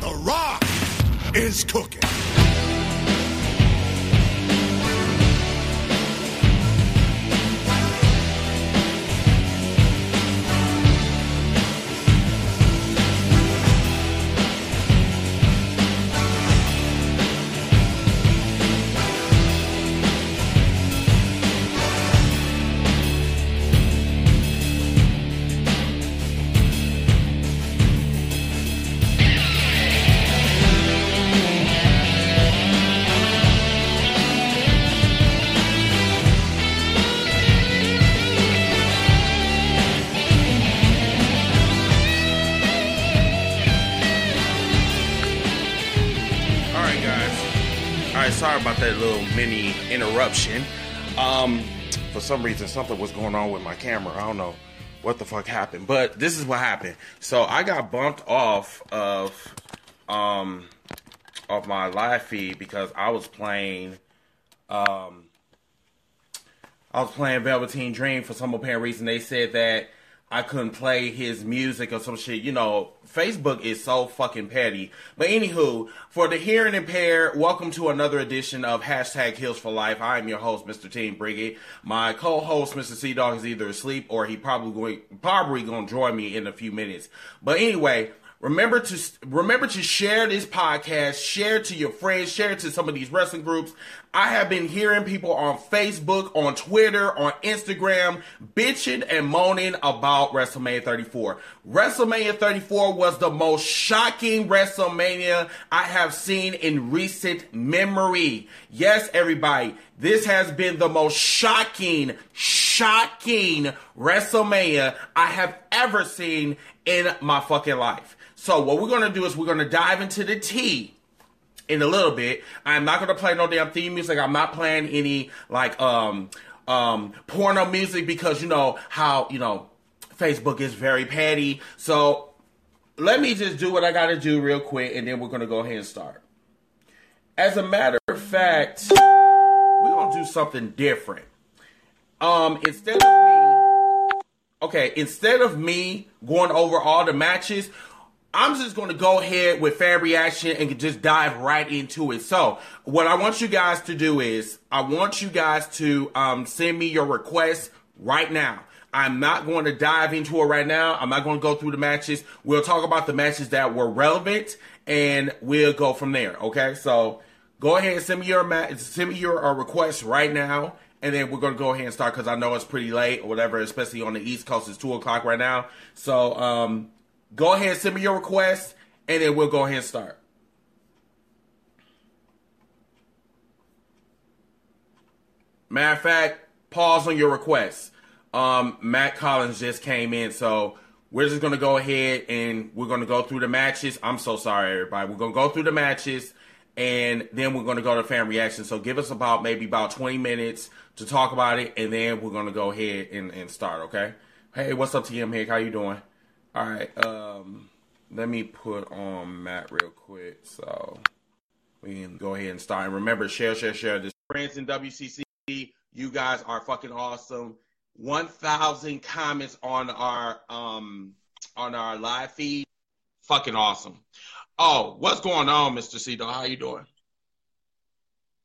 The Rock is cooking. Mini interruption. Um, for some reason, something was going on with my camera. I don't know what the fuck happened, but this is what happened. So I got bumped off of um of my live feed because I was playing um I was playing Velveteen Dream for some apparent reason. They said that I couldn't play his music or some shit. You know, Facebook is so fucking petty. But anywho, for the hearing impaired, welcome to another edition of hashtag Heals for Life. I am your host, Mr. Team Briggy. My co-host, Mr. Sea Dog, is either asleep or he probably going probably gonna join me in a few minutes. But anyway. Remember to remember to share this podcast, share to your friends, share it to some of these wrestling groups. I have been hearing people on Facebook, on Twitter, on Instagram bitching and moaning about WrestleMania 34. WrestleMania 34 was the most shocking WrestleMania I have seen in recent memory. Yes, everybody, this has been the most shocking, shocking WrestleMania I have ever seen in my fucking life. So what we're gonna do is we're gonna dive into the tea in a little bit. I'm not gonna play no damn theme music. I'm not playing any like um um porno music because you know how you know Facebook is very petty. So let me just do what I gotta do real quick and then we're gonna go ahead and start. As a matter of fact, we're gonna do something different. Um, instead of me okay, instead of me going over all the matches, I'm just going to go ahead with fan reaction and just dive right into it. So, what I want you guys to do is, I want you guys to um, send me your requests right now. I'm not going to dive into it right now. I'm not going to go through the matches. We'll talk about the matches that were relevant, and we'll go from there. Okay, so go ahead and send me your ma- send me your uh, requests right now, and then we're gonna go ahead and start because I know it's pretty late or whatever, especially on the East Coast. It's two o'clock right now, so um, go ahead and send me your requests, and then we'll go ahead and start. Matter of fact, pause on your requests. Um, Matt Collins just came in, so we're just gonna go ahead and we're gonna go through the matches. I'm so sorry, everybody. We're gonna go through the matches, and then we're gonna go to fan reaction. So give us about maybe about 20 minutes to talk about it, and then we're gonna go ahead and, and start. Okay? Hey, what's up, TM Hick? How you doing? All right. Um, let me put on Matt real quick, so we can go ahead and start. And remember, share, share, share this. Friends in WCC, you guys are fucking awesome. 1,000 comments on our um on our live feed. Fucking awesome. Oh, what's going on, Mr. Cito? How you doing?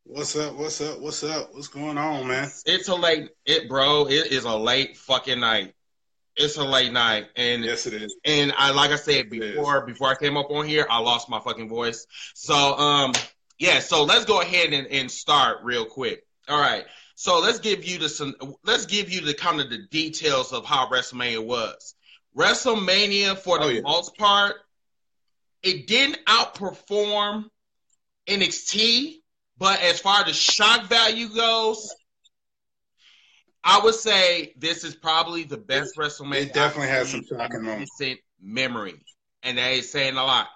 What's up? What's up? What's up? What's going on, man? It's a late it bro, it is a late fucking night. It's a late night. And Yes, it is. And I like I said before before I came up on here, I lost my fucking voice. So um yeah, so let's go ahead and, and start real quick. All right. So let's give you the some let's give you the kind of the details of how WrestleMania was. WrestleMania for the Oh, yeah. most part, it didn't outperform NXT, but as far as the shock value goes, I would say this is probably the best WrestleMania. It definitely has some shocking in moments. recent memory, and that is saying a lot.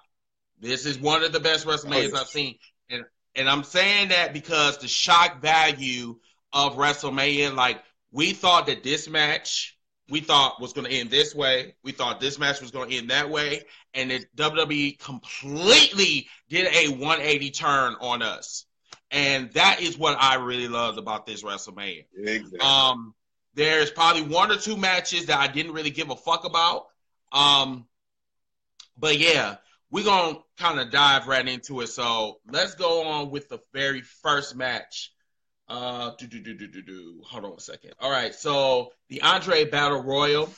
This is one of the best oh, WrestleManias Oh, yeah. I've seen, and and I'm saying that because the shock value of WrestleMania, like we thought that this match we thought was going to end this way, we thought this match was going to end that way, and it WWE completely did a 180 turn on us, and that is what I really loved about this WrestleMania. Exactly. Um, there's probably one or two matches that I didn't really give a fuck about. Um, but yeah, we're gonna kind of dive right into it. So let's go on with the very first match. Uh, do do do do do do. Hold on a second. All right, so the Andre Battle Royal,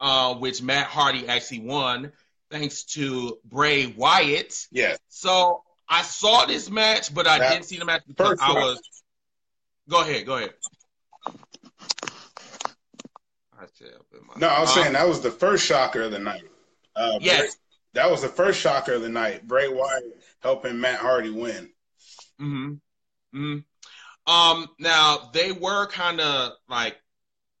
uh, which Matt Hardy actually won thanks to Bray Wyatt. Yes. So I saw this match, but I That- didn't see the match because I was. Go ahead. Go ahead. I my- No, I was Uh, saying that was the first shocker of the night. Uh, Yes. Bray- that was the first shocker of the night. Bray Wyatt helping Matt Hardy win. hmm hmm Um, now they were kind of like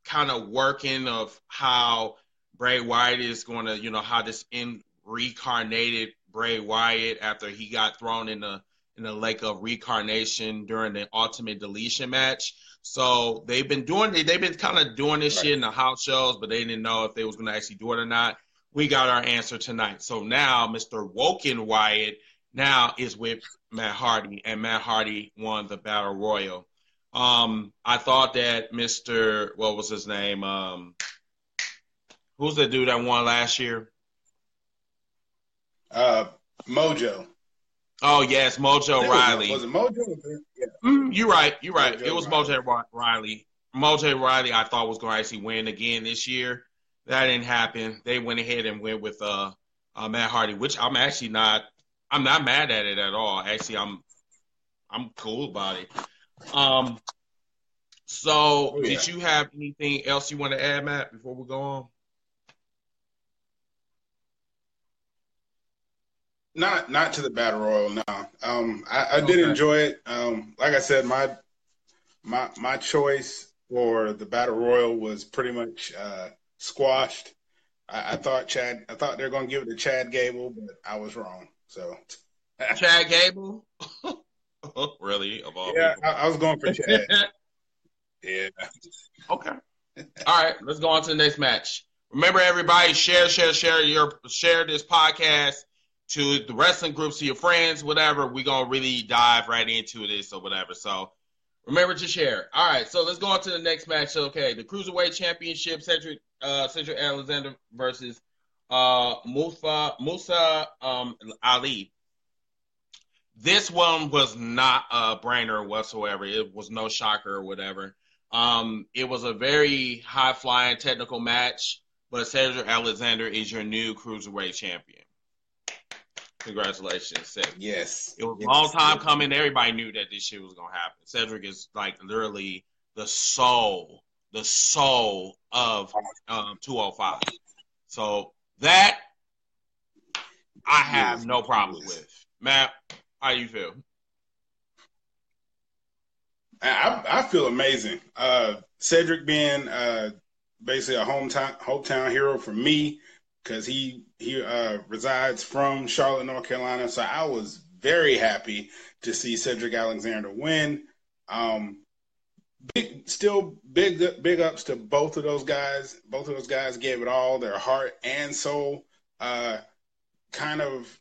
kind of working of how Bray Wyatt is going to, you know, how this in reincarnated Bray Wyatt after he got thrown in the in the lake of reincarnation during the Ultimate Deletion match. So they've been doing they've been kind of doing this Right. shit in the house shows, but they didn't know if they was to actually do it or not. We got our answer tonight. So now Mr. Woken Wyatt now is with Matt Hardy, and Matt Hardy won the Battle Royal. Um, I thought that Mr. What was his name? Um, who's the dude that won last year? Uh, Mojo. Oh yes, Mojo think was- Rawley. Was it Mojo? Yeah. Mm, you're right. You're right. Mojo it was Rawley. Mojo Rawley. Mojo Rawley, I thought was going to actually win again this year. That didn't happen. They went ahead and went with uh, uh, Matt Hardy, which I'm actually not. I'm not mad at it at all. Actually, I'm. I'm cool about it. Um. So, Oh, yeah. did you have anything else you want to add, Matt, before we go on? Not not to the battle royal. No. Um, I, I did Okay. enjoy it. Um, like I said, my my my choice for the battle royal was pretty much uh, squashed. I, I thought Chad. I thought they were going to give it to Chad Gable, but I was wrong. So Chad Gable. really? Of all yeah. I, I was going for Chad. yeah. Okay. All right, let's go on to the next match. Remember, everybody, share, share, share your share this podcast to the wrestling groups, to your friends, whatever. We're gonna really dive right into this or whatever. So remember to share. All right, so let's go on to the next match. Okay, the cruiserweight championship, Cedric uh, Cedric Alexander versus uh, Musa Musa um, Ali. This one was not a brainer whatsoever. It was no shocker or whatever. Um, it was a very high flying technical match, but Cedric Alexander is your new cruiserweight champion. Congratulations, Cedric. Yes. It was a long time coming. Everybody knew that this shit was gonna happen. Cedric is like literally the soul, the soul of um, 205. So that I have no problem with. Matt, how you feel? I, I feel amazing. Uh, Cedric being uh, basically a hometown hometown hero for me because he he uh, resides from Charlotte, North Carolina. So I was very happy to see Cedric Alexander win. Um, big, still big big ups to both of those guys. Both of those guys gave it all, their heart and soul. Uh, kind of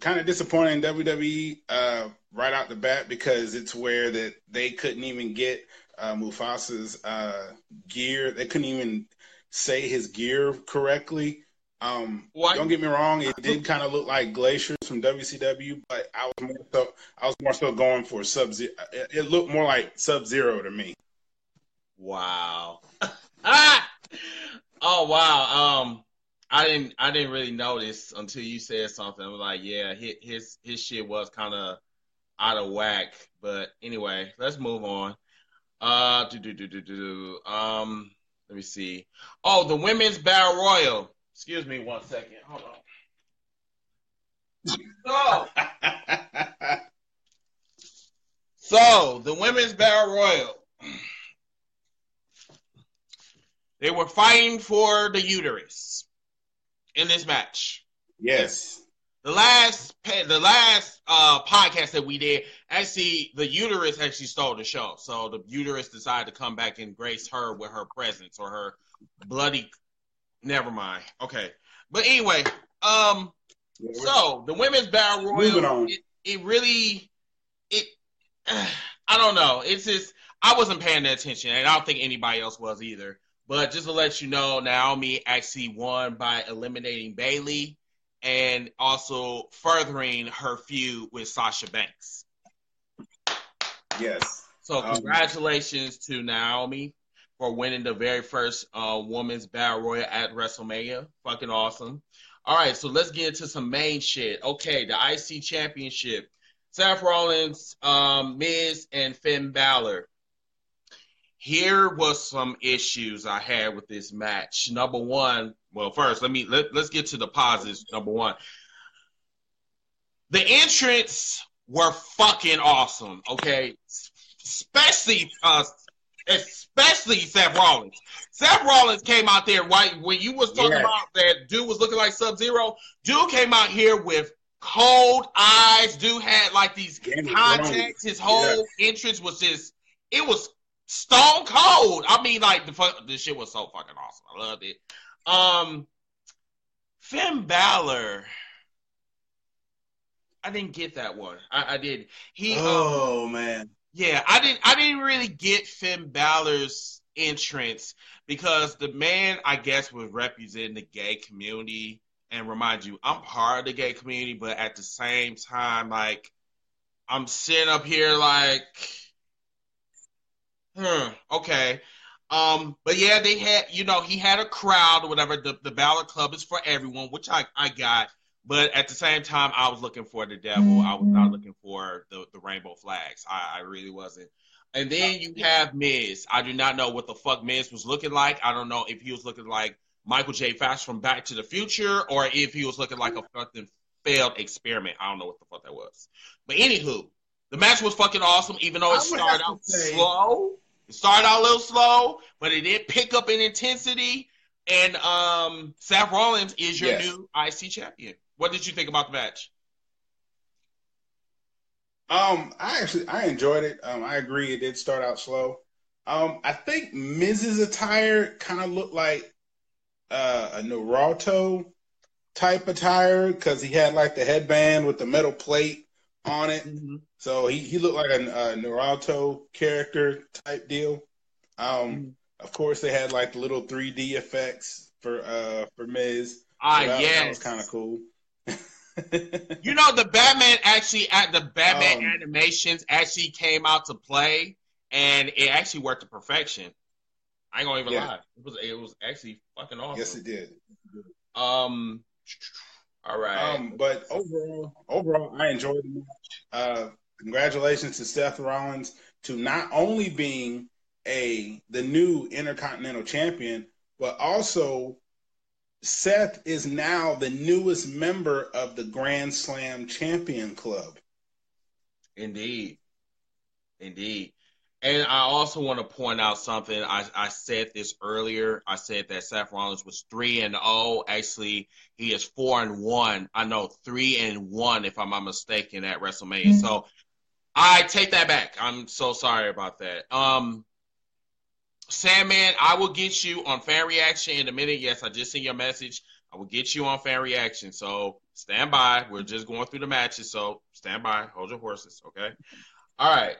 kind of disappointing WWE uh, right out the bat because it's where that they couldn't even get uh, Mustafa's uh, gear. They couldn't even say his gear correctly. Um, What? Don't get me wrong; it did kind of look like glaciers from WCW, but I was more so I was more so going for Sub Zero. It, looked more like Sub Zero to me. Wow. ah! Oh wow. Um I didn't I didn't really notice until you said something. I was like, yeah, his his, his shit was kind of out of whack. But anyway, let's move on. Uh do do do do do. Um let me see. Oh, the women's battle royal. Excuse me one second. Hold on. So So the women's battle royal. They were fighting for the uterus in this match. yes, The last the last uh, podcast that we did, actually, the uterus actually stole the show. So the uterus decided to come back and grace her with her presence or her bloody. Never mind. Okay, but anyway, um, so the women's battle royal, it, it really, it, I don't know. It's just I wasn't paying that attention, and I don't think anybody else was either. But just to let you know, Naomi actually won by eliminating Bayley, and also furthering her feud with Sasha Banks. Yes. So congratulations um, to Naomi for winning the very first uh, women's battle royal at WrestleMania. Fucking awesome. All right, so let's get into some main shit. Okay, the IC Championship. Seth Rollins, um, Miz, and Finn Balor. Here was some issues I had with this match. Number one, well, first let me let, let's get to the positives. Number one, the entrance were fucking awesome. Okay, especially uh, especially Seth Rollins. Seth Rollins came out there right when you was talking about that dude was looking like Sub Zero. Dude came out here with cold eyes. Dude had like these contacts. His whole yeah. entrance was just it was stone cold. I mean, like the the shit was so fucking awesome. I loved it. Um, Finn Balor. I didn't get that one. I, I did. He. Oh um, man. Yeah, I didn't. I didn't really get Finn Balor's entrance because the man, I guess, was representing the gay community. And remind you, I'm part of the gay community, but at the same time, like, I'm sitting up here like, hmm, okay. Um, but yeah, they had, you know, he had a crowd or whatever. The, the Balor Club is for everyone, which I, I got. But at the same time, I was looking for the devil. Mm-hmm. I was not mm-hmm. looking for the, the rainbow flags. I, I really wasn't. And then you have Miz. I do not know what the fuck Miz was looking like. I don't know if he was looking like Michael J. Fox from Back to the Future or if he was looking like a fucking failed experiment. I don't know what the fuck that was. But anywho, the match was fucking awesome, even though it started out say... slow. It started out a little slow, but it did pick up in intensity. And um, Seth Rollins is your yes. new IC champion. What did you think about the match? Um, I actually I enjoyed it. Um, I agree it did start out slow. Um, I think Miz's attire kind of looked like uh, a Naruto type attire because he had like the headband with the metal plate on it. Mm-hmm. So he, he looked like a, a Naruto character type deal. Um, mm-hmm. Of course, they had like the little 3D effects for uh for Miz. Ah, so that, yes, that was kind of cool you know, the Batman actually at the Batman um, animations actually came out to play, and it actually worked to perfection. I ain't gonna even yeah. lie. It was it was actually fucking awesome. Yes, it did. Um, all right. Um, but overall, overall, I enjoyed the match. Uh, congratulations to Seth Rollins to not only being a the new Intercontinental Champion, but also Seth is now the newest member of the Grand Slam Champion Club. Indeed. Indeed. And I also want to point out something. I, I said this earlier. I said that Seth Rollins was three and zero. Oh. Actually, he is four and one. I know three and one, if I'm not mistaken, at WrestleMania. Mm-hmm. So I take that back. I'm so sorry about that. Um, Sandman, I will get you on fan reaction in a minute. Yes, I just seen your message. I will get you on fan reaction. So stand by. We're just going through the matches. So stand by. Hold your horses. Okay. All right.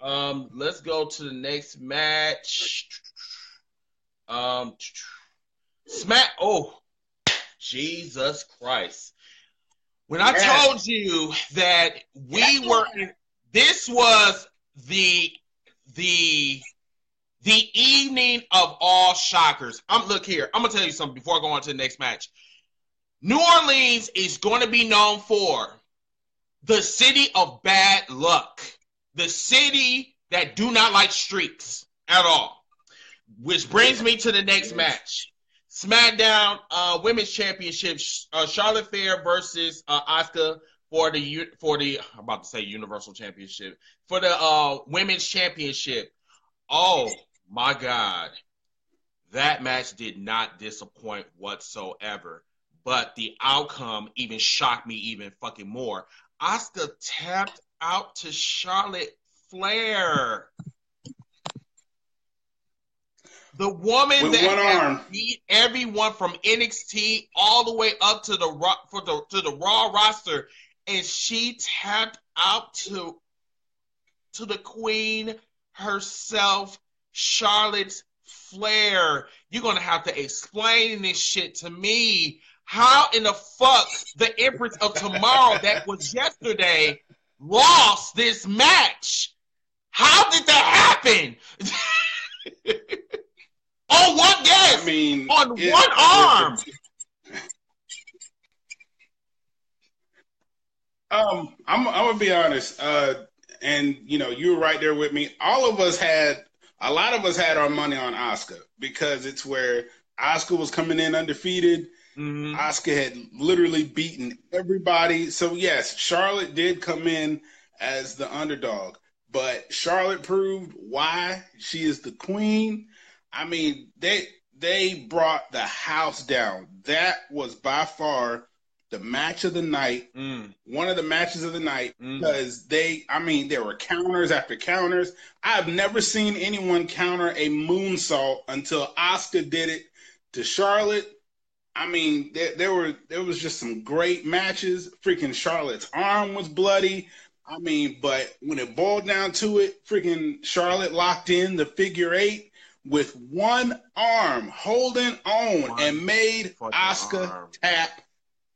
Um, let's go to the next match. Um, Smack. Oh, Jesus Christ. When I told you that we were, this was the the the evening of all shockers. I'm look here. I'm gonna tell you something before I go on to the next match. New Orleans is going to be known for the city of bad luck, the city that do not like streaks at all. Which brings me to the next match. SmackDown uh, Women's Championship, uh, Charlotte Flair versus uh, Asuka for the for the I'm about to say Universal Championship for the uh, Women's Championship. Oh, my God, that match did not disappoint whatsoever. But the outcome even shocked me even fucking more. Asuka tapped out to Charlotte Flair. The woman With that beat everyone from NXT all the way up to the for the to the Raw roster, and she tapped out to to the Queen herself, Charlotte's Flair. You're gonna have to explain this shit to me. how in the fuck the Empress of Tomorrow that was yesterday lost this match? How did that happen? on one guess. I mean, on it, one arm. Um, I'm, I'm gonna be honest, uh, and you know, you were right there with me. All of us had, a lot of us had our money on Asuka because it's where Asuka was coming in undefeated. Mm-hmm. Asuka had literally beaten everybody. So yes, Charlotte did come in as the underdog, but Charlotte proved why she is the queen. I mean, they they brought the house down. That was by far the match of the night, mm. one of the matches of the night, mm. because they, I mean, there were counters after counters. I've never seen anyone counter a moonsault until Asuka did it to Charlotte. I mean, there, there were there was just some great matches. Freaking Charlotte's arm was bloody. I mean, but when it boiled down to it, freaking Charlotte locked in the figure eight with one arm holding on one and made Asuka tap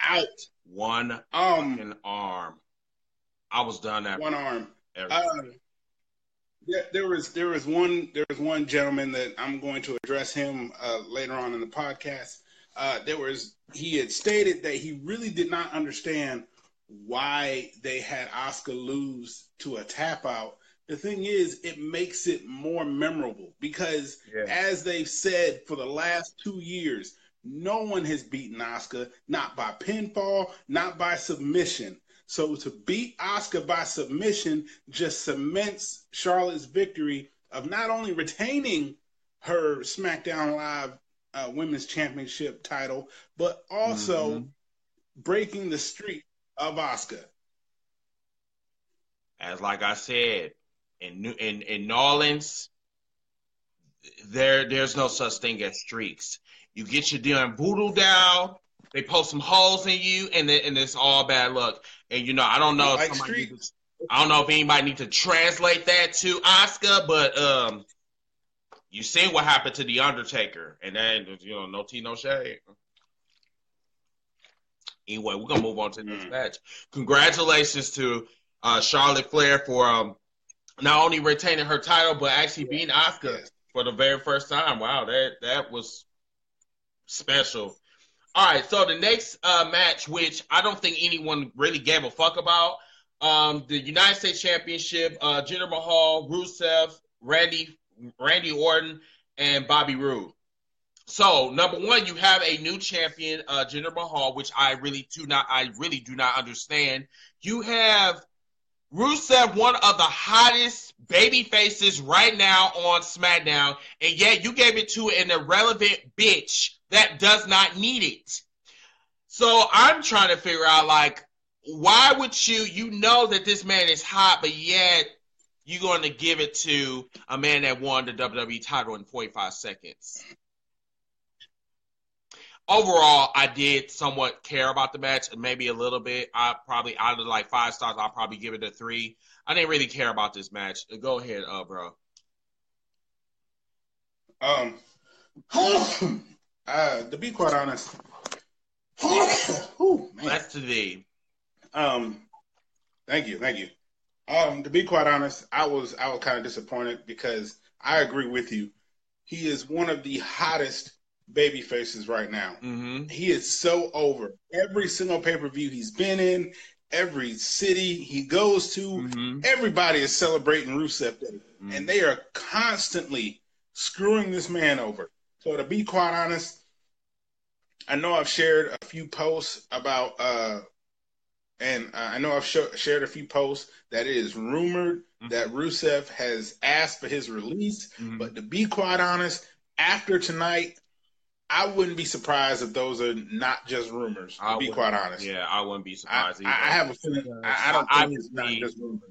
out. One um arm. I was done at one arm. Uh, yeah, there was there was one there was one gentleman that I'm going to address him uh, later on in the podcast. Uh, there was he had stated that he really did not understand why they had Asuka lose to a tap out. The thing is, it makes it more memorable because, yeah. as they've said for the last two years, no one has beaten Asuka, not by pinfall, not by submission. So to beat Asuka by submission just cements Charlotte's victory of not only retaining her SmackDown Live uh, Women's Championship title, but also mm-hmm. breaking the streak of Asuka. As like I said, in New, in in New Orleans, there there's no such thing as streaks. You get your damn voodoo down. They post some holes in you, and then, and it's all bad luck. And you know, I don't know if somebody to, I don't know if anybody need to translate that to Asuka, but um, you see what happened to the Undertaker, and then you know, no tea, no shade. Anyway, we're gonna move on to this mm. match. Congratulations to uh, Charlotte Flair for um, not only retaining her title but actually beating Asuka for the very first time. Wow, that that was special. All right, so the next uh, match, which I don't think anyone really gave a fuck about, um, the United States Championship, uh, Jinder Mahal, Rusev, Randy, Randy Orton, and Bobby Roode. So number one, you have a new champion, uh, Jinder Mahal, which I really do not, I really do not understand. You have Rusev, one of the hottest baby faces right now on SmackDown, and yet you gave it to an irrelevant bitch that does not need it. So I'm trying to figure out, like, why would you? You know that this man is hot, but yet you're going to give it to a man that won the WWE title in 45 seconds overall, I did somewhat care about the match, and maybe a little bit. I probably out of like five stars, I'll probably give it a three. I didn't really care about this match. Go ahead, uh, bro. Um, uh, to be quite honest, Ooh, that's to thee. Um, thank you, thank you. Um, to be quite honest, I was I was kind of disappointed because I agree with you. He is one of the hottest baby faces right now. Mm-hmm. He is so over. Every single pay per view he's been in, every city he goes to, mm-hmm. everybody is celebrating Rusev Day, mm-hmm. and they are constantly screwing this man over. So to be quite honest, I know I've shared a few posts about, uh, and I know I've sh- shared a few posts that it is rumored mm-hmm. that Rusev has asked for his release. Mm-hmm. But to be quite honest, after tonight, I wouldn't be surprised if those are not just rumors. To I be quite honest, yeah, I wouldn't be surprised. I, I have a feeling. I, I don't think it's not just rumors.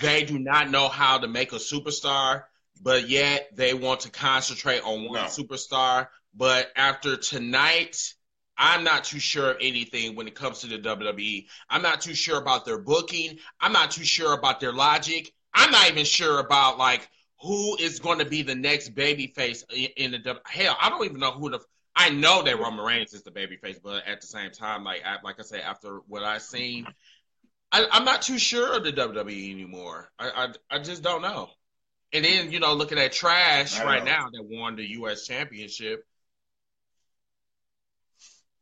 They do not know how to make a superstar, but yet they want to concentrate on one no. superstar. But after tonight, I'm not too sure of anything when it comes to the WWE. I'm not too sure about their booking. I'm not too sure about their logic. I'm not even sure about like who is going to be the next baby face in, the hell. I don't even know who the I know that Roman Reigns is the babyface, but at the same time, like I, like I said, after what I've seen, I, am not too sure of the WWE anymore. I, I, I just don't know. And then you know, looking at Trash right now that won the U.S. Championship,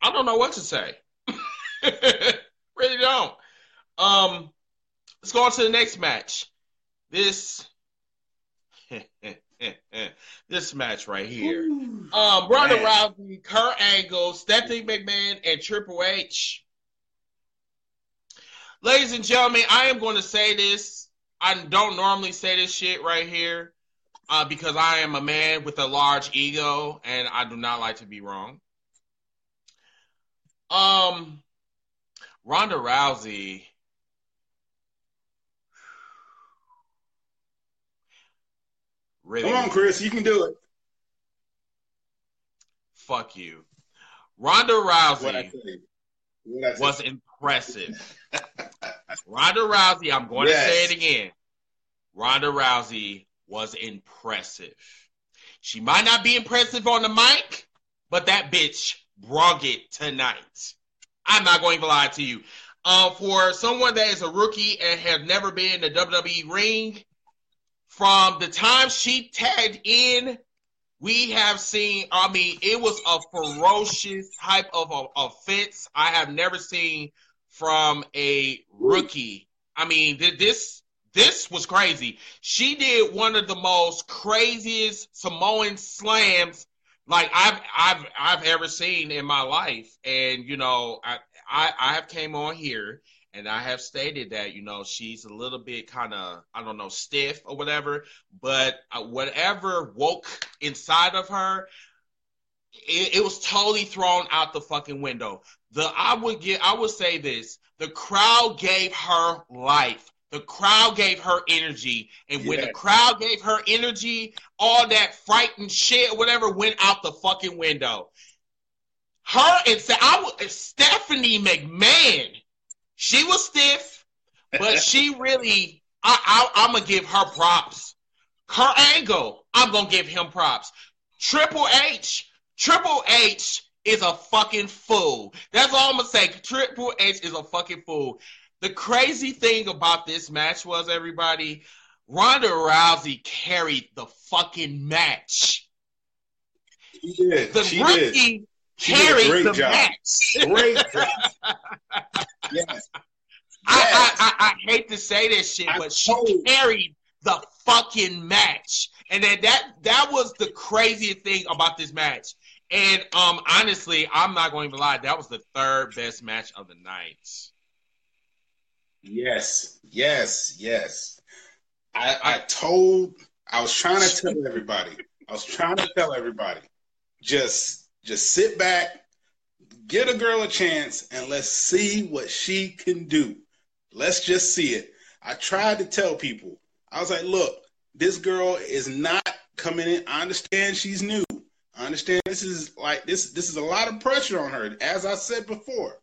I don't know what to say. really don't. Um, let's go on to the next match. This this match right here. Ooh, um, Ronda man. Rousey, Kurt Angle, Stephanie McMahon, and Triple H. Ladies and gentlemen, I am going to say this. I don't normally say this shit right here uh, because I am a man with a large ego and I do not like to be wrong. Um, Ronda Rousey Really Come on, Chris, you can do it. Fuck you. Ronda Rousey was impressive. Ronda Rousey, I'm going yes. to say it again. Ronda Rousey was impressive. She might not be impressive on the mic, but that bitch brought it tonight. I'm not going to lie to you. Uh, for someone that is a rookie and have never been in the WWE ring, from the time she tagged in, we have seen, I mean, it was a ferocious type of offense I have never seen from a rookie. I mean, this this was crazy. She did one of the most craziest Samoan slams like I've I've I've ever seen in my life. And you know, I I, I have came on here and I have stated that you know she's a little bit kind of I don't know stiff or whatever, but uh, whatever woke inside of her, it, it, was totally thrown out the fucking window. The I would get I would say this: the crowd gave her life. The crowd gave her energy, and yeah. when the crowd gave her energy, all that frightened shit or whatever went out the fucking window. Her and I Stephanie McMahon she was stiff, but she really, I, I, I'm gonna give her props. Kurt Angle, I'm gonna give him props. Triple H, Triple H is a fucking fool. That's all I'm gonna say. Triple H is a fucking fool. The crazy thing about this match was everybody, Ronda Rousey carried the fucking match. She did. The she rookie did. Carried the job. match. Great job. yes. I, I, I, I, hate to say this shit, but she carried the fucking match. And then that that was the craziest thing about this match. And um honestly, I'm not going to lie, that was the third best match of the night. Yes, yes, yes. I, I told I was trying to tell everybody. I was trying to tell everybody. Just just sit back, Get a girl a chance and let's see what she can do. Let's just see it. I tried to tell people, I was like, look, this girl is not coming in. I understand she's new. I understand this is like this this is a lot of pressure on her, as I said before.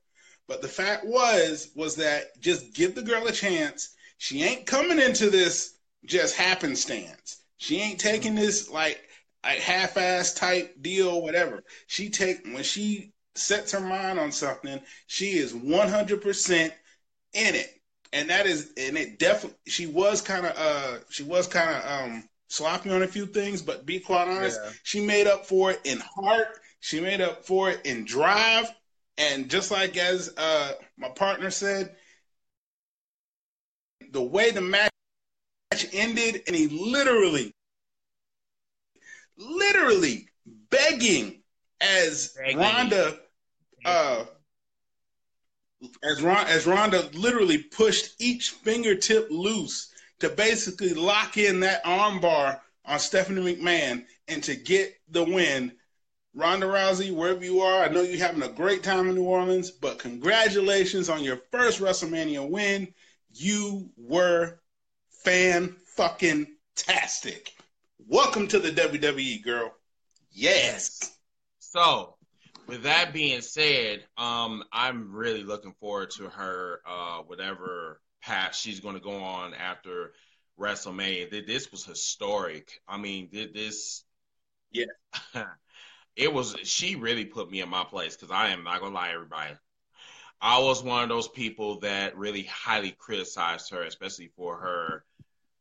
But the fact was was that just give the girl a chance. She ain't coming into this just happenstance. She ain't taking this like like half-ass type deal, whatever. She take when she sets her mind on something, she is 100% in it. And that is, and it definitely, she was kind of, uh, she was kind of, um, sloppy on a few things, but be quite honest, yeah. she made up for it in heart. She made up for it in drive. And just like as, uh, my partner said, the way the match ended, and he literally, literally begging as begging. Ronda uh, as Ron, as Ronda literally pushed each fingertip loose to basically lock in that armbar on Stephanie McMahon and to get the win. Ronda Rousey, wherever you are, I know you're having a great time in New Orleans, but congratulations on your first WrestleMania win. You were fan fucking tastic. Welcome to the WWE, girl. Yes. So, with that being said, um, I'm really looking forward to her uh, whatever path she's going to go on after WrestleMania. This was historic. I mean, this, yeah. it was she really put me in my place because I am not gonna lie, everybody. I was one of those people that really highly criticized her, especially for her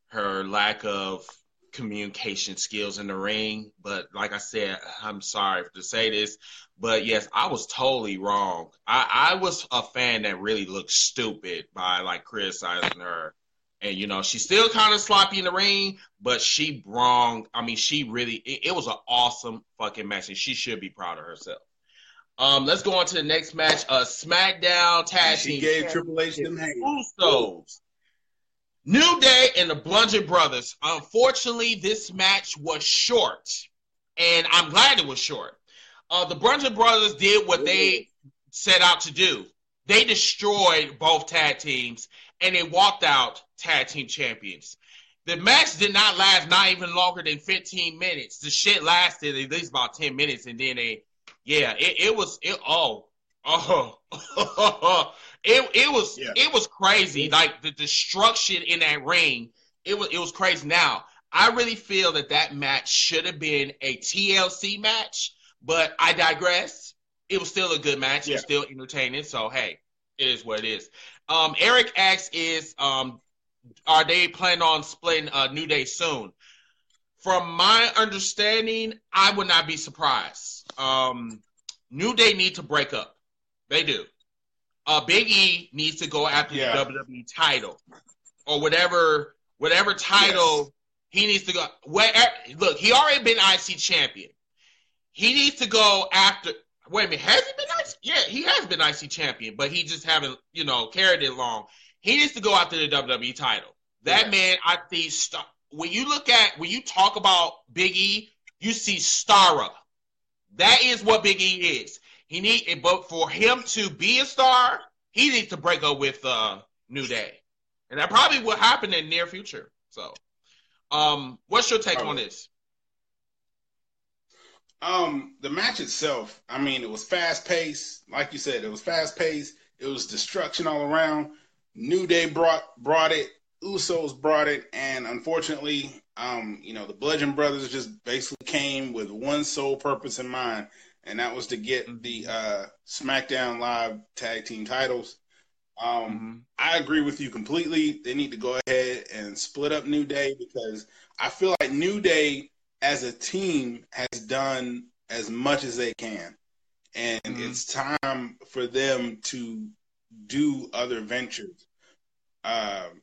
her lack of communication skills in the ring. But like I said, I'm sorry to say this, but yes, I was totally wrong. I, I was a fan that really looked stupid by like criticizing her. And you know, she's still kind of sloppy in the ring, but she wrong. I mean, she really it, it was an awesome fucking match, and she should be proud of herself. Um, let's go on to the next match. Uh, SmackDown Tag She Team. gave Triple H them hands. Usos. New Day and the Bludgeon Brothers. Unfortunately, this match was short, and I'm glad it was short. Uh, the Bludgeon Brothers did what they set out to do. They destroyed both tag teams, and they walked out tag team champions. The match did not last not even longer than 15 minutes. The shit lasted at least about 10 minutes, and then they, yeah, it, it was it. Oh, oh, it it was Yeah. it was crazy. Like the destruction in that ring, it was it was crazy. Now I really feel that that match should have been a TLC match, but I digress. It was still a good match. It was still entertaining. So hey, it is what it is. Um, Eric asks, "Is um, are they planning on splitting uh, New Day soon?" From my understanding, I would not be surprised. Um, New Day need to break up. They do. Uh, Big E needs to go after Yeah. the WWE title or whatever whatever title he needs to go. Where look, he already been IC champion. He needs to go after. Wait a minute, has he been IC? Yeah, he has been IC champion, but he just haven't you know carried it long. He needs to go after the WWE title. That Yeah. man, I think, st- when you look at when you talk about Big E, you see Stara. That is what Big E is. He need, a but for him to be a star, he needs to break up with uh, New Day, and that probably will happen in near future. So, um, what's your take on this? Um, the match itself, I mean, it was fast paced. Like you said, it was fast paced. It was destruction all around. New Day brought brought it. Usos brought it, and unfortunately, um, you know, the Bludgeon Brothers just basically came with one sole purpose in mind, and that was to get the uh, SmackDown Live Tag Team titles. Um, I agree with you completely. They need to go ahead and split up New Day because I feel like New Day as a team has done as much as they can. And Mhm. it's time for them to do other ventures. Um,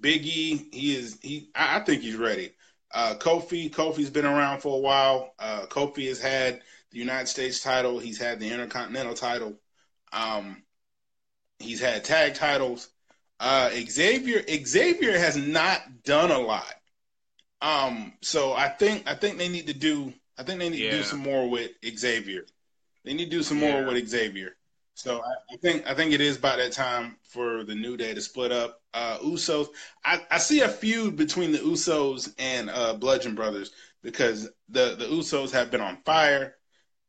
Big E, he is he I I think he's ready. Uh, Kofi, Kofi's been around for a while. Uh, Kofi has had the United States title. He's had the Intercontinental title. Um, he's had tag titles. Uh, Xavier Xavier has not done a lot. Um, so I think I think they need to do I think they need to do some more with Xavier. They need to do some more with Xavier. So I, I think I think it is about that time for the New Day to split up. Uh, Usos, I, I see a feud between the Usos and uh, Bludgeon Brothers because the the Usos have been on fire,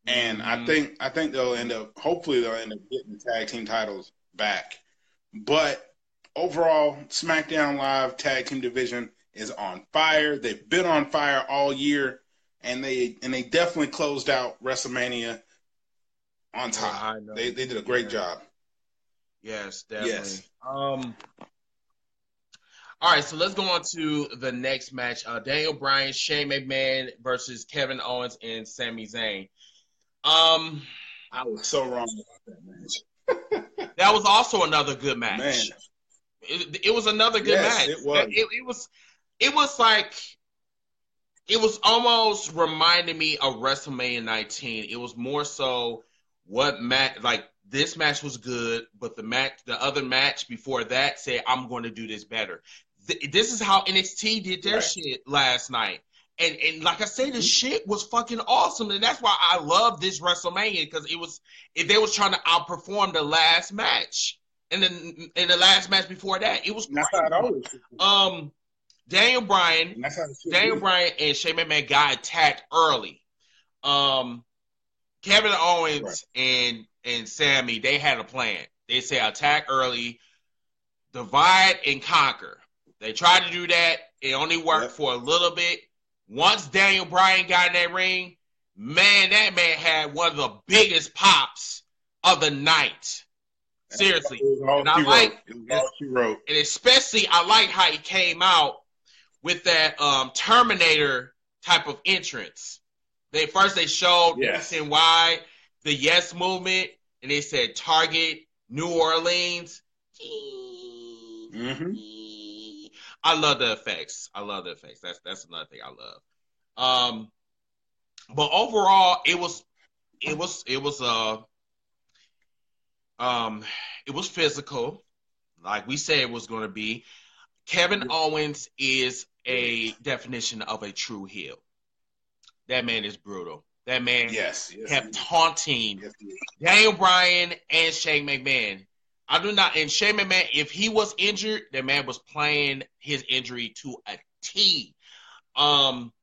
and I Mhm. think I think they'll end up hopefully they'll end up getting the tag team titles back. But overall, SmackDown Live tag team division is on fire. They've been on fire all year, and they and they definitely closed out WrestleMania on top. I know. They they did a great Yeah. job. Yes, definitely. Yes. Um. All right, so let's go on to the next match: uh, Daniel Bryan, Shane McMahon versus Kevin Owens and Sami Zayn. Um, I was so wrong about that match. that was also another good match. Man, It, it was another good Yes, match. it was. It, it was. It was like. It was almost reminding me of WrestleMania 19. It was more so what match like this match was good, but the match, the other match before that said, "I'm going to do this better." Th- this is how NXT did their Right. shit last night, and and like I said, the shit was fucking awesome, and that's why I love this WrestleMania because it was if they was trying to outperform the last match, and then in the last match before that, it was that's how it always. um Daniel Bryan And that's how Daniel be. Bryan and Shane McMahon got attacked early. Um, Kevin Owens Right. and and Sami they had a plan. They say attack early, divide and conquer. They tried to do that. It only worked Yep. for a little bit. Once Daniel Bryan got in that ring, man, that man had one of the biggest pops of the night. Seriously. And I like. And especially I like how he came out with that um, Terminator type of entrance. They first they showed yes. and why the yes movement and they said target New Orleans. Mm-hmm. I love the effects. I love the effects. That's that's another thing I love. Um, but overall, it was it was it was uh um it was physical, like we said it was going to be. Kevin Owens is a definition of a true heel. That man is brutal. That man yes, yes kept taunting yes, Daniel Bryan and Shane McMahon. I do not. And Shane McMahon, if he was injured, the man was playing his injury to a T. Um,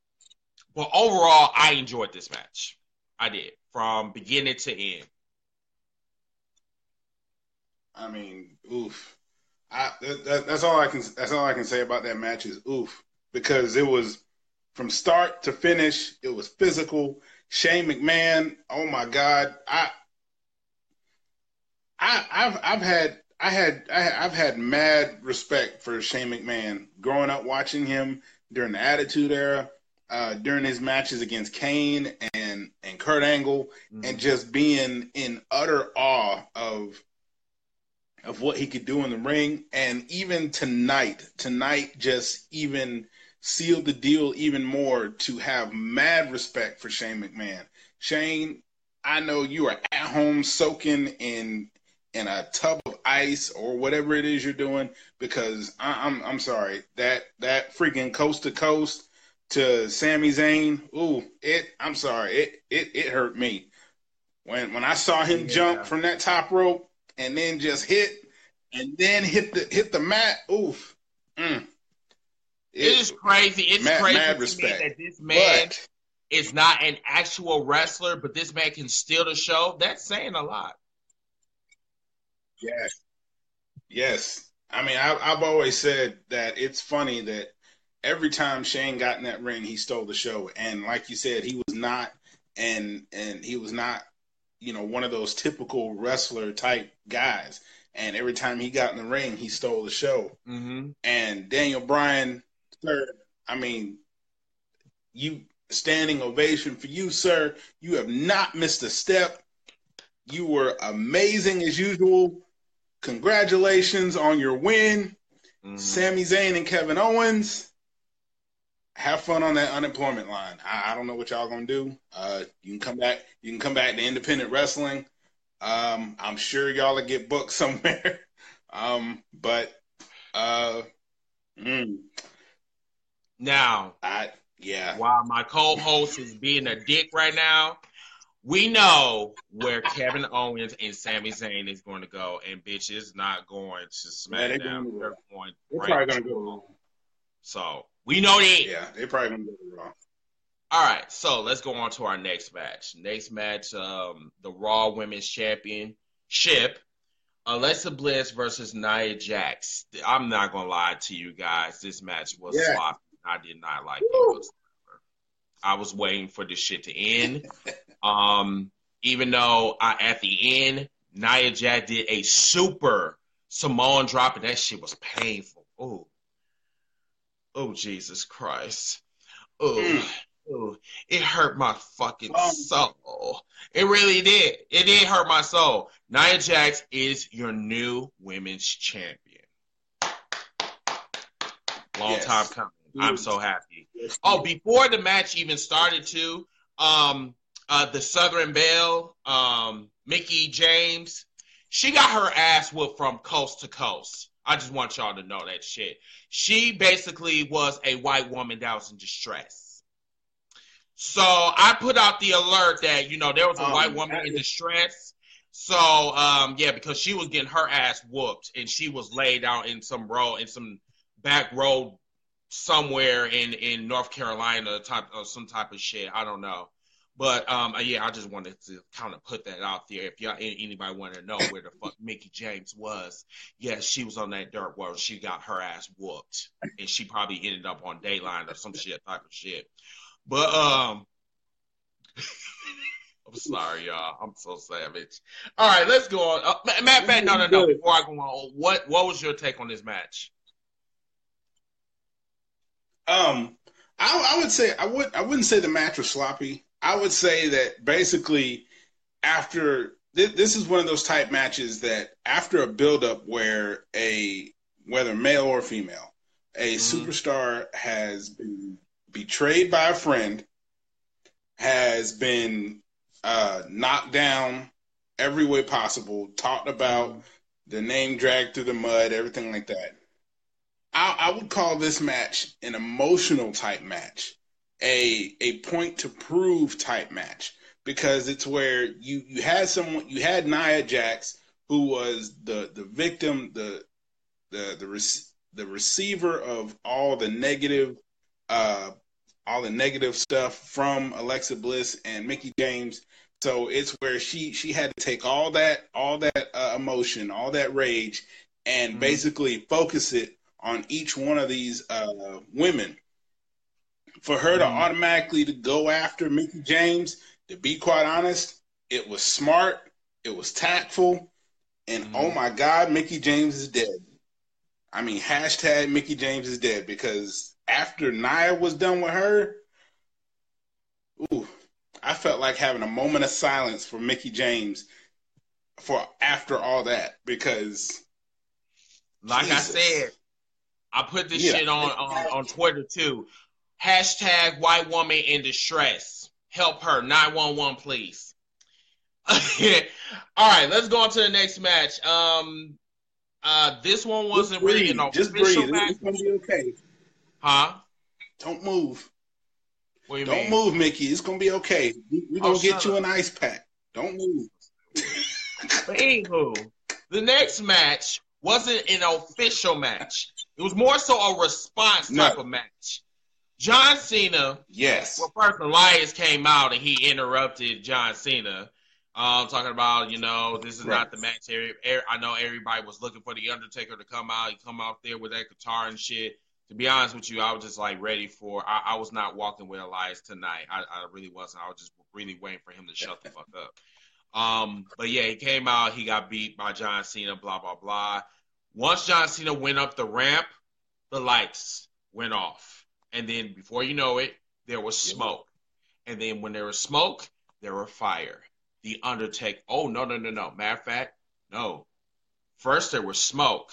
but overall, I enjoyed this match. I did from beginning to end. I mean, oof. I that, that's all I can. That's all I can say about that match is oof because it was from start to finish. It was physical. Shane McMahon. Oh my God. I. I I've I've had I had I, have had mad respect for Shane McMahon growing up watching him during the Attitude Era, uh, during his matches against Kane and and Kurt Angle, mm-hmm. and just being in utter awe of of what he could do in the ring. And even tonight, tonight just even sealed the deal even more to have mad respect for Shane McMahon. Shane, I know you are at home soaking in in a tub of ice or whatever it is you're doing because I, am I'm, I'm sorry that that freaking coast to coast to Sami Zayn, ooh, it I'm sorry, it it it hurt me when when I saw him yeah. jump from that top rope and then just hit and then hit the hit the mat. Oof. Mm. It, it is crazy. It's mad, crazy mad respect. that this man but, is not an actual wrestler, but this man can steal the show. That's saying a lot. Yes. Yes. I mean, I, I've always said that it's funny that every time Shane got in that ring, he stole the show. And like you said, he was not, and and he was not, you know, one of those typical wrestler type guys. And every time he got in the ring, he stole the show. Mm-hmm. And Daniel Bryan, sir, I mean, you standing ovation for you, sir. You have not missed a step. You were amazing as usual. Congratulations on your win. Mm-hmm. Sami Zayn and Kevin Owens. Have fun on that unemployment line. I, I don't know what y'all gonna do. Uh, you can come back. You can come back to independent wrestling. Um, I'm sure y'all will get booked somewhere. um, but uh, mm, now, I yeah. While my co-host is being a dick right now, we know where Kevin Owens and Sami Zayn is going to go, and bitch is not going to SmackDown. Yeah, they're, they're going. They're probably going to go wrong. So we know that. Yeah, they're probably going to go wrong. All right, so let's go on to our next match. Next match, um, the Raw Women's Championship, Alexa Bliss versus Nia Jax. I'm not gonna lie to you guys, this match was yeah. sloppy. I did not like Woo. it. I was waiting for this shit to end. um, even though I, at the end, Nia Jax did a super Samoan drop, and that shit was painful. Oh, oh, Jesus Christ. Oh. Mm. Ooh, it hurt my fucking um, soul. It really did. It did hurt my soul. Nia Jax is your new women's champion. Long yes. time coming. I'm so happy. Oh, before the match even started, too, um, uh, the Southern Belle, um, Mickie James, she got her ass whooped from coast to coast. I just want y'all to know that shit. She basically was a white woman that was in distress so I put out the alert that you know there was a um, white woman in distress. So um, yeah, because she was getting her ass whooped and she was laid out in some road in some back road somewhere in in North Carolina, type of some type of shit. I don't know. But um, uh, yeah, I just wanted to kind of put that out there. If y'all anybody want to know where the fuck Mickie James was, yes, she was on that dirt road. She got her ass whooped, and she probably ended up on Dateline or some shit type of shit. But um, I'm sorry, y'all. I'm so savage. All right, let's go on. Uh, matter of fact, no, no, no. Before I go on, what what was your take on this match? Um, I, I would say I would I wouldn't say the match was sloppy. I would say that basically after th- this is one of those type matches that after a buildup where a whether male or female, a mm-hmm. superstar has been betrayed by a friend, has been uh, knocked down every way possible, talked about, mm-hmm. the name dragged through the mud, everything like that. I, I would call this match an emotional type match, a a point to prove type match because it's where you you had someone you had Nia Jax who was the the victim the the the the receiver of all the negative uh all the negative stuff from Alexa Bliss and Mickie James so it's where she she had to take all that all that uh, emotion, all that rage, and mm-hmm. basically focus it on each one of these uh, women. For her to automatically to go after Mickie James, to be quite honest, it was smart, it was tactful, and mm-hmm. oh my God, Mickie James is dead. I mean, hashtag Mickie James is dead because after Nia was done with her, ooh, I felt like having a moment of silence for Mickie James for after all that because like Jesus. I said, I put this yeah. shit on, on on Twitter too. Hashtag white woman in distress. Help her. 911, please. all right, let's go on to the next match. Um uh this one wasn't really an Just breathe. Match. It's gonna be okay. Huh? Don't move. What do Don't mean? move, Mickie. It's gonna be okay. We're gonna oh, get you up. an ice pack. Don't move. but anywho, the next match wasn't an official match. It was more so a response type no. of match. John Cena. Yes. Well, first Elias came out and he interrupted John Cena. Um, talking about, you know, this is right. not the match. I know everybody was looking for the Undertaker to come out. He come out there with that guitar and shit to be honest with you, I was just like ready for. I, I was not walking with Elias tonight. I, I, really wasn't. I was just really waiting for him to shut the fuck up. Um, but yeah, he came out. He got beat by John Cena. Blah blah blah. Once John Cena went up the ramp, the lights went off, and then before you know it, there was smoke. And then when there was smoke, there were fire. The Undertaker. Oh no no no no. Matter of fact, no. First there was smoke.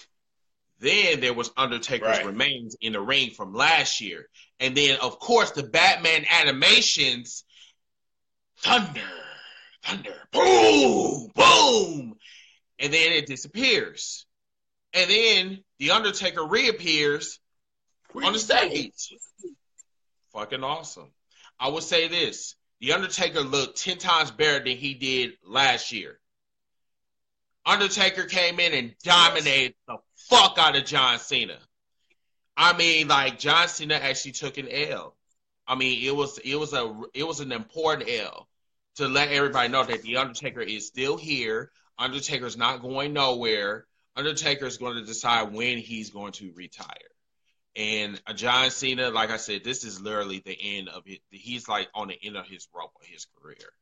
Then there was Undertaker's right. remains in the ring from last year. And then, of course, the Batman animations thunder, thunder, boom, boom. And then it disappears. And then the Undertaker reappears on the stage. Fucking awesome. I would say this The Undertaker looked 10 times better than he did last year. Undertaker came in and dominated the fuck out of John Cena. I mean, like John Cena actually took an L. I mean, it was it was a it was an important L to let everybody know that the Undertaker is still here. Undertaker's not going nowhere. Undertaker is going to decide when he's going to retire. And John Cena, like I said, this is literally the end of it. He's like on the end of his rope of his career.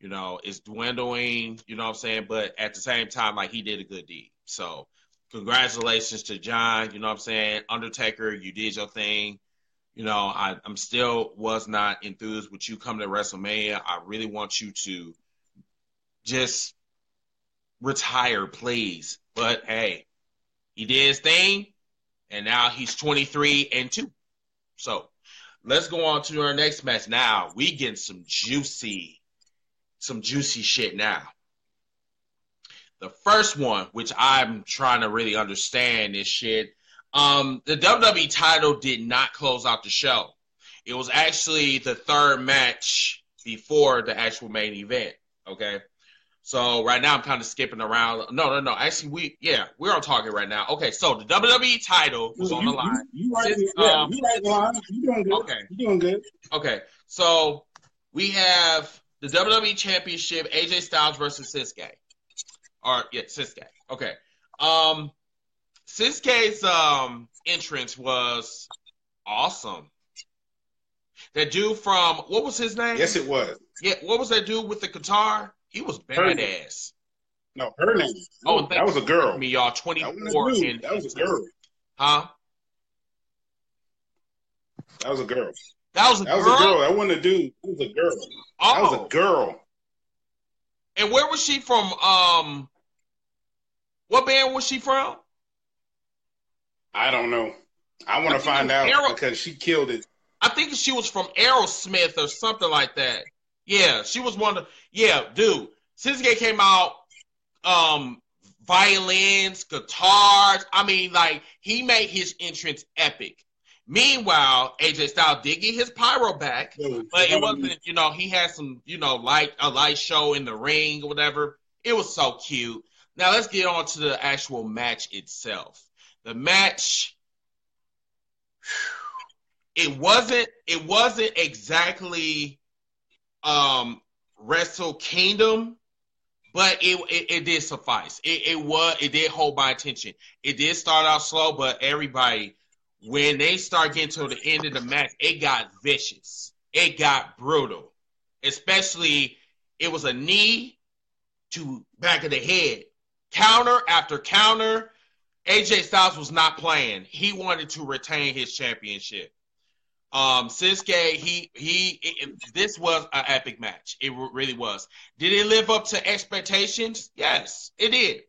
You know, it's dwindling. You know what I'm saying? But at the same time, like he did a good deed. So congratulations to John. You know what I'm saying? Undertaker, you did your thing. You know, I, I'm still was not enthused with you coming to WrestleMania. I really want you to just retire, please. But hey, he did his thing, and now he's 23 and 2. So let's go on to our next match. Now we get some juicy, some juicy shit now. The first one, which I'm trying to really understand this shit, um, the WWE title did not close out the show. It was actually the third match before the actual main event. Okay. So right now I'm kind of skipping around. No, no, no. Actually, we yeah, we're on target right now. Okay, so the WWE title was on the line. You, you, right, yeah, um, you right line. You doing good. Okay, you doing good. Okay, so we have the WWE Championship: AJ Styles versus Shinsuke or yeah, Shinsuke. Okay. Um, Shinsuke's um entrance was awesome. That dude from what was his name? Yes, it was. Yeah, what was that dude with the guitar? He was badass. No, her name. Oh, that was a girl. Me, y'all, Twenty four. That, was, a that was a girl. Huh? That was a girl. That was a That was girl. a girl. That wasn't a dude. That was a girl. That Oh, was a girl. and where was she from? Um, what band was she from? I don't know. I want I to find out Arrow- because she killed it. I think she was from Aerosmith or something like that. Yeah, she was one of. Yeah, dude. Shinsuke came out, um, violins, guitars. I mean, like he made his entrance epic. Meanwhile, AJ Styles did get his pyro back, but it wasn't. You know, he had some, you know, light a light show in the ring or whatever. It was so cute. Now let's get on to the actual match itself. The match it wasn't it wasn't exactly um Wrestle Kingdom, but it, it it did suffice. It it was it did hold my attention. It did start out slow, but everybody when they start getting to the end of the match, it got vicious. It got brutal. Especially it was a knee to back of the head. Counter after counter. AJ Styles was not playing. He wanted to retain his championship. Um, Shinsuke, he he, it, this was an epic match. It really was. Did it live up to expectations? Yes, it did.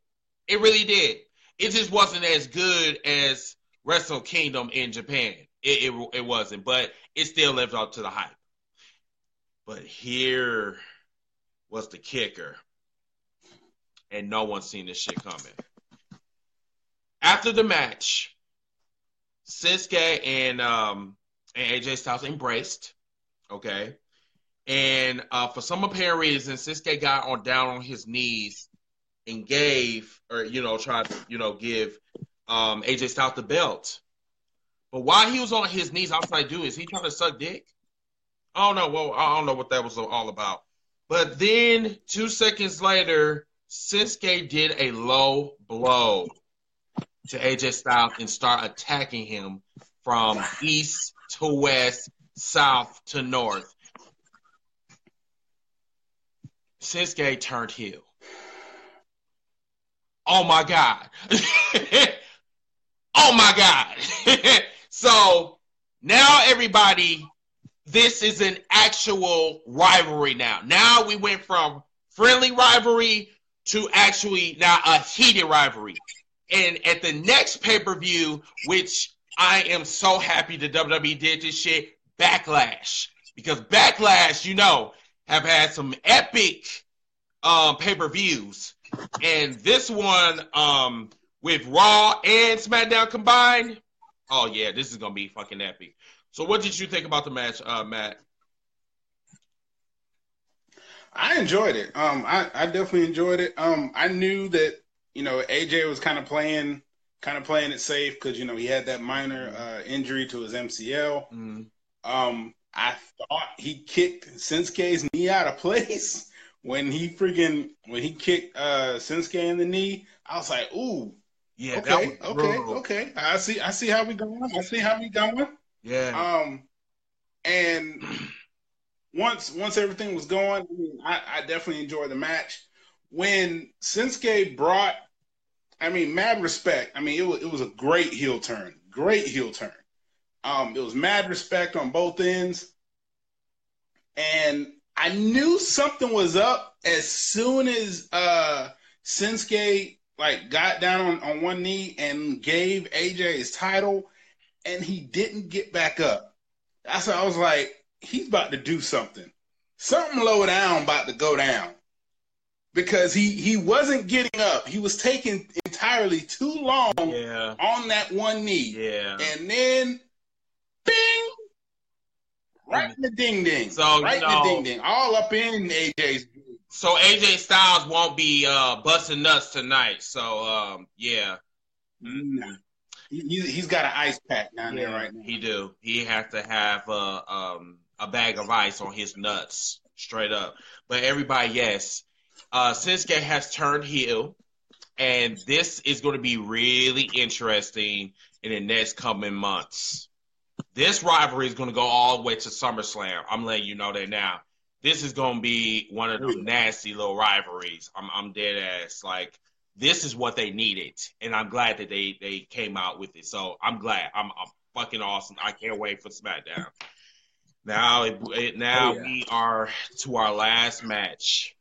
It really did. It just wasn't as good as Wrestle Kingdom in Japan. It, it it wasn't, but it still lived up to the hype. But here was the kicker, and no one seen this shit coming. After the match, Shinsuke and um and AJ Styles embraced. Okay. And uh, for some apparent reason, Shinsuke got on down on his knees and gave, or you know, tried to, you know, give um, AJ Styles the belt. But while he was on his knees, I was like, dude, is he trying to suck dick? I don't know. Well, I don't know what that was all about. But then two seconds later, Shinsuke did a low blow to AJ Styles and start attacking him from east to west, south to north. Shinsuke turned heel. Oh my God. oh my God. so now everybody, this is an actual rivalry now. Now we went from friendly rivalry to actually now a heated rivalry. And at the next pay per view, which I am so happy the WWE did this shit, Backlash. Because Backlash, you know, have had some epic um, pay per views. And this one, um, with Raw and SmackDown combined, oh yeah, this is gonna be fucking epic. So, what did you think about the match, uh, Matt? I enjoyed it. Um, I, I definitely enjoyed it. Um, I knew that you know AJ was kind of playing, kind of playing it safe because you know he had that minor uh, injury to his MCL. Mm. Um, I thought he kicked Shinsuke's knee out of place when he freaking when he kicked uh Shinsuke in the knee. I was like, ooh, Yeah, okay, okay, okay. I see, I see how we going. I see how we going. Yeah, Um, and once once everything was going, I, I, definitely enjoyed the match. When Shinsuke brought, I mean, mad respect. I mean, it was it was a great heel turn, great heel turn. Um, it was mad respect on both ends, and I knew something was up as soon as uh like got down on, on one knee and gave AJ his title, and he didn't get back up. That's why I was like, he's about to do something. Something low down about to go down. Because he he wasn't getting up. He was taking entirely too long yeah, on that one knee. yeah. And then bing right in the ding ding. So, you right in the ding ding. All up in AJ's So AJ Styles won't be uh, busting nuts tonight. So um, yeah, Nah. He, he's got an ice pack down there right now. he do. He has to have a um, a bag of ice on his nuts, straight up. But everybody, yes, uh, Shinsuke has turned heel, and this is going to be really interesting in the next coming months. This rivalry is going to go all the way to SummerSlam. I'm letting you know that now. This is going to be one of those nasty little rivalries. I'm, I'm dead ass. Like, this is what they needed. And I'm glad that they, they came out with it. So I'm glad. I'm, I'm fucking awesome. I can't wait for SmackDown. Now, it, it, now oh, yeah. we are to our last match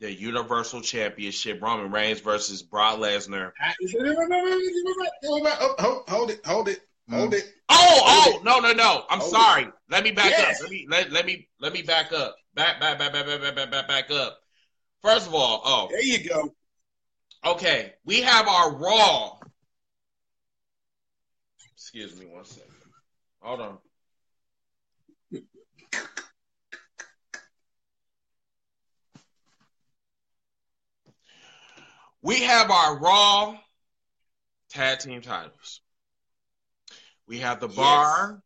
the Universal Championship, Roman Reigns versus Brock Lesnar. Hold, it, hold it, mm. hold it. Oh, oh, no, no, no. I'm hold sorry. It. Let me back yes. up. Let me let, let me let me back up. Back, back, back, back, back, back, back, back up. First of all, oh, there you go. Okay, we have our Raw. Excuse me one second. Hold on. We have our Raw tag team titles. We have the bar,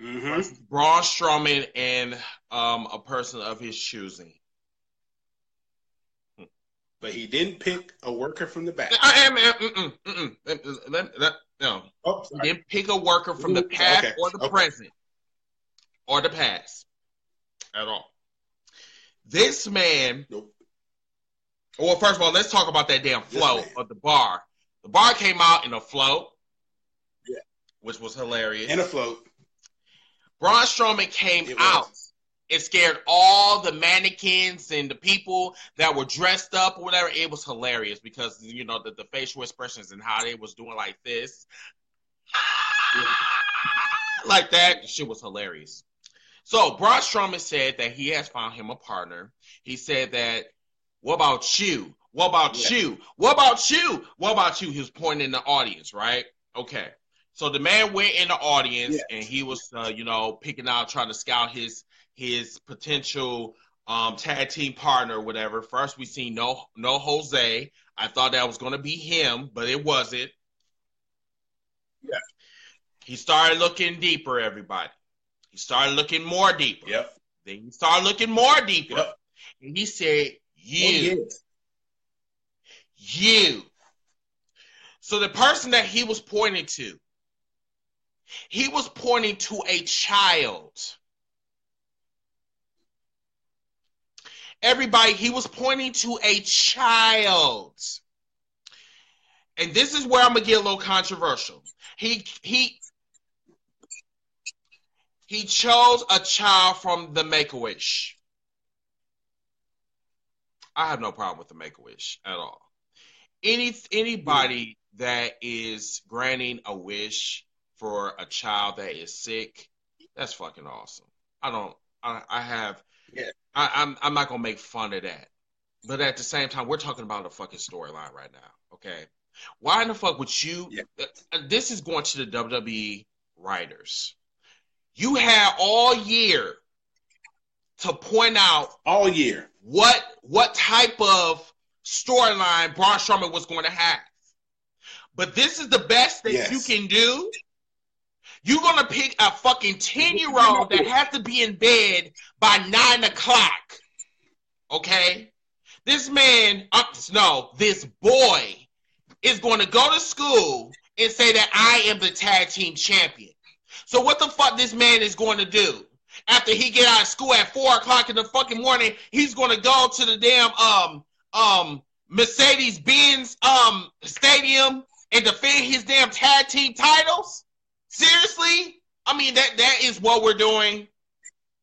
yes. mm-hmm. Braun Strowman, and um, a person of his choosing. But he didn't pick a worker from the back. I am. Mm-mm, mm-mm, mm-mm, no, oh, he didn't pick a worker from the past okay. or the okay. present or the past at all. This man nope. Well, first of all, let's talk about that damn float yes, of the bar. The bar came out in a float, yeah, which was hilarious. In a float. Braun Strowman came out and scared all the mannequins and the people that were dressed up or whatever. It was hilarious because you know the, the facial expressions and how they was doing like this, yeah. like that. Shit was hilarious. So Braun Strowman said that he has found him a partner. He said that what about you? What about yeah. you? What about you? What about you? He was pointing in the audience, right? Okay. So the man went in the audience yeah. and he was, uh, you know, picking out, trying to scout his his potential um, tag team partner, whatever. First, we seen no no Jose. I thought that was going to be him, but it wasn't. Yeah. He started looking deeper. Everybody. He started looking more deeper. Yep. Then he started looking more deeper. Yep. And he said, you. Oh, you. So the person that he was pointing to, he was pointing to a child. Everybody, he was pointing to a child. And this is where I'm gonna get a little controversial. He he he chose a child from the Make a Wish. I have no problem with the Make a Wish at all. Any anybody that is granting a wish for a child that is sick, that's fucking awesome. I don't. I, I have. Yeah. I, I'm. I'm not gonna make fun of that. But at the same time, we're talking about a fucking storyline right now. Okay. Why in the fuck would you? Yeah. Uh, this is going to the WWE writers. You had all year to point out all year what what type of storyline Braun Strowman was going to have. But this is the best that yes. you can do. You're gonna pick a fucking 10 year old that has to be in bed by nine o'clock. Okay? This man, uh, no, this boy is going to go to school and say that I am the tag team champion. So what the fuck this man is going to do? After he get out of school at four o'clock in the fucking morning, he's gonna go to the damn um um Mercedes Benz um stadium and defend his damn tag team titles? Seriously? I mean that that is what we're doing.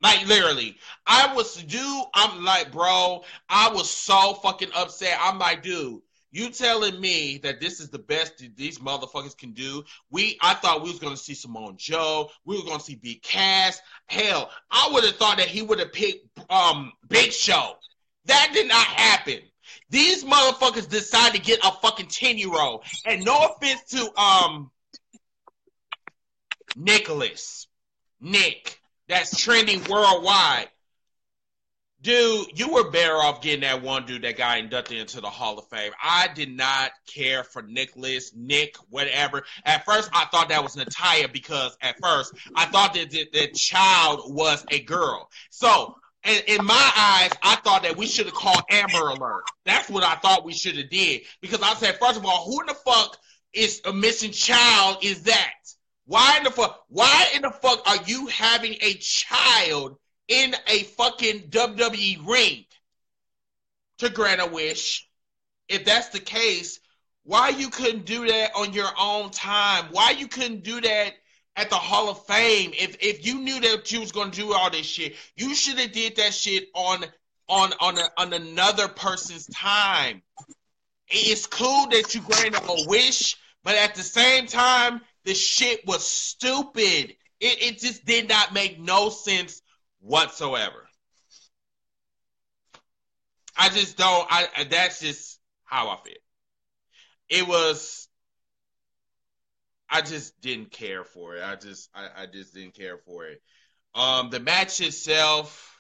Like literally. I was do I'm like, bro, I was so fucking upset. I'm like, dude, you telling me that this is the best these motherfuckers can do? We I thought we was gonna see Samoa Joe, we were gonna see Big Cass. Hell, I would have thought that he would have picked um Big Show. That did not happen. These motherfuckers decided to get a fucking 10 year old. And no offense to um Nicholas, Nick, that's trending worldwide. Dude, you were better off getting that one dude that got inducted into the Hall of Fame. I did not care for Nicholas, Nick, whatever. At first, I thought that was Natalia because at first I thought that the, the child was a girl. So, in, in my eyes, I thought that we should have called Amber Alert. That's what I thought we should have did because I said, first of all, who in the fuck is a missing child? Is that? Why in the fuck? Why in the fuck are you having a child in a fucking WWE ring to grant a wish? If that's the case, why you couldn't do that on your own time? Why you couldn't do that at the Hall of Fame? If if you knew that you was gonna do all this shit, you should have did that shit on on on a, on another person's time. It's cool that you granted a wish, but at the same time, the shit was stupid. It, it just did not make no sense whatsoever. I just don't. I that's just how I feel. It was. I just didn't care for it. I just I, I just didn't care for it. Um, the match itself,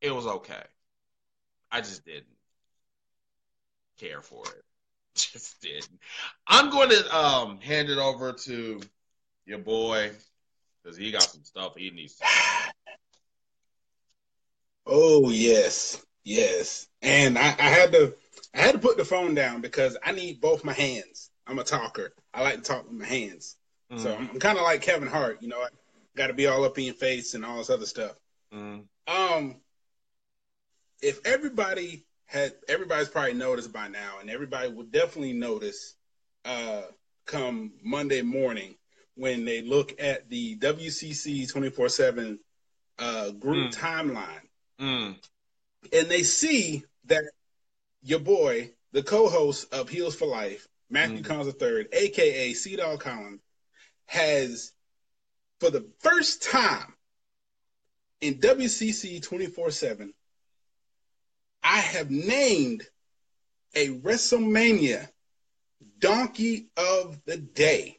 it was okay. I just didn't care for it. Just didn't. I'm going to um hand it over to your boy because he got some stuff he needs to. Oh yes, yes. And I, I had to I had to put the phone down because I need both my hands. I'm a talker. I like to talk with my hands. Mm. So I'm, I'm kind of like Kevin Hart. You know, I got to be all up in your face and all this other stuff. Mm. Um, if everybody had everybody's probably noticed by now, and everybody will definitely notice uh, come Monday morning when they look at the WCC 24 7 uh, group mm. timeline. Mm. And they see that your boy, the co host of Heels for Life, Matthew mm. Collins III, aka C Dog Collins, has for the first time in WCC 24 7 I have named a WrestleMania donkey of the day.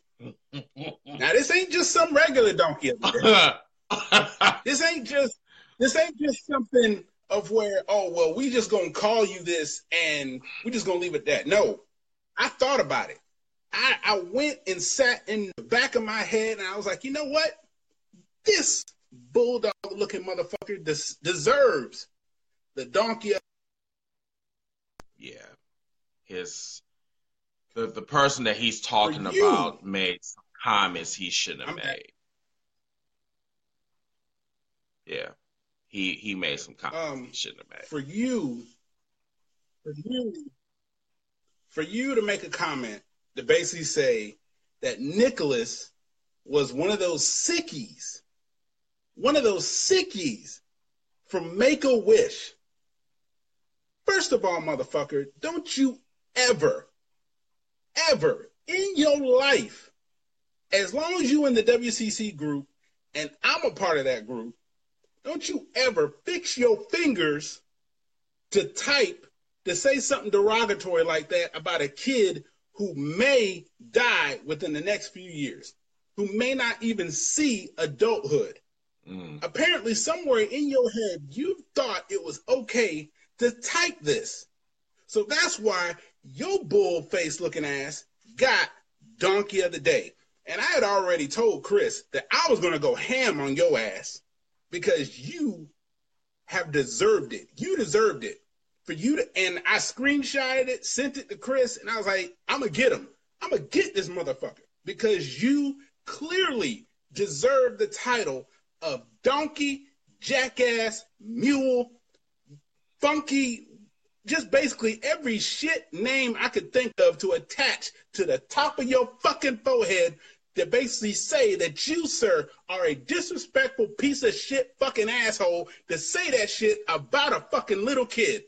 Now this ain't just some regular donkey this ain't just this ain't just something of where oh well we just gonna call you this and we just gonna leave it that. No, I thought about it. I, I went and sat in the back of my head and I was like, you know what? This bulldog looking motherfucker des- deserves the donkey yeah, his the the person that he's talking about made some comments he shouldn't have I'm made. Yeah, he he made some comments um, he shouldn't have made. For you, for you, for you to make a comment to basically say that Nicholas was one of those sickies, one of those sickies from Make a Wish First of all, motherfucker, don't you ever, ever in your life, as long as you in the WCC group and I'm a part of that group, don't you ever fix your fingers to type to say something derogatory like that about a kid who may die within the next few years, who may not even see adulthood. Mm. Apparently, somewhere in your head, you thought it was okay to type this. So that's why your bull face looking ass got donkey of the day. And I had already told Chris that I was going to go ham on your ass because you have deserved it. You deserved it. For you to, and I screenshotted it, sent it to Chris, and I was like, I'm going to get him. I'm going to get this motherfucker because you clearly deserve the title of donkey, jackass, mule, funky, just basically every shit name I could think of to attach to the top of your fucking forehead to basically say that you, sir, are a disrespectful piece of shit fucking asshole to say that shit about a fucking little kid.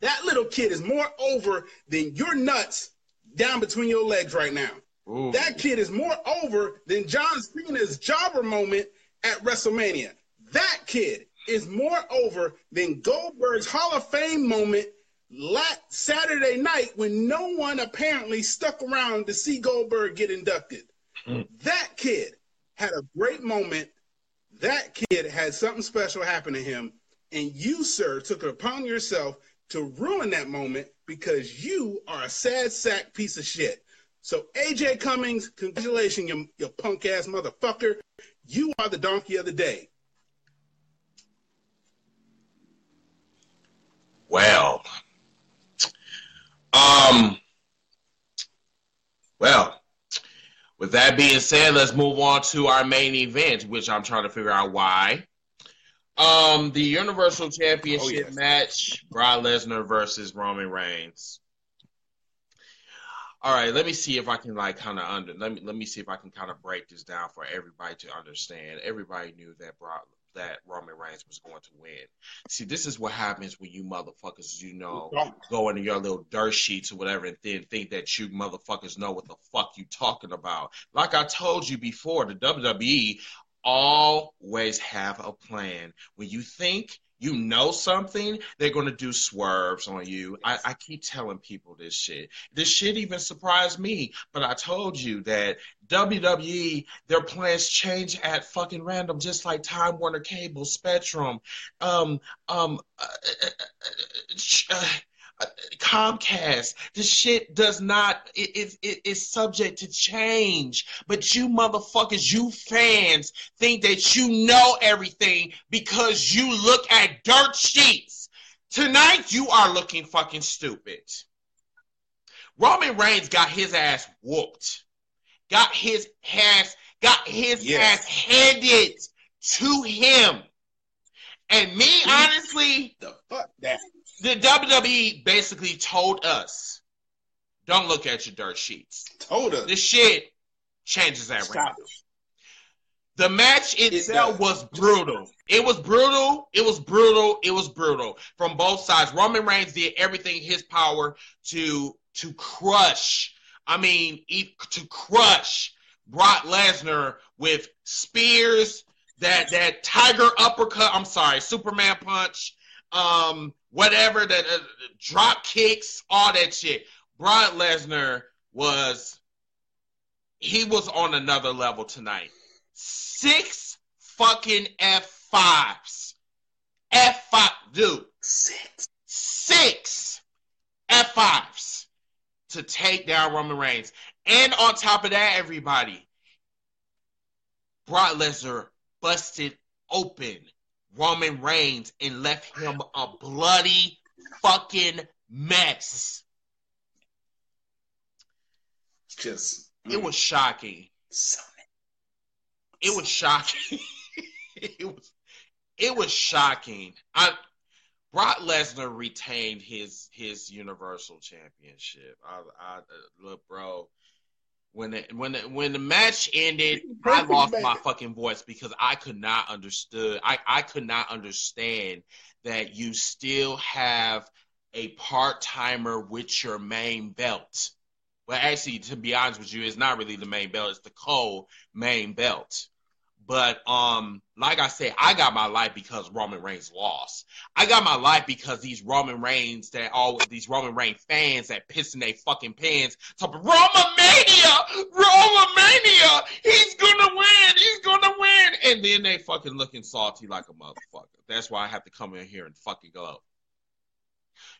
That little kid is more over than your nuts down between your legs right now. Ooh. That kid is more over than John Cena's jobber moment at WrestleMania. That kid is more over than Goldberg's Hall of Fame moment last Saturday night when no one apparently stuck around to see Goldberg get inducted. Mm. That kid had a great moment. That kid had something special happen to him. And you, sir, took it upon yourself to ruin that moment because you are a sad sack piece of shit. So, AJ Cummings, congratulations, you, you punk ass motherfucker. You are the donkey of the day. Well, um, well, With that being said, let's move on to our main event, which I'm trying to figure out why. Um, the Universal Championship Oh, yes. match: Brock Lesnar versus Roman Reigns. All right, let me see if I can like kind of under let me let me see if I can kind of break this down for everybody to understand. Everybody knew that Brock that Roman Reigns was going to win. See, this is what happens when you motherfuckers, you know, go into your little dirt sheets or whatever and then think that you motherfuckers know what the fuck you talking about. Like I told you before, the WWE always have a plan. When you think you know something, they're gonna do swerves on you. I, I keep telling people this shit. This shit even surprised me, but I told you that WWE, their plans change at fucking random, just like Time Warner Cable, Spectrum, um, um, uh, uh, uh, uh, uh, Comcast. This shit does not it is it, is subject to change. But you motherfuckers, you fans, think that you know everything because you look at dirt sheets. Tonight you are looking fucking stupid. Roman Reigns got his ass whooped. Got his ass got his Yes. ass handed to him. And me, honestly, The fuck that. The WWE basically told us, don't look at your dirt sheets. Told us. This shit changes that Stop random. it. The match itself does. was brutal. It was brutal. It was brutal. It was brutal from both sides. Roman Reigns did everything in his power to to crush. I mean, e- to crush Brock Lesnar with spears, that that tiger uppercut. I'm sorry, Superman punch, um, whatever that uh, drop kicks, all that shit. Brock Lesnar was he was on another level tonight. Six fucking F5s. F5, dude. Six. Six F5s to take down Roman Reigns. And on top of that, everybody, Brock Lesnar busted open Roman Reigns and left him a bloody fucking mess. Just. It was shocking. It was shocking. it was it was shocking. I Brock Lesnar retained his his Universal Championship. I, I look, bro. When the, when the, when the match ended, I lost my fucking voice because I could not understood. I I could not understand that you still have a part timer with your main belt. Well, actually, to be honest with you, it's not really the main belt; it's the co main belt. But um, like I said, I got my life because Roman Reigns lost. I got my life because these Roman Reigns that all these Roman Reigns fans that pissing their fucking pants talking Roman Mania, Roman Mania, he's gonna win, he's gonna win, and then they fucking looking salty like a motherfucker. That's why I have to come in here and fucking glow.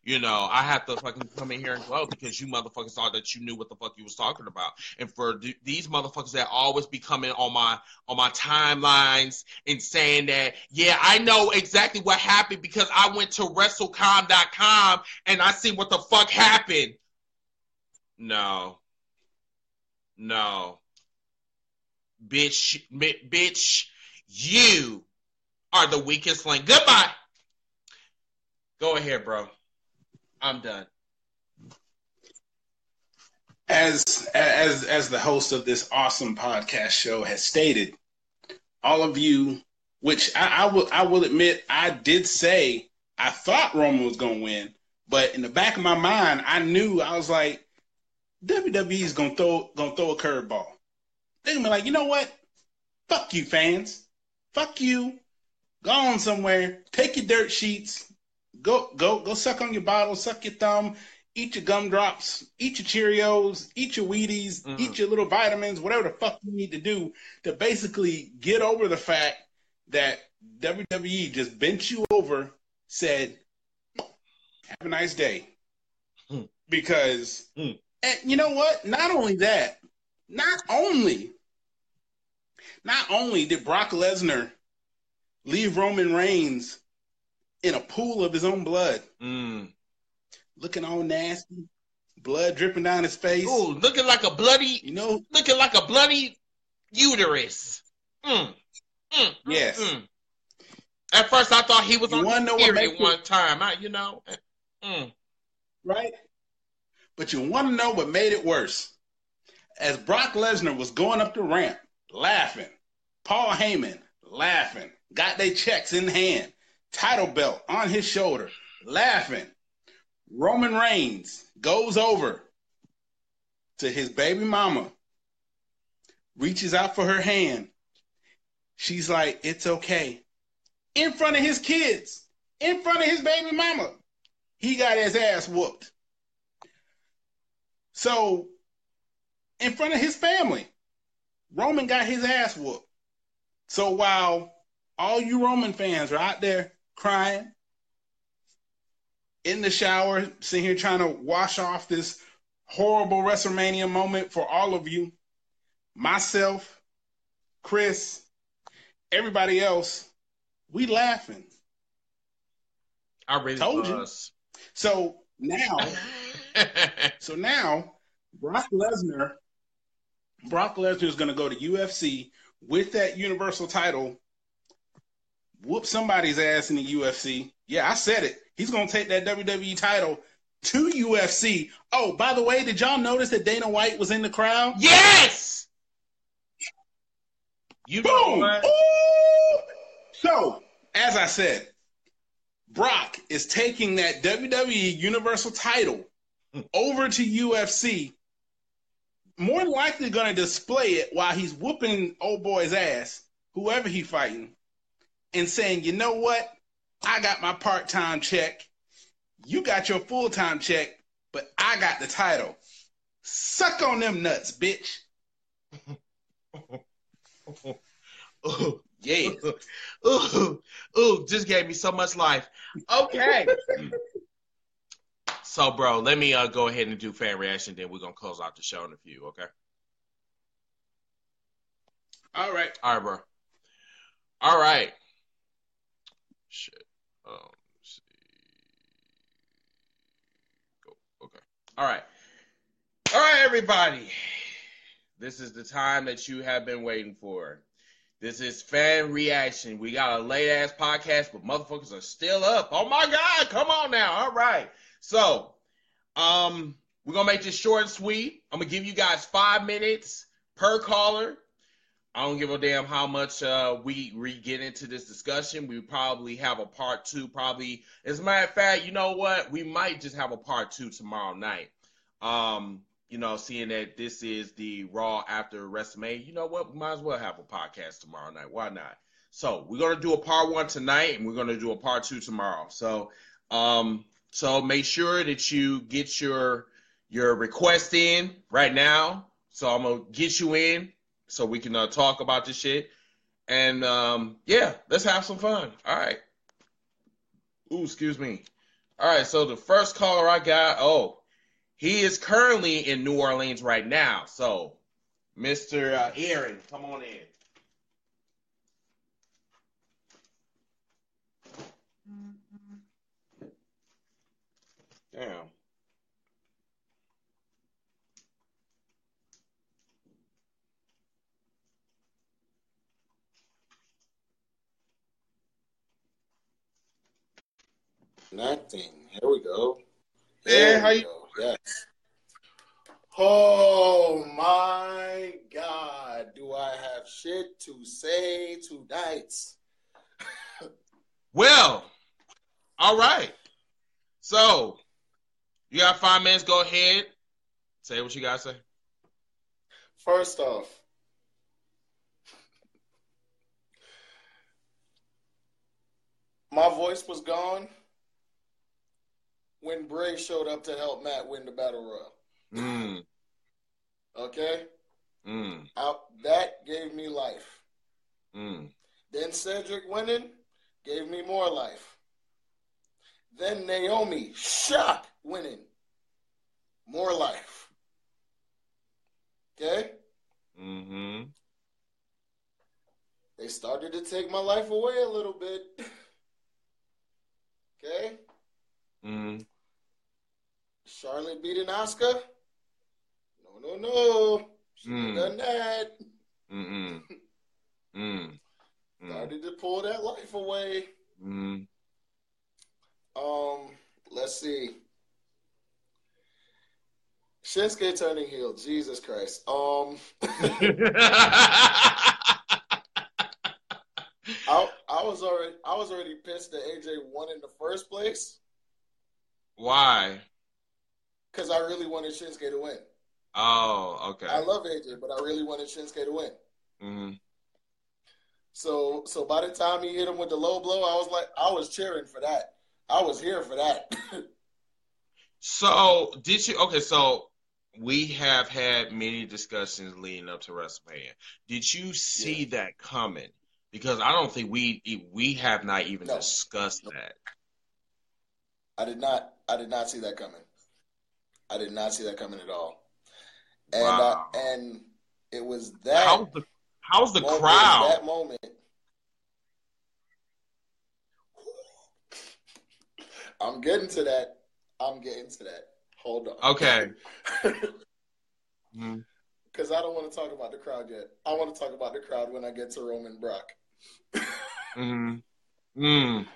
You know, I have to fucking come in here and glow because you motherfuckers thought that you knew what the fuck you was talking about. And for th- these motherfuckers that always be coming on my on my timelines and saying that, yeah, I know exactly what happened because I went to WrestleCom.com and I see what the fuck happened. No. No. Bitch, bi- bitch, you are the weakest link. Goodbye. Go ahead, bro. I'm done. as as as the host of this awesome podcast show has stated, all of you, which I, I will I will admit, I did say I thought Roman was gonna win, but in the back of my mind, I knew I was like, WWE's gonna throw gonna throw a curveball. They're gonna be like, you know what? Fuck you, fans. Fuck you. Go on somewhere. Take your dirt sheets. Go go go suck on your bottle. Suck your thumb eat your gumdrops, eat your Cheerios, eat your Wheaties, Mhm. eat your little vitamins, whatever the fuck you need to do to basically get over the fact that WWE just bent you over, said, "Have a nice day," Hmm. because Hmm. and you know what? Not only that, not only, not only did Brock Lesnar leave Roman Reigns in a pool of his own blood Mm. looking all nasty, blood dripping down his face. Ooh, looking like a bloody, You know, looking like a bloody uterus. Mm. Mm. yes. Mm. At first, I thought he was You on the period one time. I, you know, mm. right? But you want to know what made it worse? As Brock Lesnar was going up the ramp, laughing, Paul Heyman laughing, got their checks in hand, title belt on his shoulder, laughing. Roman Reigns goes over to his baby mama, reaches out for her hand. She's like, It's okay. In front of his kids, in front of his baby mama. He got his ass whooped. So, in front of his family, Roman got his ass whooped. So while all you Roman fans are out there crying, in the shower, sitting here trying to wash off this horrible WrestleMania moment for all of you, myself, Chris, everybody else, we laughing. I really Told you. So now So now, Brock Lesnar, Brock Lesnar is going to go to UFC with that Universal title, whoop somebody's ass in the UFC. Yeah, I said it. He's going to take that WWE title to UFC. Oh, by the way, did y'all notice that Dana White was in the crowd? yes. You Boom! So, as I said, Brock is taking that WWE Universal title over to UFC. More than likely going to display it while he's whooping old boy's ass, whoever he fighting, and saying, "You know what? I got my part-time check. You got your full-time check, but I got the title. Suck on them nuts, bitch." Ooh, Yeah. ooh, ooh, just gave me so much life. Okay. so, bro, let me uh, go ahead and do fan reaction. Then we're gonna close out the show in a few. Okay. All right. All right, bro. All right. Shit. Um, see. Go. Okay. All right. All right, everybody. This is the time that you have been waiting for. This is fan reaction. We got a late ass podcast, but motherfuckers are still up. Oh my god, come on now. All right. So, um, we're gonna make this short and sweet. I'm gonna give you guys five minutes per caller. I don't give a damn how much uh, we we get into this discussion. We probably have a part two. Probably, as a matter of fact, you know what? We might just have a part two tomorrow night. Um, you know, seeing that this is the Raw after WrestleMania, you know what? We might as well have a podcast tomorrow night. Why not? So we're gonna do a part one tonight, and we're gonna do a part two tomorrow. So, um, so make sure that you get your your request in right now. So I'm gonna get you in so we can uh, talk about this shit. And um, yeah, let's have some fun. All right. Ooh, excuse me. All right, so the first caller I got, oh, he is currently in New Orleans right now. So, Mr. Uh, Aaron, come on in. Damn. Connecting. Here we go. Yeah, Here how you- go. Yes. Oh my God. Do I have shit to say tonight? Well, all right. So, you got five minutes. Go ahead. Say what you got to say. First off, my voice was gone when Bray showed up to help Matt win the Battle Royal. Mm, Okay? mm, Out, that gave me life. mm. Then Cedric winning gave me more life. Then Naomi shock winning more life. Okay? Mm-hmm. They started to take my life away a little bit. okay? Mm. Charlotte beating Asuka? No, no, no. Shouldn't Mm. done that. Mm-mm. Mm. Mm. Started to pull that life away. Mm. Um, let's see. Shinsuke turning heel. Jesus Christ. Um, I, I was already I was already pissed that AJ won in the first place Why? because I really wanted Shinsuke to win. Oh, okay. I love AJ, but I really wanted Shinsuke to win. Mm-hmm. So so by the time he hit him with the low blow, I was like, I was cheering for that. I was here for that. So, did you? Okay, so we have had many discussions leading up to WrestleMania. Did you see that coming? Because I don't think we we have not even No. discussed that. I did not I did not see that coming. I did not see that coming at all. And Wow. uh, and it was that How's the how's the moment- crowd? that moment. I'm getting to that. I'm getting to that. Hold on. Okay. Because I don't want to talk about the crowd yet. I want to talk about the crowd when I get to Roman Brock. Mm. Mm.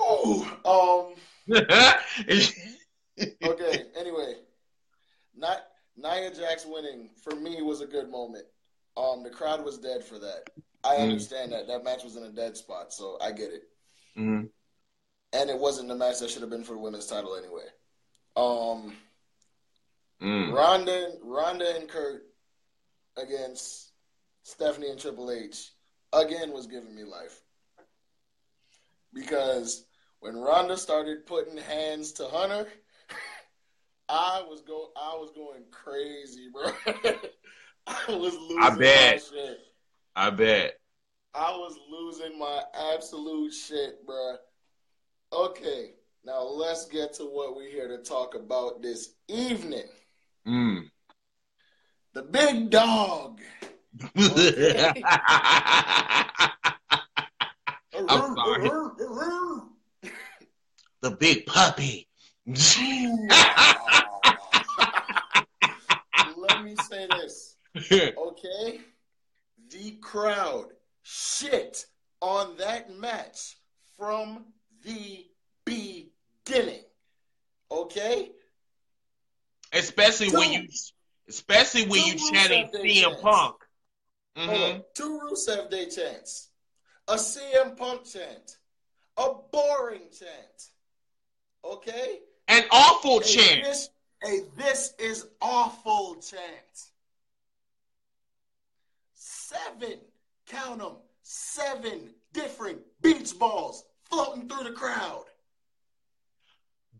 Ooh, um. Okay. Anyway, not Nia Jax winning for me was a good moment. Um, the crowd was dead for that. I Mm. understand that that match was in a dead spot, so I get it. Mm. And it wasn't the match that should have been for the women's title anyway. Um, Mm. Ronda, Ronda and Kurt against Stephanie and Triple H again was giving me life because when Ronda started putting hands to Hunter, I was go I was going crazy, bro. I was losing I bet. my shit. I bet. I was losing my absolute shit, bro. Okay, now let's get to what we're here to talk about this evening. Mm. The big dog. I'm sorry. The big puppy. Let me say this, okay? The crowd shit on that match from the beginning. Okay? especially when you, especially when Two you chanting CM. Punk. Mhm. on. Two Rusev Day chants, a CM Punk chant, a boring chant. Okay? An awful A chant. This, a this is awful chance. Seven, count them, seven different beach balls floating through the crowd.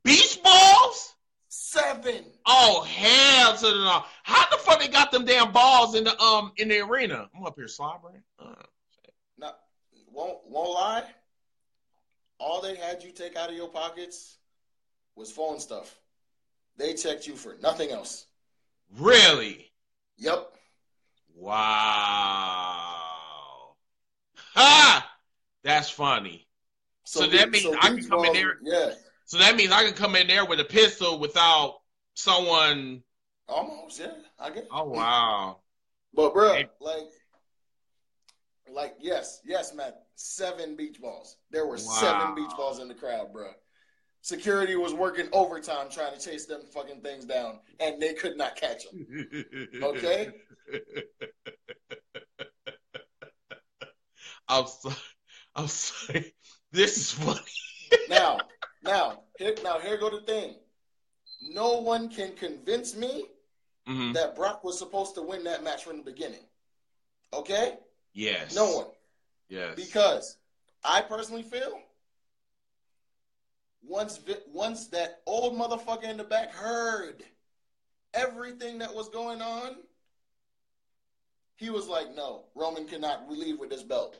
Beach balls? Seven. Oh hell to the no! How the fuck they got them damn balls in the um in the arena? I'm up here slobbering. Uh, Now, won't won't lie. All they had you take out of your pockets was phone stuff. They checked you for nothing else. really? Yep. Wow. Ha! That's funny. So that means I can come in um, there- Yeah, So that means I can come in there with a pistol without someone. almost. Yeah, I get. it. Oh wow. But bro, Hey. like, like yes, yes, man. Seven beach balls. There were Wow. seven beach balls in the crowd, bro. Security was working overtime trying to chase them fucking things down, and they could not catch them. Okay. I'm sorry. I'm sorry. This is funny. now, now, here, now, here go the thing. No one can convince me hmm that Brock was supposed to win that match from the beginning. Okay? Yes. No one. Yes. Because I personally feel once once that old motherfucker in the back heard everything that was going on, he was like, "No, Roman cannot leave with this belt."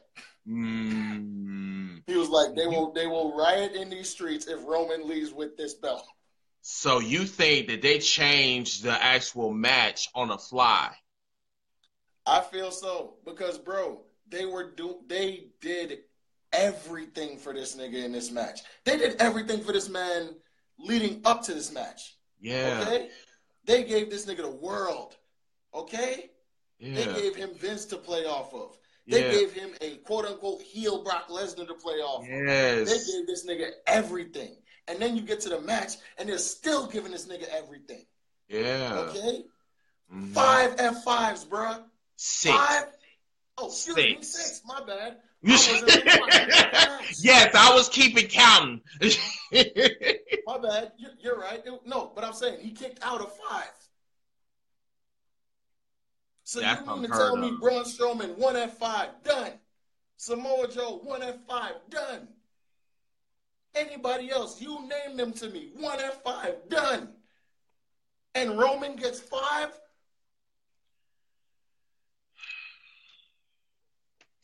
Mm. He was like, "They will they will riot in these streets if Roman leaves with this belt." So you think that they changed the actual match on the fly? I feel so because, bro, they were do they did everything for this nigga in this match. They did everything for this man leading up to this match. Yeah. Okay? They gave this nigga the world. Okay? Yeah. They gave him Vince to play off of. They yeah. gave him a quote unquote heel Brock Lesnar to play off of. They gave this nigga everything. And then you get to the match and they're still giving this nigga everything. Yeah. Okay? Mhm. Five F5s, bruh. Six. Five. Oh, excuse me, Six. six. My bad. I wasn't really watching the match. yes, I was keeping counting. My bad. You're, you're right. No, but I'm saying he kicked out of five. So That's you mean to unheard tell me. Braun Strowman one at five done? Samoa Joe one at five done. Anybody else? You name them to me. One at five done. And Roman gets five.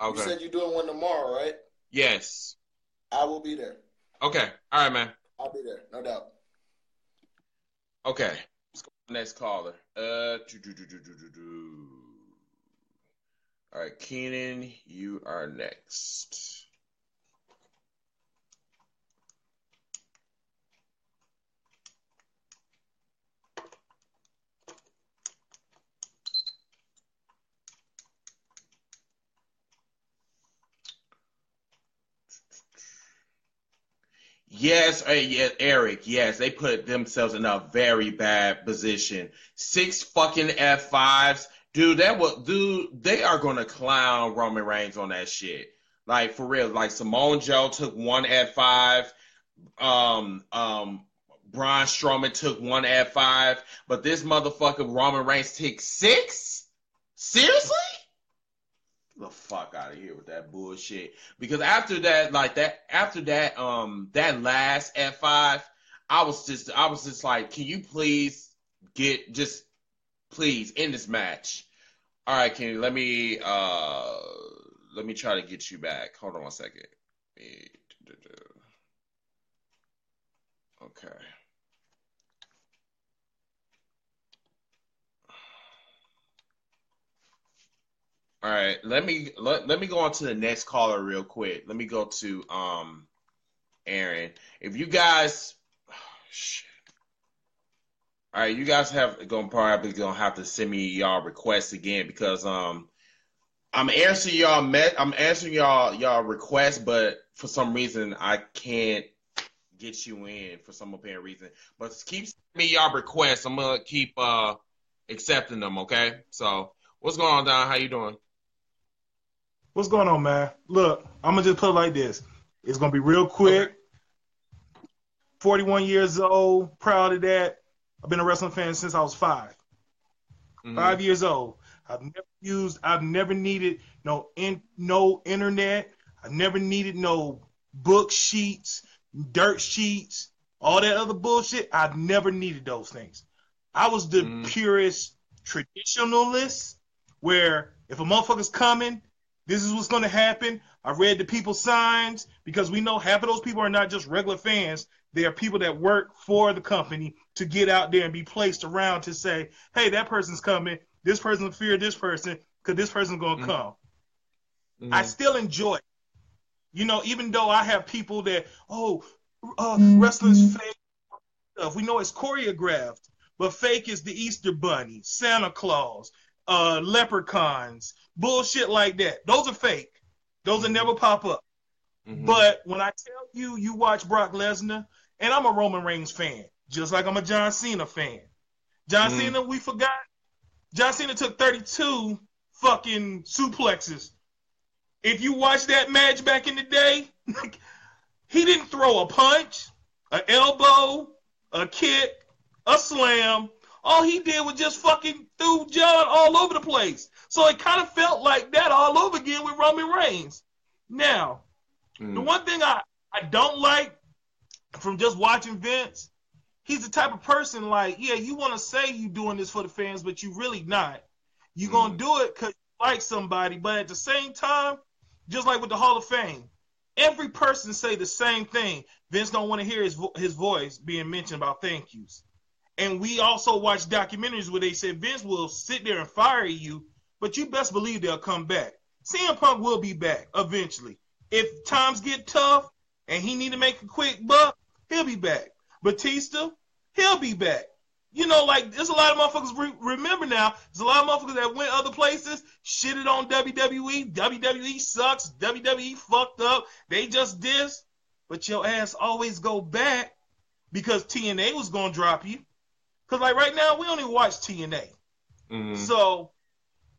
You said you're doing one tomorrow, right? Yes. I will be there. Okay. All right, man. I'll be there, no doubt. Okay. Let's go next caller. Uh. All right, Keenan, you are next. Yes, uh, yeah, Eric. Yes, they put themselves in a very bad position. Six fucking F fives, dude. That was, dude. They are gonna clown Roman Reigns on that shit. Like for real. Like Samoa Joe took one F five. Um, um, Braun Strowman took one F five, but this motherfucker Roman Reigns took six. Seriously? The fuck out of here with that bullshit. Because after that, like that, after that, um, that last F five, I was just, I was just like, can you please get, just please end this match? All right, Kenny, let me, uh, let me try to get you back. Hold on one second. Okay. All right, let me let, let me go on to the next caller real quick. Let me go to um Aaron. If you guys shit. All right, you guys have going probably gonna have to send me y'all requests again because um I'm answering y'all met I'm answering y'all y'all requests, but for some reason I can't get you in for some apparent reason. But keep sending me y'all requests. I'm gonna keep uh accepting them, okay? So what's going on, Don? How you doing? What's going on, man? Look, I'm gonna just put it like this. It's gonna be real quick. 41 years old, proud of that. I've been a wrestling fan since I was 5 Mhm. Five years old. I've never used. I've never needed no in no internet. I never needed no book sheets, dirt sheets, all that other bullshit. I've never needed those things. I was the Mhm. purest traditionalist, where if a motherfucker's coming, this is what's going to happen. I read the people's signs because we know half of those people are not just regular fans. They are people that work for the company to get out there and be placed around to say, hey, that person's coming. This person fear this person because this person's going to Mhm. come. Mhm. I still enjoy it. You know, even though I have people that, oh, uh, wrestling's fake stuff. We know it's choreographed, but fake is the Easter Bunny, Santa Claus, uh, leprechauns, bullshit like that. Those are fake. Those will never pop up. Mhm. But when I tell you, you watch Brock Lesnar, and I'm a Roman Reigns fan, just like I'm a John Cena fan. John Mhm. Cena, we forgot. John Cena took 32 fucking suplexes. If you watch that match back in the day, he didn't throw a punch, an elbow, a kick, a slam. All he did was just fucking threw John all over the place. So it kind of felt like that all over again with Roman Reigns. Now, the Mhm. one thing I, I don't like from just watching Vince, he's the type of person like, yeah, you want to say you doing this for the fans, but you really not. You gonna do it because you like somebody, but at the same time, just like with the Hall of Fame, every person say the same thing. Vince don't want to hear his vo- his voice being mentioned about thank yous. And we also watch documentaries where they said Vince will sit there and fire you, but you best believe they'll come back. CM Punk will be back eventually. If times get tough and he need to make a quick buck, he'll be back. Batista, he'll be back. You know, like there's a lot of motherfuckers re- remember now. There's a lot of motherfuckers that went other places, shitted on WWE. WWE sucks. WWE fucked up. They just this, but your ass always go back because TNA was gonna drop you. Cause like right now we only watch TNA. Mhm. So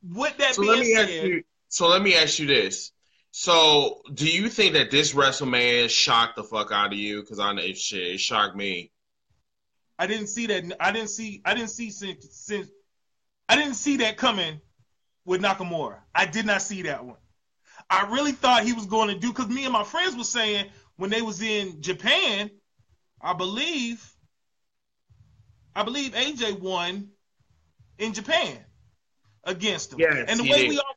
with that So being let me ask said, you. So let me ask you this. So do you think that this WrestleMania shocked the fuck out of you? Because I know it shit, it shocked me. I didn't see that. I didn't see. I didn't see since, since I didn't see that coming with Nakamura. I did not see that one. I really thought he was going to do because me and my friends were saying when they was in Japan, I believe, I believe AJ won in Japan against him. Yes, and the way did. we all,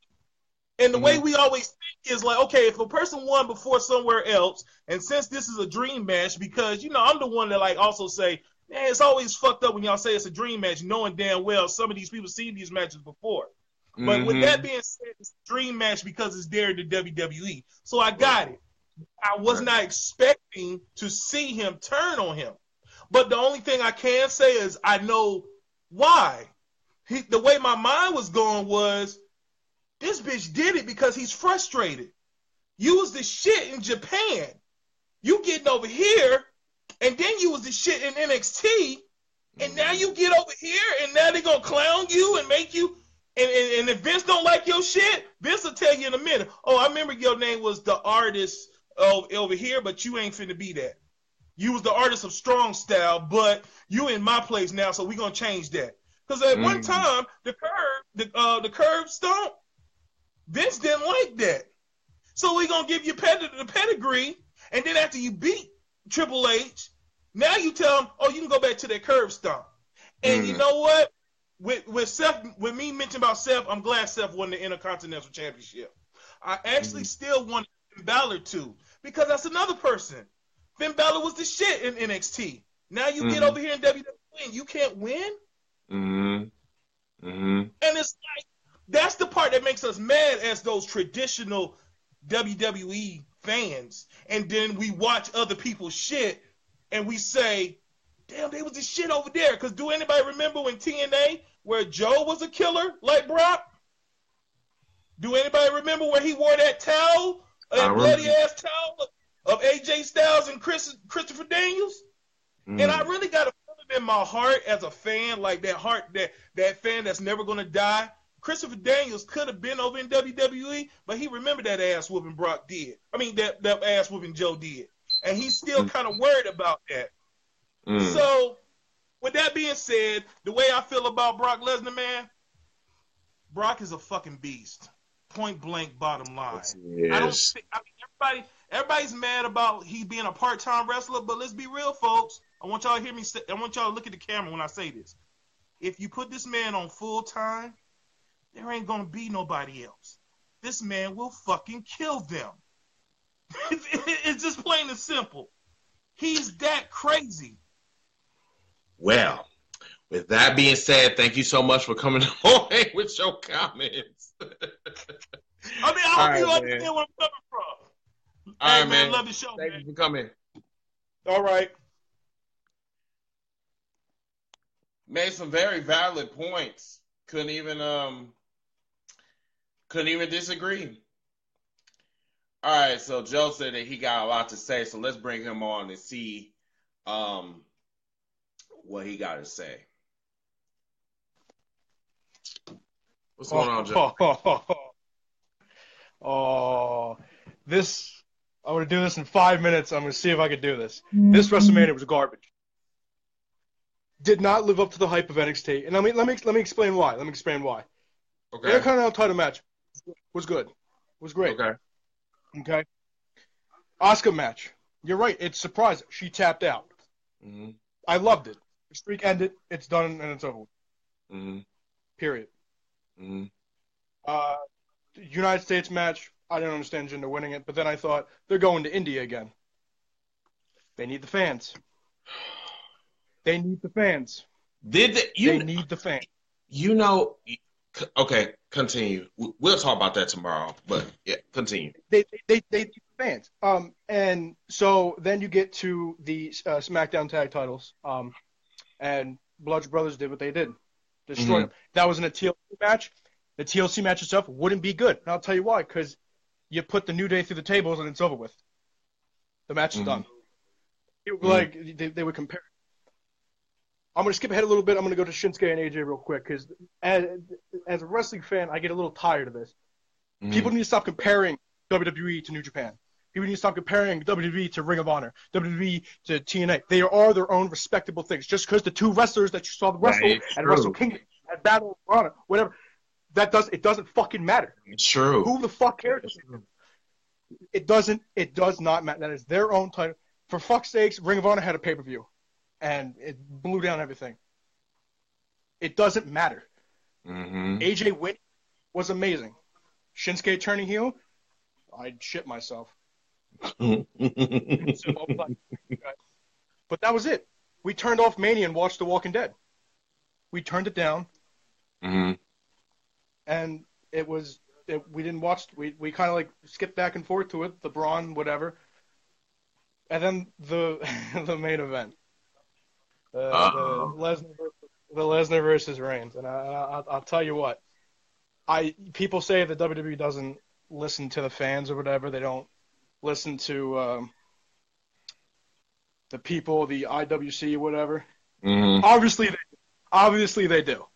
and the way we always think is like, okay, if a person won before somewhere else, and since this is a dream match, because you know I'm the one that like also say, man, it's always fucked up when y'all say it's a dream match, knowing damn well some of these people seen these matches before. But with Mhm. that being said, it's a dream match because it's there in the WWE. So I got it. I was Right. not expecting to see him turn on him. But the only thing I can say is I know why. He, the way my mind was going was this bitch did it because he's frustrated. You was the shit in Japan. You getting over here, and then you was the shit in NXT, and now mm-hmm. you get over here, and now they gonna clown you and make you. And, and, and if Vince don't like your shit, Vince will tell you in a minute. Oh, I remember your name was the artist over here, but you ain't finna be that. You was the artist of strong style, but you in my place now, so we gonna change that. Because at one Mhm. time, the curve, the uh, the curb stomp, Vince didn't like that. So we gonna give you ped- the pedigree, and then after you beat Triple H, now you tell him, oh, you can go back to that curb stomp. And you Mhm. know what? With with Seth, with me mentioning about Seth, I'm glad Seth won the Intercontinental Championship. I actually still want Finn Balor to because that's another person. Finn Balor was the shit in NXT. Now you get Mhm. over here in WWE and you can't win. Mm-hmm. Mm-hmm. And it's like that's the part that makes us mad as those traditional WWE fans. And then we watch other people's shit and we say, damn, they was the shit over there. Because do anybody remember when TNA where Joe was a killer like Brock? Do anybody remember where he wore that towel, that bloody ass towel of AJ Styles and Chris, Christopher Daniels? And Mm. I really got a feeling in my heart as a fan, like that heart, that that fan that's never gonna die. Christopher Daniels could have been over in WWE, but he remembered that ass whooping Brock did. I mean that that ass whooping Joe did, and he's still kind of worried about that. Mm. So, with that being said, the way I feel about Brock Lesnar, man, Brock is a fucking beast. Point blank, bottom line. I don't. Yes. Think, I mean, everybody, everybody's mad about he being a part-time wrestler, but let's be real, folks. I want y'all to hear me. Say, I want y'all to look at the camera when I say this. If you put this man on full time, there ain't gonna be nobody else. This man will fucking kill them. it's just plain and simple. He's that crazy. Well, with that being said, thank you so much for coming on with your comments. I mean, I All hope you understand man. where I'm coming from. All hey, right, man, man. love the show, Thank man. you for coming. All right. Made some very valid points. Couldn't even um couldn't even disagree. All right, so Joe said that he got a lot to say, so let's bring him on and see um what he got to say. What's going on, Joe? Oh, this. I'm going to do this in five minutes. I'm going to see if I can do this. This WrestleMania was garbage. Did not live up to the hype of NXT. And let me let me let me explain why. Let me explain why. Okay. Intercontinental title match was good. Was great. Okay. Okay. Asuka match. You're right. It's surprising. She tapped out. hmm I loved it. The streak ended. It's done and it's over. with. hmm Period. hmm Uh, United States match. I didn't understand Jinder winning it, but then I thought they're going to India again. They need the fans. They need the fans. Did the, you they need the fans. you know? Okay, continue. We- We'll talk about that tomorrow. But yeah, continue. They they they, they need the fans. Um, and so then you get to the uh, SmackDown Tag Titles. Um, and Bludgeon Brothers did what they did, destroyed Mhm. them. That was in a TLC match. The TLC match itself wouldn't be good. And I'll tell you why. Because you put the New Day through the tables and it's over with. The match is Mhm. done. Mhm. Like they, they would compare. I'm gonna skip ahead a little bit. I'm gonna go to Shinsuke and AJ real quick because as, as a wrestling fan, I get a little tired of this. Mhm. People need to stop comparing WWE to New Japan. People need to stop comparing WWE to Ring of Honor, WWE to TNA. They are their own respectable things. Just because the two wrestlers that you saw wrestle at. Wrestle Kingdom, at Battle of Honor, whatever, that does it doesn't fucking matter. It's true. Who the fuck cares? It doesn't. It does not matter. That is their own title. For fuck's sakes, Ring of Honor had a pay per view, and it blew down everything. It doesn't matter. hmm AJ win was amazing. Shinsuke turning heel, I'd shit myself. So I was like, okay. but that was it. We turned off Mania and watched The Walking Dead. We turned it down, hmm and it was it, we didn't watch. We we kind of like skipped back and forth to it, the Braun, whatever, and then the the main event, uh, the Uh-oh. Lesnar versus, the Lesnar versus Reigns, and I, I I'll tell you what, I people say that WWE doesn't listen to the fans or whatever. They don't listen to um, the people, the IWC, whatever. hmm Obviously, they, obviously they do.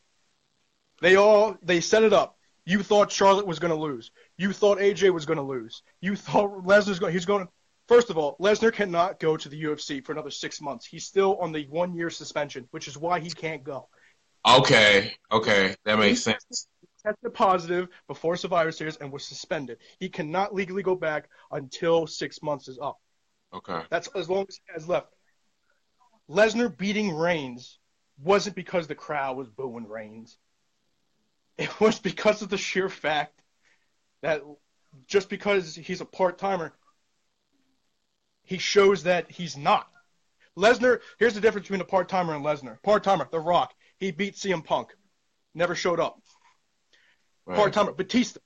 They all they set it up. You thought Charlotte was going to lose. You thought AJ was going to lose. You thought Lesnar's going. He's going. First of all, Lesnar cannot go to the UFC for another six months. He's still on the one year suspension, which is why he can't go. Okay. Okay. That makes sense. Tested positive before Survivor Series and was suspended. He cannot legally go back until six months is up. Okay. That's as long as he has left. Lesnar beating Reigns wasn't because the crowd was booing Reigns. It was because of the sheer fact that just because he's a part timer, he shows that he's not. Lesnar, here's the difference between a part timer and Lesnar. Part timer, The Rock, he beat CM Punk, never showed up. Right. Part timer, Batista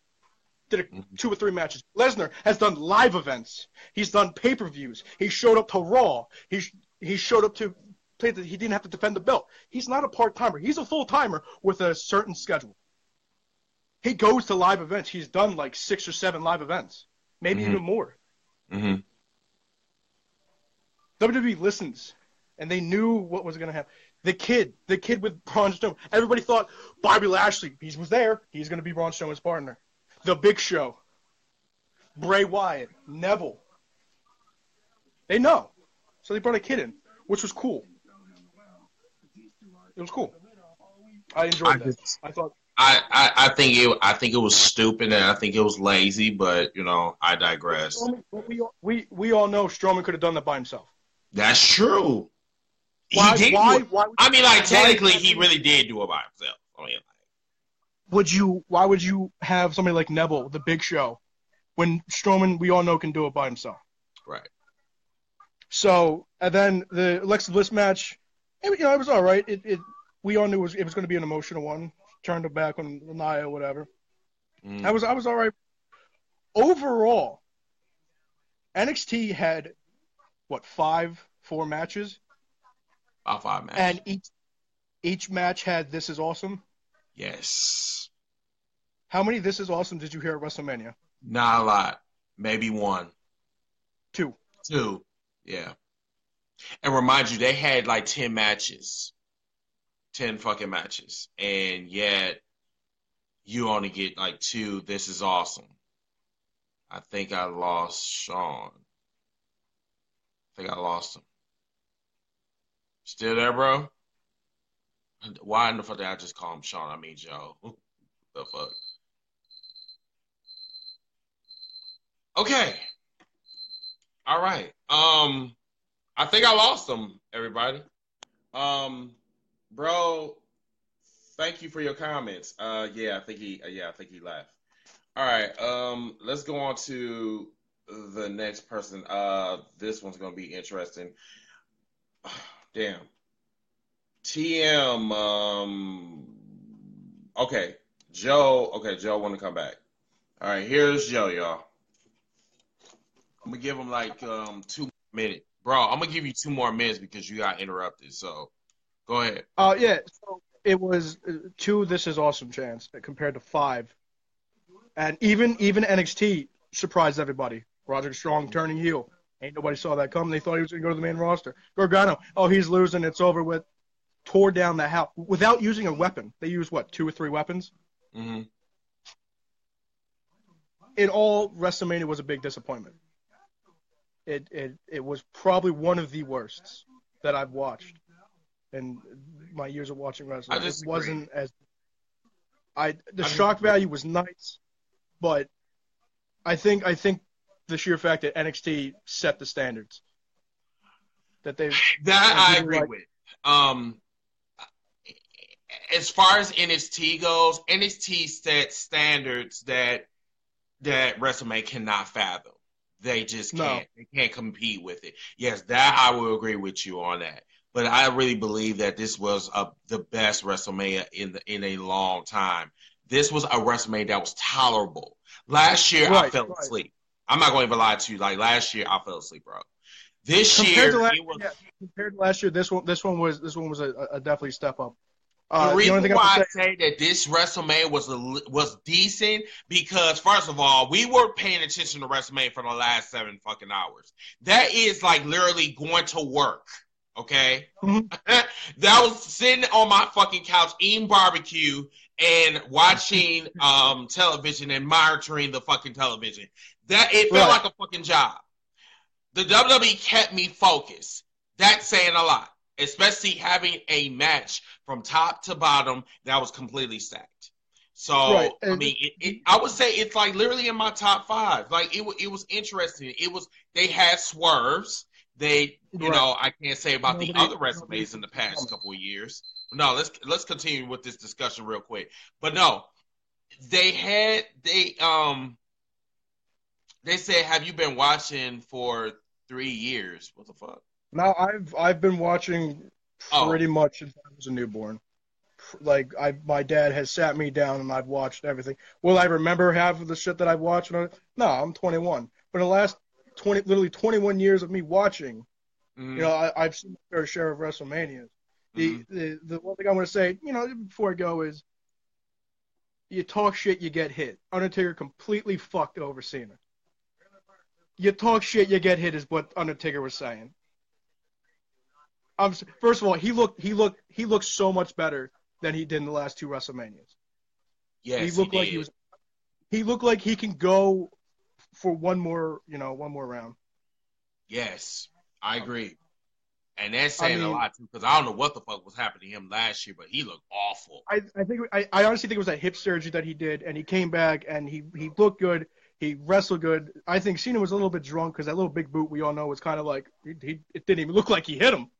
did a, mm-hmm. two or three matches. Lesnar has done live events. He's done pay per views. He showed up to Raw. He sh- he showed up to play. The, he didn't have to defend the belt. He's not a part timer. He's a full timer with a certain schedule. He goes to live events. He's done like six or seven live events, maybe Mhm. even more. hmm WWE listens, and they knew what was going to happen. The kid, the kid with Braun Strowman. Everybody thought Bobby Lashley. He was there. He's going to be Braun Strowman's partner. The Big Show, Bray Wyatt, Neville. They know, so they brought a kid in, which was cool. It was cool. I enjoyed I that. just- I thought I, I, I think it I think it was stupid and I think it was lazy, but you know I digress. We, we we all know Strowman could have done that by himself. That's true. Why? he did. why? Why? I mean, like technically, he really did do it by himself. I mean, like, would you why would you have somebody like Neville, the Big Show, when Strowman we all know can do it by himself? right. So and then the Alexa Bliss match, it, you know, it was all right. It, it we all knew it was it was going to be an emotional one. Turned her back on Nia, whatever. Mm. I was I was all right. Overall, NXT had what five four matches, About five matches. and each each match had this is awesome. yes, How many this is awesome did you hear at WrestleMania? not a lot. Maybe one, Two. two. Yeah. And remind you, they had like ten matches, ten fucking matches, and yet you only get like two. This is awesome. I think I lost Sean. I think I lost him. Still there, bro? Why in the fuck did I just call him Sean? I mean Joe. the fuck? Okay. All right. Um, I think I lost him, everybody. Um, bro. Thank you for your comments. Uh, yeah, I think he, uh, yeah, I think he left. All right, um, let's go on to the next person. Uh, this one's gonna be interesting. Damn. TM. Um. Okay, Joe. Okay, Joe want to come back. All right, here's Joe, y'all. I'm gonna give him like um two minutes, bro. I'm gonna give you two more minutes because you got interrupted. So, go ahead. Uh, yeah. So it was uh, two. This is awesome chance compared to five, and even even NXT surprised everybody. Roderick Strong turning heel. Ain't nobody saw that coming. They thought he was going to go to the main roster. Gargano, oh, he's losing. It's over with. Tore down the house without using a weapon. They used what, two or three weapons? Mm-hmm. In all, WrestleMania was a big disappointment. It it it was probably one of the worst that I've watched in my years of watching wrestling. It wasn't as I the I shock disagree. value was nice, but I think I think the sheer fact that NXT set the standards that they That I agree like- with. Um, as far as NXT goes, NXT set standards that that WrestleMania cannot fathom. They just can't. They can't compete with it. Yes, that I will agree with you on that. But I really believe that this was a, the best WrestleMania in the, in a long time. This was a WrestleMania that was tolerable. Last year I fell right. asleep. I'm not going to lie to you. Like last year I fell asleep, bro. This compared year to last, it was yeah, compared to last year, this one this one was this one was a, a definitely step up. Uh, the reason thing why I say that this WrestleMania was a, was decent because first of all, we were paying attention to WrestleMania for the last seven fucking hours. That is like literally going to work. Okay, Mhm. that was sitting on my fucking couch eating barbecue and watching um television and monitoring the fucking television. That it felt Right. like a fucking job. The WWE kept me focused. That's saying a lot, especially having a match from top to bottom that was completely stacked. So Right, I mean, it, it, I would say it's like literally in my top five. Like it, it was interesting. It was they had swerves. They, you Right. know, I can't say about the other resumes in the past couple of years. No, let's let's continue with this discussion real quick. But no, they had they um they said, "Have you been watching for three years?" What the fuck? no I've I've been watching Oh. pretty much since I was a newborn. Like I, my dad has sat me down and I've watched everything. Will I remember half of the shit that I've watched? No, I'm 21. But in the last 20, literally 21 years of me watching, Mhm. you know, I, I've seen a fair share of WrestleManias. The, Mhm. the the one thing I want to say, you know, before I go is, you talk shit, you get hit. Undertaker completely fucked over Cena. You talk shit, you get hit, is what Undertaker was saying. Um, first of all, he looked he looked he looked so much better than he did in the last two WrestleManias. yes, he looked like did. he was. He looked like he can go for one more, you know, one more round. Yes, I agree. And that's saying a mean- lot too, because I don't know what the fuck was happening to him last year, but he looked awful. I, I think I, I honestly think it was a hip surgery that he did, and he came back and he he looked good. He wrestled good. I think Cena was a little bit drunk because that little big boot we all know was kind of like he, he it didn't even look like he hit him.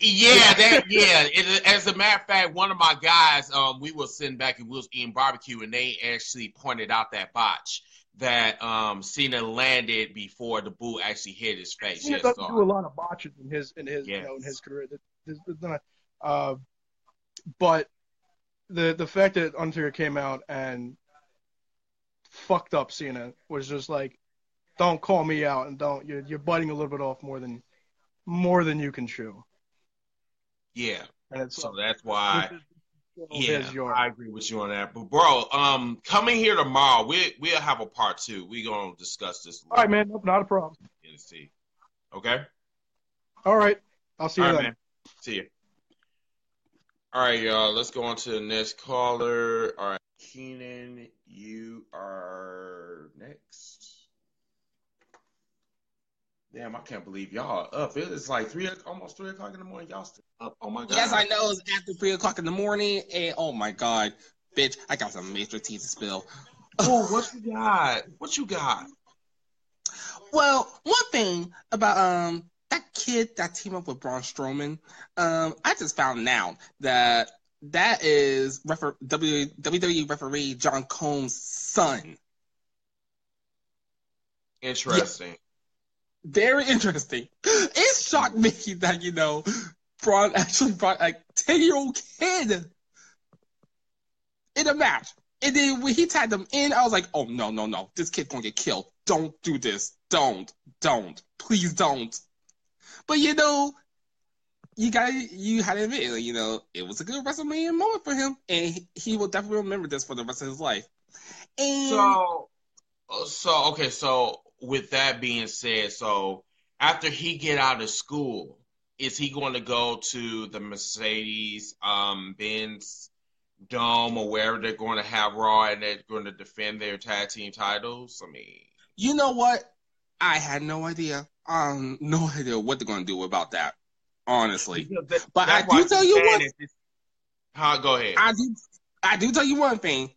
Yeah, that yeah. It, as a matter of fact, one of my guys, um, we were sitting back and we was eating barbecue, and they actually pointed out that botch that um Cena landed before the boot actually hit his face. Cena Yes, doesn't so- do a lot of botches in his in his you know in his career. There's- there's not- uh, but the the fact that Undertaker came out and fucked up Cena was just like, don't call me out and don't you're you're biting a little bit off more than more than you can chew. Yeah. And So that's why. Yeah, yard. I agree with you on that. But bro, um, coming here tomorrow, we we'll have a part two. We gonna discuss this. All right, man. Nope, not a problem. Okay. All right. I'll see you All right, then. man. See you. All right, y'all. Let's go on to the next caller. All right, Keenan, you are next. Damn, I can't believe y'all are up. It's like three, almost three o'clock in the morning. Y'all still up? Oh my god. Yes, I know. It's after three o'clock in the morning, and oh my god, bitch, I got some major tea to spill. Oh, what you got? What you got? Well, one thing about um that kid that teamed up with Braun Strowman, um, I just found out that that is refer- WWE referee John Cone's son. Interesting. Very interesting. It shocked me that, you know, Braun actually brought a 10 year old kid in a match. And then when he tagged him in, I was like, oh, no, no, no. This kid's to get killed. Don't do this. Don't. Don't. Please don't. But, you know, you got you had to admit, you know, it was a good WrestleMania moment for him, and he, he will definitely remember this for the rest of his life. And So, so okay. So with that being said, so after he get out of school, is he going to go to the Mercedes um, Benz Dome or wherever they're going to have Raw and they're going to defend their tag team titles? I mean, you know what? I had no idea. Um, no idea what they're going to do about that. Honestly, that- But I do tell you what- Huh, go ahead. I do. I do tell you one thing.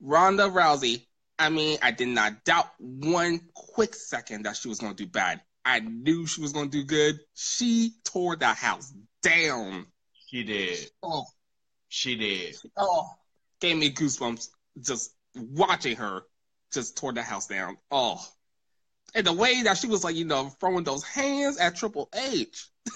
Ronda Rousey. I mean, I did not doubt one quick second that she was going to do bad. I knew she was going to do good. She tore that house down. she did. Oh, She did. oh, gave me goosebumps just watching her just tore the house down. Oh, and the way that she was like, you know, throwing those hands at Triple H.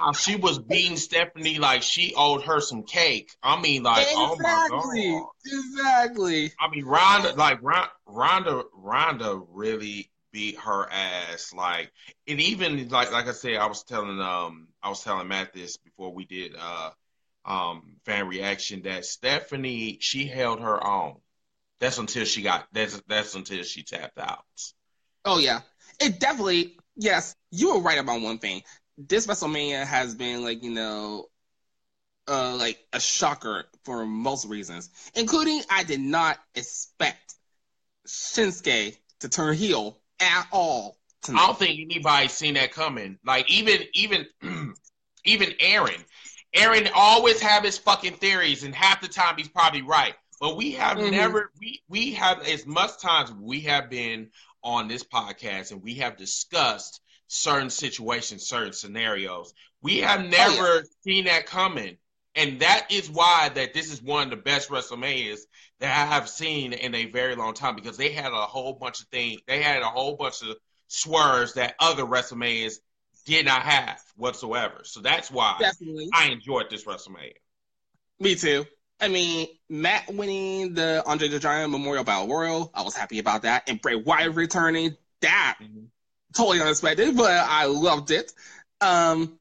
How she was beating Stephanie like she owed her some cake. I mean, like, oh my exactly, god. exactly. I mean, Ronda, like Ronda, Ronda really beat her ass. Like, and even like, like I said, I was telling, um, I was telling Matt this before we did, uh, um, fan reaction that Stephanie, she held her own. That's until she got. That's that's until she tapped out. Oh yeah, it definitely. Yes, you were right about one thing. This WrestleMania has been like you know, uh, like a shocker for most reasons, including I did not expect Shinsuke to turn heel at all. I don't think anybody seen that coming. Like even even even Aaron. Aaron always have his fucking theories, and half the time he's probably right. But we have Mhm. never we we have as much times we have been on this podcast and we have discussed certain situations, certain scenarios. We oh, have never seen that coming. And that is why that this is one of the best WrestleManias that I have seen in a very long time because they had a whole bunch of things. They had a whole bunch of swerves that other WrestleManias did not have whatsoever. So that's why Definitely, I enjoyed this WrestleMania. me too. I mean, Matt winning the Andre the Giant Memorial Battle Royal, I was happy about that, and Bray Wyatt returning, that mm-hmm. Totally unexpected, but I loved it. Um,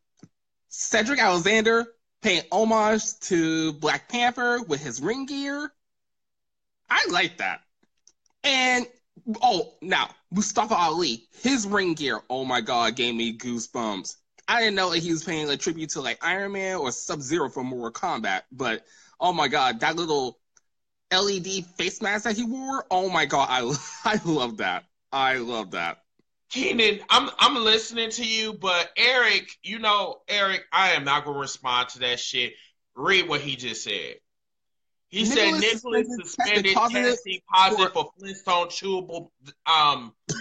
Cedric Alexander paying homage to Black Panther with his ring gear. I like that. And oh, now Mustafa Ali, his ring gear. Oh my god, gave me goosebumps. I didn't know that he was paying a tribute to like Iron Man or Sub Zero from Mortal Kombat, but oh my god, that little LED face mask that he wore. Oh my god, I I love that. I love that. Keenan, I'm I'm listening to you, but Eric, you know, Eric, I am not gonna respond to that shit. Read what he just said. He said Nicholas Nicholas suspended- tested positive positive for Flintstone chewable um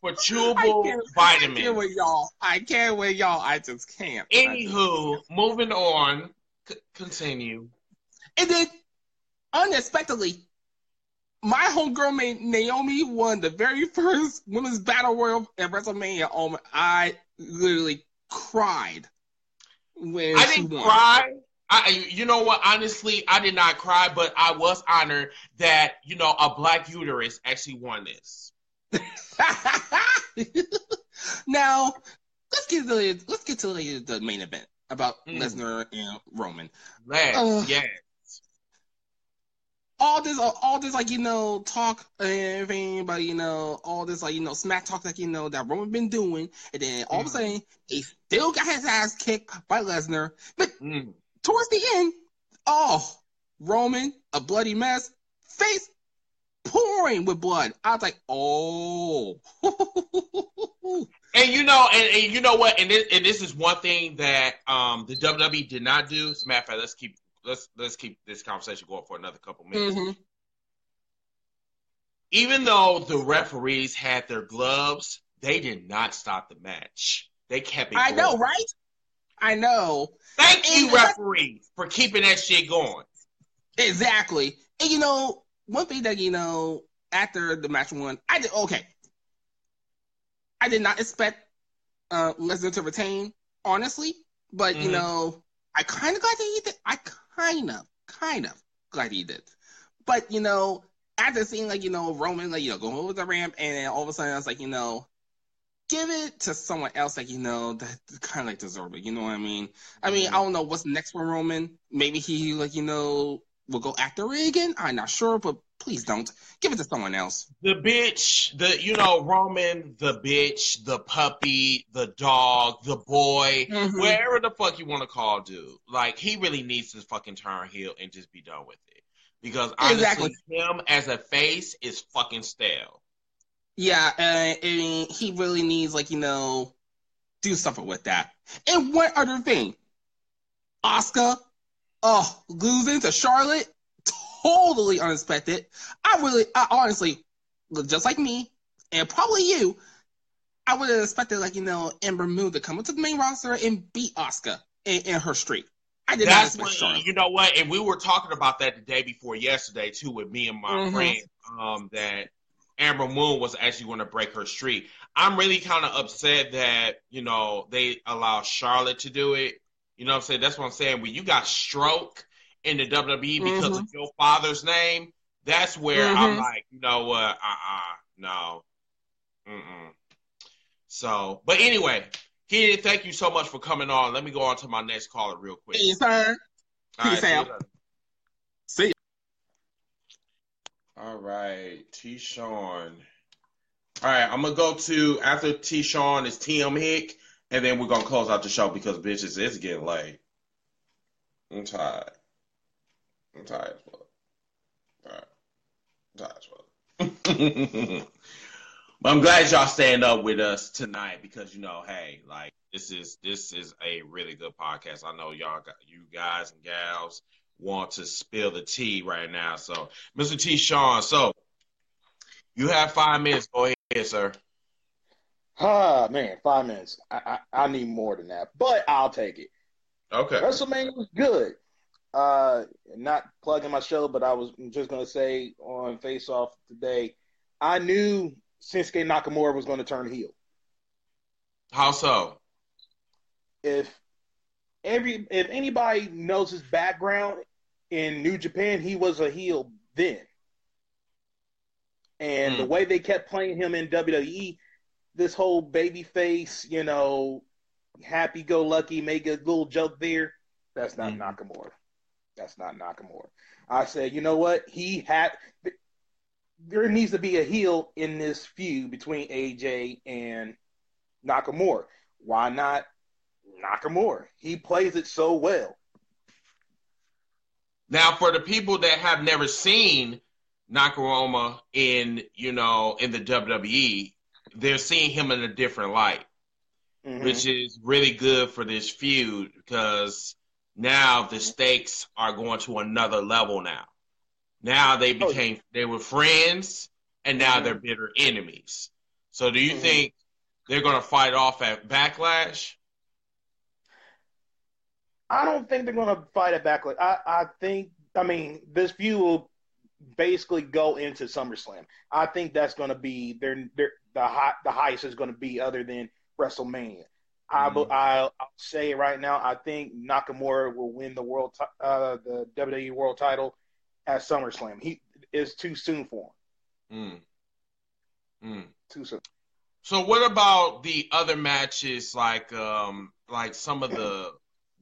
for chewable can't, I can't with y'all. I can't with y'all. I just can't. I just- Anywho, moving on. C- continue. And then, unexpectedly, my homegirl Naomi won the very first women's battle royal at WrestleMania. Oh my, I literally cried when I didn't won. cry. I, you know what? Honestly, I did not cry, but I was honored that you know a black uterus actually won this. now, let's get to the, let's get to the, the main event about Mm. Lesnar and Roman. Yes, Oh. yes. All this, all this, like you know, talk and everything but you know, all this, like you know, smack talk, like you know, that Roman been doing, and then all of a Mm. sudden, he still got his ass kicked by Lesnar. But Mm. towards the end, oh, Roman, a bloody mess, face pouring with blood. I was like, oh, And you know, and, and you know what? And this, and this is one thing that um the WWE did not do. As a matter of fact, let's keep let's let's keep this conversation going for another couple minutes. Mhm. even though the referees had their gloves, they did not stop the match. They kept it. I going. know, right? I know. Thank you, And- referees, for keeping that shit going. Exactly. And you know, one thing that you know, after the match one, I did okay. I did not expect uh Lesnar to retain, honestly. But you Mhm. know, I kind of glad that he did. I kind of, kind of glad he did. But you know, after seeing like you know Roman like you know going over the ramp, and then all of a sudden I was like, you know, give it to someone else like you know that kind of like deserve it. You know what I mean? I mean, mm-hmm. I don't know what's next for Roman. Maybe he like you know will go after Reagan. I'm not sure, but please don't give it to someone else. The bitch, the you know Roman, the bitch, the puppy, the dog, the boy, Mhm. wherever the fuck you want to call dude. Like he really needs to fucking turn heel and just be done with it. Because honestly, Exactly. him as a face is fucking stale. Yeah, and, and he really needs like you know do something with that. And one other thing, Asuka, oh losing to Charlotte, totally unexpected. I really, I honestly, just like me, and probably you, I would have expected like you know Ember Moon to come into the main roster and beat Asuka in, in her streak. I did not expect what you know what, and we were talking about that the day before yesterday too with me and my Mhm. friend. Um, that Ember Moon was actually going to break her streak. I'm really kind of upset that you know they allow Charlotte to do it. You know what I'm saying? That's what I'm saying. When you got stroke in the WWE because of your father's name, that's where I'm Mhm. like, you know what? Uh uh no. Mm-mm. So, but anyway, Kid, thank you so much for coming on. Let me go on to my next caller real quick. Hey, sir. All right, Peace see you out. See. ya. All right, T. Sean. All right, I'm gonna go to after T. Sean is TM Hick, and then we're gonna close out the show because bitches, it's getting late. I'm tired. I'm tired as fuck. Tired. I'm tired as fuck. but I'm glad y'all staying up with us tonight because you know, hey, like this is this is a really good podcast. I know y'all got you guys and gals want to spill the tea right now. So, Mr. T. Sean, so you have five minutes. Go ahead, sir. Ah, man, five minutes. I, I, I need more than that, but I'll take it. Okay. WrestleMania was good. Uh, not plugging my show, but I was just going to say on Face Off today, I knew Shinsuke Nakamura was going to turn heel. How so? If every if anybody knows his background in New Japan, he was a heel then. And the Hmm. way they kept playing him in WWE, this whole baby face, you know, happy go lucky, make a little joke there. That's not Mhm. Nakamura. That's not Nakamura. I said, you know what? He had. There needs to be a heel in this feud between AJ and Nakamura. Why not Nakamura? He plays it so well. Now, for the people that have never seen Nakamura in, you know, in the WWE, they're seeing him in a different light, Mhm. which is really good for this feud because now the stakes are going to another level now. Now they Oh, became they were friends and now they're bitter enemies. So do you Mhm. think they're going to fight off at Backlash? I don't think they're going to fight it backlash. I, I think, I mean, this feud will basically go into SummerSlam. I think that's going to be their, their the high, the highest is going to be other than WrestleMania. I, Mhm. I'll, I'll say it right now. I think Nakamura will win the world, ti- uh, the WWE World Title at SummerSlam. He is too soon for him. Mm. Mm. Too soon. So what about the other matches like um like some of the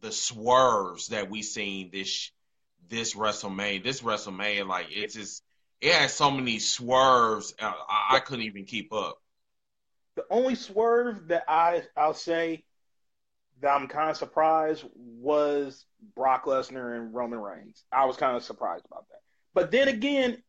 the swerves that we seen this this WrestleMania this WrestleMania like it's just it has so many swerves uh, I, I couldn't even keep up. The only swerve that I I'll say that I'm kind of surprised was Brock Lesnar and Roman Reigns. I was kind of surprised about that. But then again,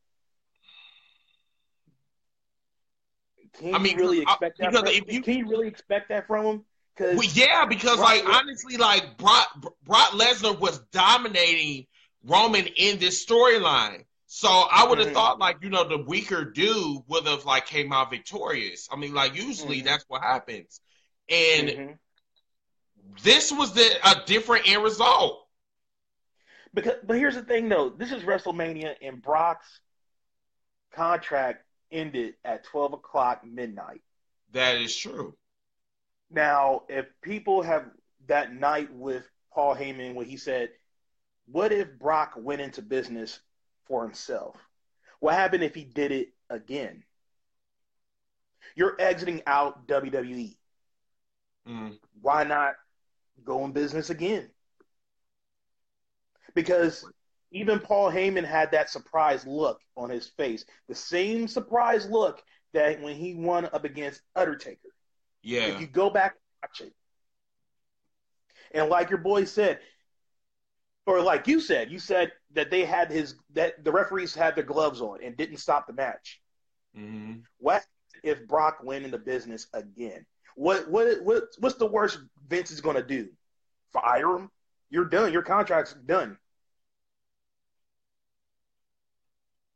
can I mean, you really I- expect that? because From, if you- can you really expect that from him? Well, yeah, because Brock like honestly, like Brock Brock Lesnar was dominating Roman in this storyline. So I would have Mhm. thought like you know the weaker dude would have like came out victorious. I mean like usually Mhm. that's what happens, and Mhm. this was the a different end result. Because, but here's the thing, though. This is WrestleMania, and Brock's contract ended at 12 o'clock midnight. That is true. Now, if people have that night with Paul Heyman when he said, "What if Brock went into business for himself? What happened if he did it again?" You're exiting out WWE. Mm. Why not go in business again? Because even Paul Heyman had that surprised look on his face, the same surprised look that when he won up against Undertaker. Yeah. If you go back and watch it, and like your boy said, or like you said, you said that they had his that the referees had their gloves on and didn't stop the match. hmm What if Brock went into business again? What what what what's the worst Vince is going to do? Fire him? You're done. Your contract's done.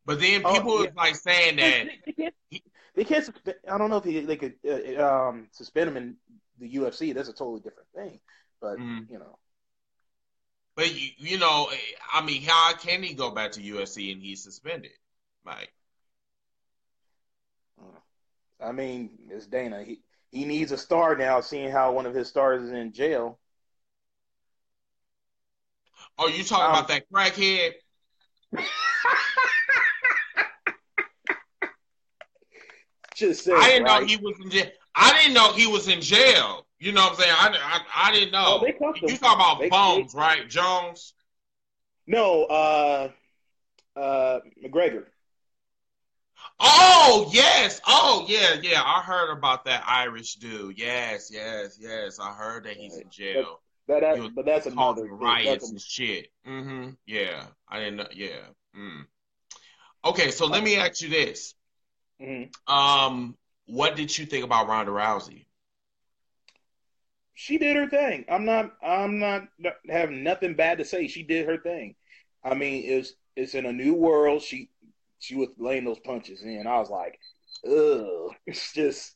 But then Oh, people yeah. was like saying that They can't. They can't suspend, I don't know if he, they could uh, um, suspend him in the UFC. That's a totally different thing. But Mhm. you know, But you, you know, I mean, how can he go back to UFC and he's suspended? Like, I mean, it's Dana. He he needs a star now. Seeing how one of his stars is in jail. oh, you talking Um, about that crackhead? Just say I didn't right? know he was in jail. I didn't know he was in jail. You know what I'm saying? I, I, I didn't know. Oh, they you talking about They- Bones, right? Jones. No, uh, uh, McGregor. Oh yes. Oh yeah, yeah. I heard about that Irish dude. Yes, yes, yes. I heard that he's in jail. That, that but that's another riots That's and shit. Mm-hmm. Yeah, I didn't know. Yeah. Mm. Okay, so let me ask you this. a, mhm. Um, what did you think about Ronda Rousey? She did her thing. I'm not. I'm not having nothing bad to say. She did her thing. I mean, it's it's in a new world. She she was laying those punches in. I was like, ugh. It's just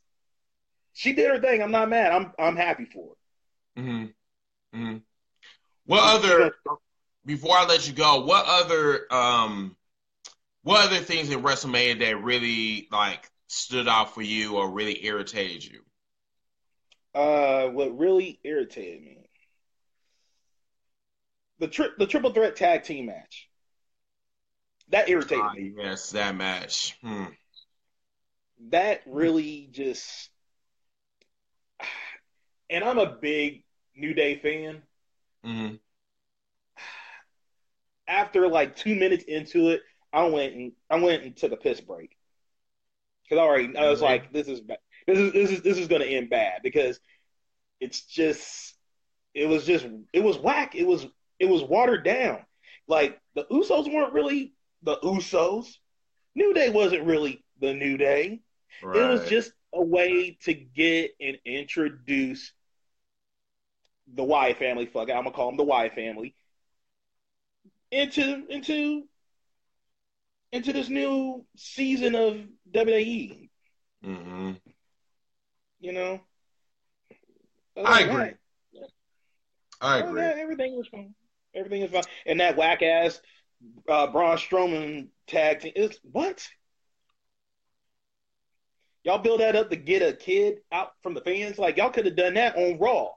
she did her thing. I'm not mad. I'm I'm happy for her. Mm-hmm. Mm-hmm. What other? Before I let you go, what other um, what other things in WrestleMania that really like stood out for you or really irritated you? Uh, what really irritated me the tri- the triple threat tag team match. That irritated Ah, me. yes, that match. Hmm. That really just. And I'm a big New Day fan. Mm-hmm. After like two minutes into it, I went and I went and took a piss break because I already I was like, this is ba- this is this is this is going to end bad because it's just it was just it was whack. It was it was watered down. Like the Usos weren't really the Usos. New Day wasn't really the New Day. Right. It was just a way to get and introduce the Wyatt family. Fuck it, I'm gonna call them the Wyatt family into into into this new season of WWE. hmm You know, Other I agree. that, I agree. that, everything was fine. Everything is fine. And that whack ass uh, Braun Strowman tag team is what? Y'all build that up to get a kid out from the fans. Like y'all could have done that on Raw.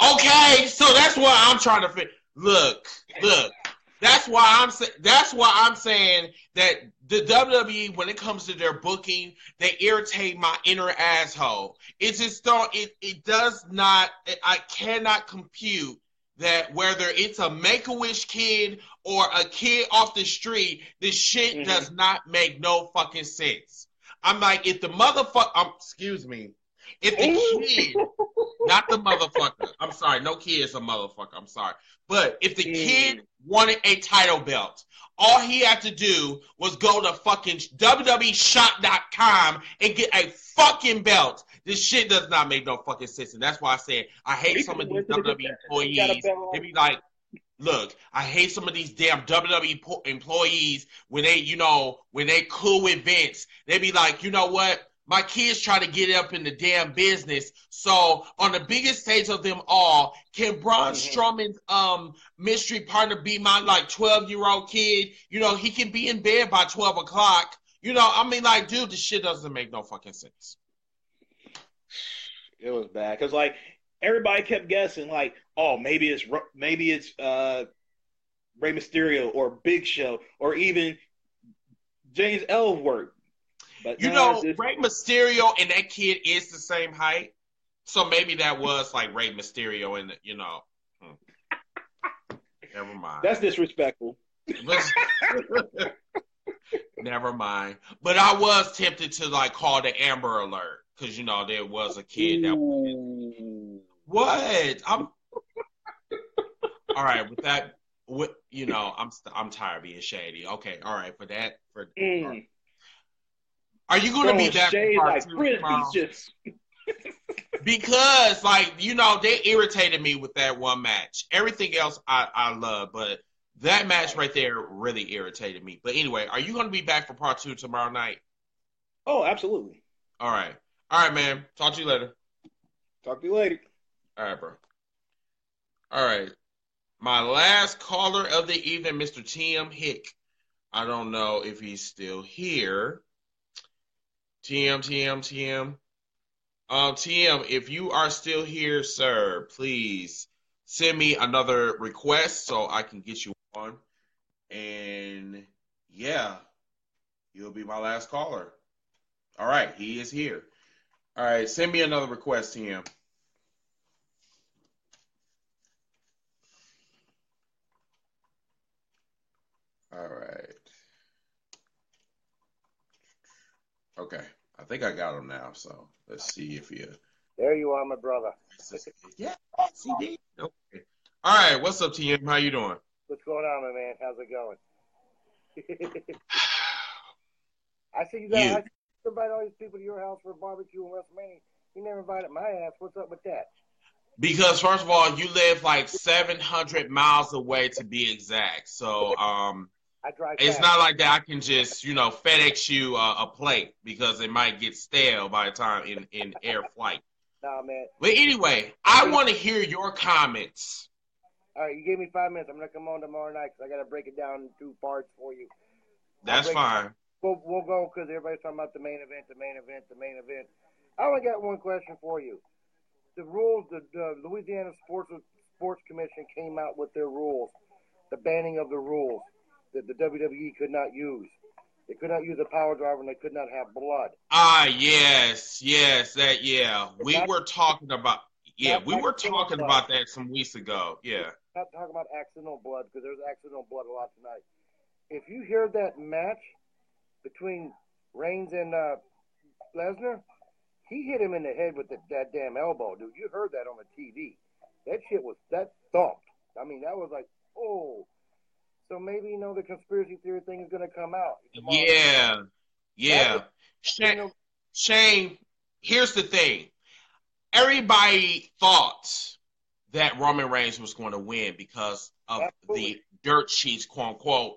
Okay, so that's why I'm trying to fit. Look, look. That's why I'm saying. That's why I'm saying that the WWE, when it comes to their booking, they irritate my inner asshole. It just don't. It it does not. I cannot compute that whether it's a Make a Wish kid or a kid off the street, this shit Mhm. does not make no fucking sense. I'm like, if the motherfucker, um, excuse me, if the kid not the motherfucker. I'm sorry, no kid is a motherfucker. I'm sorry. But if the kid wanted a title belt, all he had to do was go to fucking WWEshop.com and get a fucking belt. This shit does not make no fucking sense. And that's why I said I hate some of these went to the- WWE he got a employees. They be like, look, I hate some of these damn WWE po- employees when they, you know, when they cool with Vince, they be like, you know what? My kids try to get up in the damn business. So on the biggest stage of them all, can Braun Strowman's um mystery partner be my like 12 year old kid? You know, he can be in bed by 12 o'clock. You know, I mean, like, dude, this shit doesn't make no fucking sense. It was bad because like everybody kept guessing, like, oh, maybe it's maybe it's uh, Rey Mysterio or Big Show or even James Ellsworth. But You know, just- Rey Mysterio and that kid is the same height. So maybe that was like Rey Mysterio and, you know. hmm. Never mind. that's disrespectful. Never mind. But I was tempted to like call the Amber Alert because you know there was a kid that. Ooh. What? I'm. all right. With that, with you know, I'm I'm tired of being shady. Okay. All right. For that, for Mm. Are you going to be Throwing back? for shade part like two tomorrow? just because like you know they irritated me with that one match. Everything else I I love, but that match right there really irritated me. But anyway, are you going to be back for part two tomorrow night? oh, absolutely. All right. All right, man. Talk to you later. Talk to you later. All right, bro. All right. My last caller of the evening, Mr. Tim Hick. I don't know if he's still here. TM, TM, TM. Um, TM, if you are still here, sir, please send me another request so I can get you on. And yeah, you'll be my last caller. All right, he is here. All right, send me another request, TM. Okay. I think I got him now. So let's see if you. There you are, my brother. Yeah, CD. Okay. All right. What's up, TM? How you doing? What's going on, my man? How's it going? I see you got You. I see you invite all these people to your house for a barbecue in WrestleMania. You never invited my ass. What's up with that? Because first of all, you live like 700 miles away to be exact. So um, I drive. it's fast. not like that. I can just you know FedEx you uh, a plate because it might get stale by the time in in air flight. Nah, man. But anyway, I want to hear your comments. All right, you gave me five minutes. I'm gonna come on tomorrow night 'cause I gotta break it down in two parts for you. That's fine. We'll, we'll go because everybody's talking about the main event, the main event, the main event. I only got one question for you. The rules, the, the Louisiana Sports Sports Commission came out with their rules, the banning of the rules that the WWE could not use. They could not use a piledriver and they could not have blood. Ah, yes, yes, that yeah. We Not- were talking about yeah, we were talking blood. about that some weeks ago. Yeah. Not talking about accidental blood because there's accidental blood a lot tonight. If you hear that match between Reigns and uh, Lesnar, he hit him in the head with the, that damn elbow, dude. You heard that on the TV. That shit was that thumped. I mean, that was like, oh. So maybe you know the conspiracy theory thing is going to come out. tomorrow. Yeah. Yeah. Shane, know, Shane, here's the thing. Everybody thought that Roman Reigns was going to win because of Absolutely. the dirt sheets, quote unquote,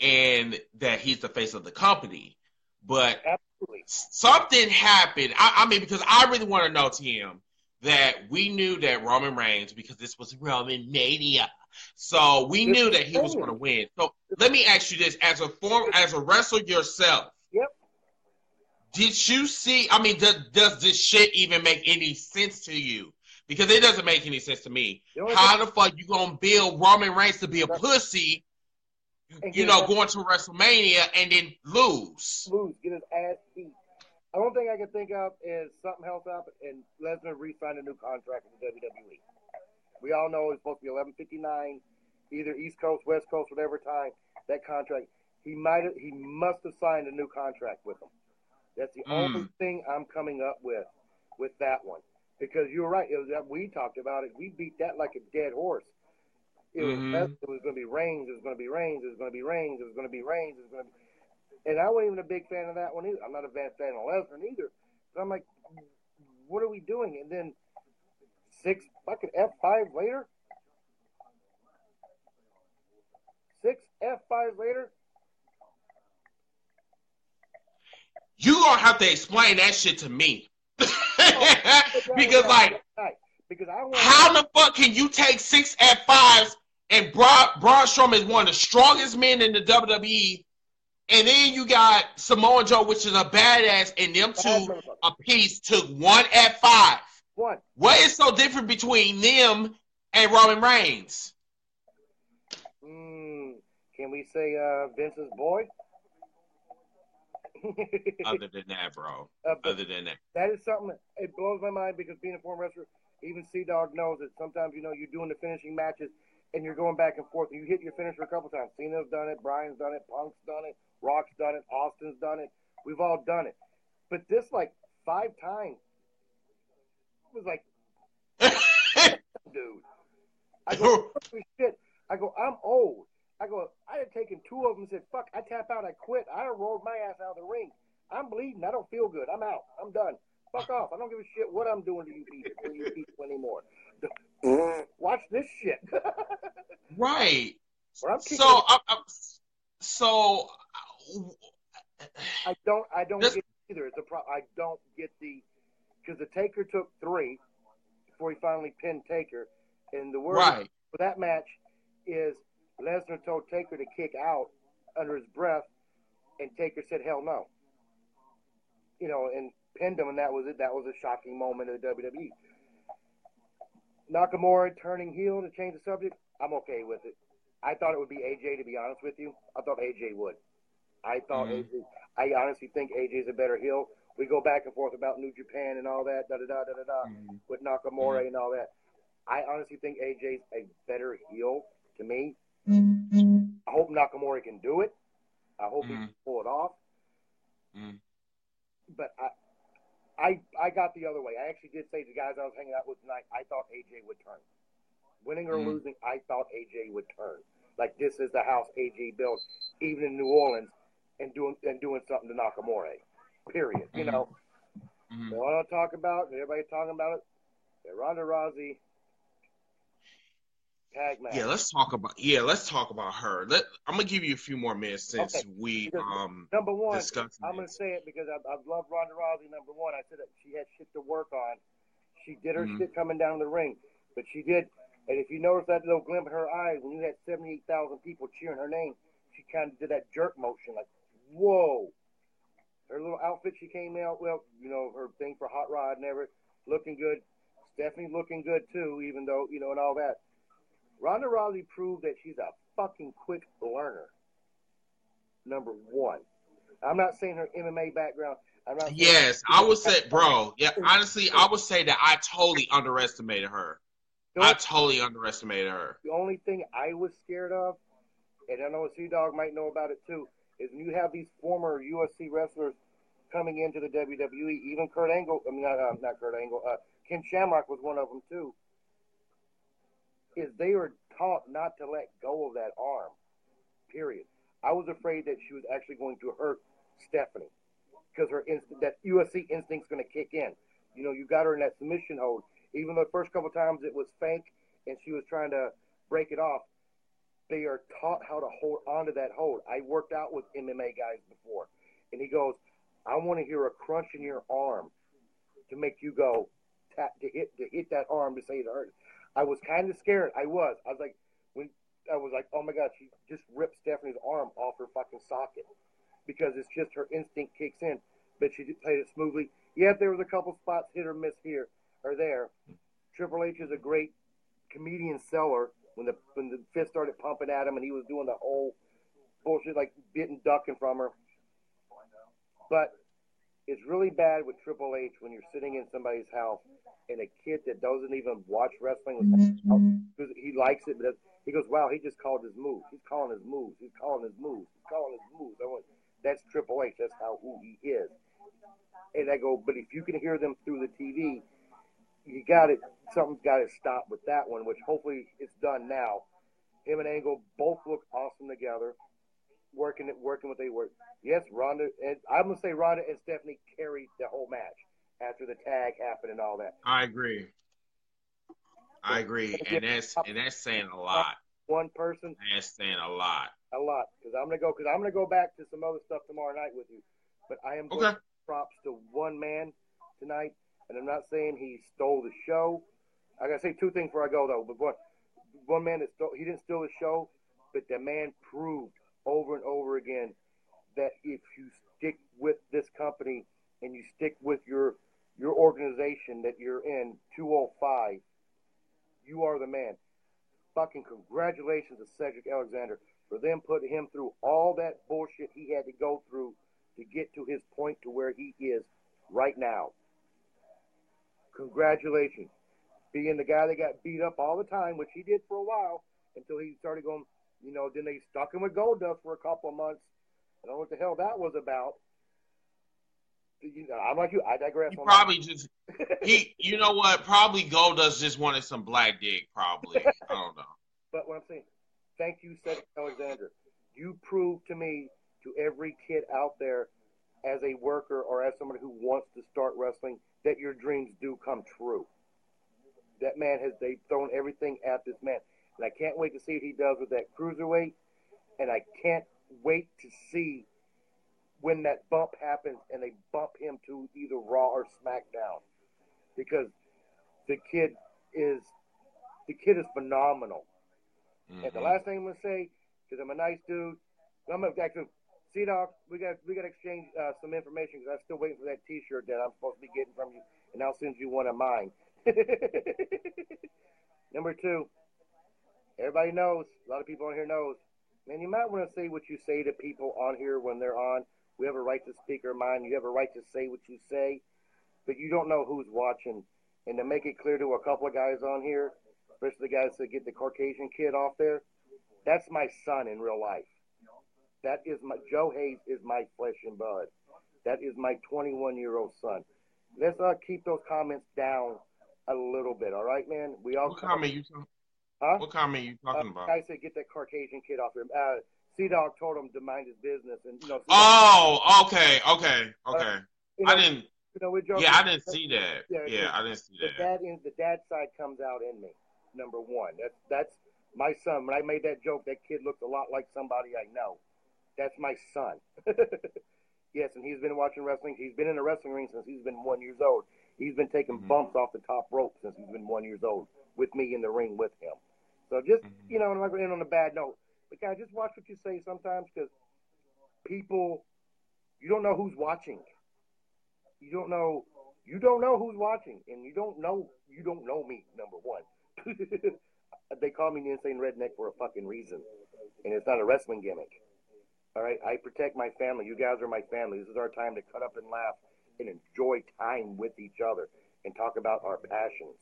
and that he's the face of the company. But absolutely. something happened. I, I mean, because I really want to know, Tim, that we knew that Roman Reigns, because this was Roman Mania, so we knew that he was going to win. So let me ask you this: as a form, as a wrestler yourself, Yep. did you see? I mean, does, does this shit even make any sense to you? Because it doesn't make any sense to me. How the fuck you gonna build Roman Reigns to be a pussy? You know, going to WrestleMania and then lose. lose, get his ass beat. The only thing I can think of is something else up, and Lesnar re-signed a new contract with the WWE. We all know it's supposed to be 11:59, either East Coast, West Coast, whatever time. That contract, he might, have, he must have signed a new contract with them. That's the Mm. only thing I'm coming up with, with that one. Because you're right, it was that we talked about it. We beat that like a dead horse. It was, Mhm. Lesnar, it was going to be Reigns. It was going to be Reigns. It was going to be Reigns. It was going to be Reigns. It was going to be and I wasn't even a big fan of that one either. I'm not a bad fan of Lesnar either. But I'm like, what are we doing? And then six fucking F five later, six F5 later, You gonna have to explain that shit to me. because like Because I how the fuck can you take six F5s and Braun, Braun Strowman is one of the strongest men in the WWE, and then you got Samoa Joe, which is a badass, and them two a piece took one F5. one. What is so different between them and Roman Reigns? Mm, can we say uh, Vince's boy? Other than that, bro. Uh, Other than that, that is something it blows my mind because being a former wrestler, even Sea Dog knows that sometimes you know you're doing the finishing matches and you're going back and forth and you hit your finisher a couple times. Cena's done it, Brian's done it, Punk's done it, Rock's done it, Austin's done it. We've all done it. But this like five times it was like, dude. I go, holy shit. I go, I'm old. I go, I had taken two of them and said, fuck, I tap out, I quit. I rolled my ass out of the ring. I'm bleeding. I don't feel good. I'm out. I'm done. Fuck off. I don't give a shit what I'm doing to you people, to you people anymore. Mm-hmm. Watch this shit. right? Where I'm So, I, I, so uh, I don't. I don't This- get it either. It's a pro. I don't get the because the Taker took three before he finally pinned Taker, and the word right. for that match is Lesnar told Taker to kick out under his breath, and Taker said, "Hell no." You know, and pinned him, and that was it. That was a shocking moment of the WWE. Nakamura turning heel to change the subject. I'm okay with it. I thought it would be AJ. To be honest with you, I thought AJ would. I thought Mhm. AJ. I honestly think AJ's a better heel. We go back and forth about New Japan and all that, da da da da da da, with Nakamura and all that. I honestly think AJ's a better heel to me. I hope Nakamura can do it. I hope he Mhm. can pull it off. Mhm. But I, I, I got the other way. I actually did say to the guys I was hanging out with tonight, I thought AJ would turn. Winning or Mhm. losing, I thought AJ would turn. Like this is the house AJ built, even in New Orleans, and doing and doing something to Nakamura. Period. You Mhm. know, Mhm. they want to talk about, and everybody's talking about it. Ronda Rousey tag match. Yeah, let's talk about yeah, let's talk about her. Let I'm gonna give you a few more minutes since Okay. we Because um Number one, I'm gonna say it because I've, I've loved Ronda Rousey. Number one, I said that she had shit to work on. She did her Mhm. shit coming down the ring, but she did. And if you notice that little glimp in her eyes when you had 78,000 people cheering her name, she kind of did that jerk motion, like, whoa. Her little outfit she came out, well, you know, her thing for Hot Rod and everything, looking good. Stephanie looking good too, even though, you know, and all that. Ronda Rousey proved that she's a fucking quick learner. Number one. I'm not saying her MMA background. I'm not Yes, I would say, bro. Yeah, honestly, I would say that I totally underestimated her. I totally underestimated her. the only thing I was scared of, and I know Sea Dog might know about it too, is when you have these former UFC wrestlers coming into the WWE. Even Kurt Angle, I mean, not, uh, not Kurt Angle, uh, Ken Shamrock was one of them too. Is they are taught not to let go of that arm. Period. I was afraid that she was actually going to hurt Stephanie because her instinct, that UFC instinct's going to kick in. You know, you got her in that submission hold. Even though the first couple times it was fake and she was trying to break it off, they are taught how to hold onto that hold. I worked out with MMA guys before, and he goes, "I want to hear a crunch in your arm to make you go tap to hit to hit that arm to say it hurt." I was kind of scared. I was. I was like, when I was like, "Oh my god!" She just ripped Stephanie's arm off her fucking socket because it's just her instinct kicks in. But she played it smoothly. Yeah, there was a couple spots hit or miss here or there. Triple H is a great comedian seller. When the when the fist started pumping at him and he was doing the whole bullshit like getting ducking from her. But it's really bad with Triple H when you're sitting in somebody's house and a kid that doesn't even watch wrestling was mm-hmm. because he likes it, but he goes, "Wow, he just called his moves. He's calling his moves. He's calling his moves. He's calling his moves." I went, "That's Triple H. That's how who he is." And I go, "But if you can hear them through the TV, you got it. Something's got to stop with that one, which hopefully it's done now. Him and Angle both look awesome together, working it, working what they work. Yes, Ronda and I'm gonna say Ronda and Stephanie carried the whole match after the tag happened and all that. I agree. I agree, and that's and that's saying a lot. one person That's saying a lot. a lot because I'm gonna go because I'm gonna go back to some other stuff tomorrow night with you. But I am going Okay. props to one man tonight, and I'm not saying he stole the show. I gotta say two things before I go though. But one, one man that stole he didn't steal the show, but the man proved over and over again that if you stick with this company and you stick with your your organization that you're in 205, you are the man fucking congratulations to Cedric Alexander for them putting him through all that bullshit he had to go through to get to his point to where he is right now. Congratulations. Being the guy that got beat up all the time, which he did for a while until he started going, you know, then they stuck him with Goldust for a couple of months. I don't know what the hell that was about. You know, I'm like you, I digress. He probably that. just he. You know what? Probably Goldust just wanted some black dick. Probably. I don't know. But what I'm saying, thank you, Cedric Alexander. You proved to me, to every kid out there, as a worker or as somebody who wants to start wrestling, that your dreams do come true. That man has they've thrown everything at this man, and I can't wait to see what he does with that cruiserweight, and I can't wait to see when that bump happens and they bump him to either Raw or SmackDown, because the kid is the kid is phenomenal. And the Mhm. last thing I'm gonna say, because I'm a nice dude, I'm gonna actually, see, dog, we got we got to exchange uh, some information because I'm still waiting for that T-shirt that I'm supposed to be getting from you, and I'll send you one of mine. Number two, everybody knows, a lot of people on here knows, man, you might want to say what you say to people on here when they're on. We have a right to speak our mind. You have a right to say what you say, but you don't know who's watching. And to make it clear to a couple of guys on here, especially the guys that get the Caucasian kid off there, that's my son in real life. That is my Joe Hayes is my flesh and blood. That is my 21 year old son. Let's uh, keep those comments down a little bit, all right, man? We all What comment you? Huh? What comment you talking Uh, about? I said get that Caucasian kid off there. Uh, Sea Dog told him to mind his business, and you know. Oh, okay, okay, okay. you know, I didn't. You know, we're joking. Yeah, I didn't see that. Yeah, Yeah, I didn't see the that. dad in the dad side comes out in me. Number one, that's that's my son. When I made that joke, that kid looked a lot like somebody I know. That's my son. yes, and he's been watching wrestling. He's been in the wrestling ring since he's been one years old. He's been taking Mhm. bumps off the top rope since he's been one years old with me in the ring with him. So just Mhm. you know, I'm not going to end on a bad note. But guys, just watch what you say sometimes because people, you don't know who's watching. You don't know. You don't know who's watching, and you don't know. You don't know me. Number one, they call me the insane redneck for a fucking reason, and it's not a wrestling gimmick. All right, I protect my family. You guys are my family. This is our time to cut up and laugh and enjoy time with each other and talk about our passions,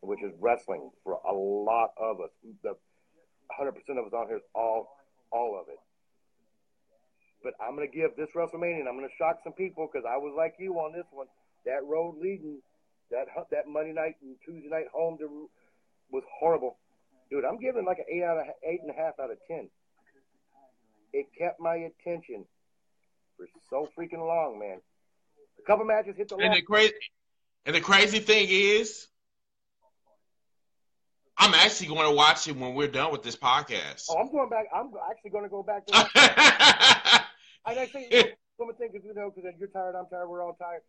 which is wrestling for a lot of us. The 100% of us on here is all, all of it. But I'm going to give this WrestleMania, and I'm going to shock some people because I was like you on this one. That road leading, that that Monday night and Tuesday night home to was horrible, dude. I'm giving like an eight out of eight and a half out of ten. It kept my attention for so freaking long, man. A couple matches hit the And wall. the crazy, and the crazy thing is, I'm actually going to watch it when we're done with this podcast. Oh, I'm going back. I'm actually going to go back to. And I say, you know, women think, you know, because you're tired, I'm tired, we're all tired.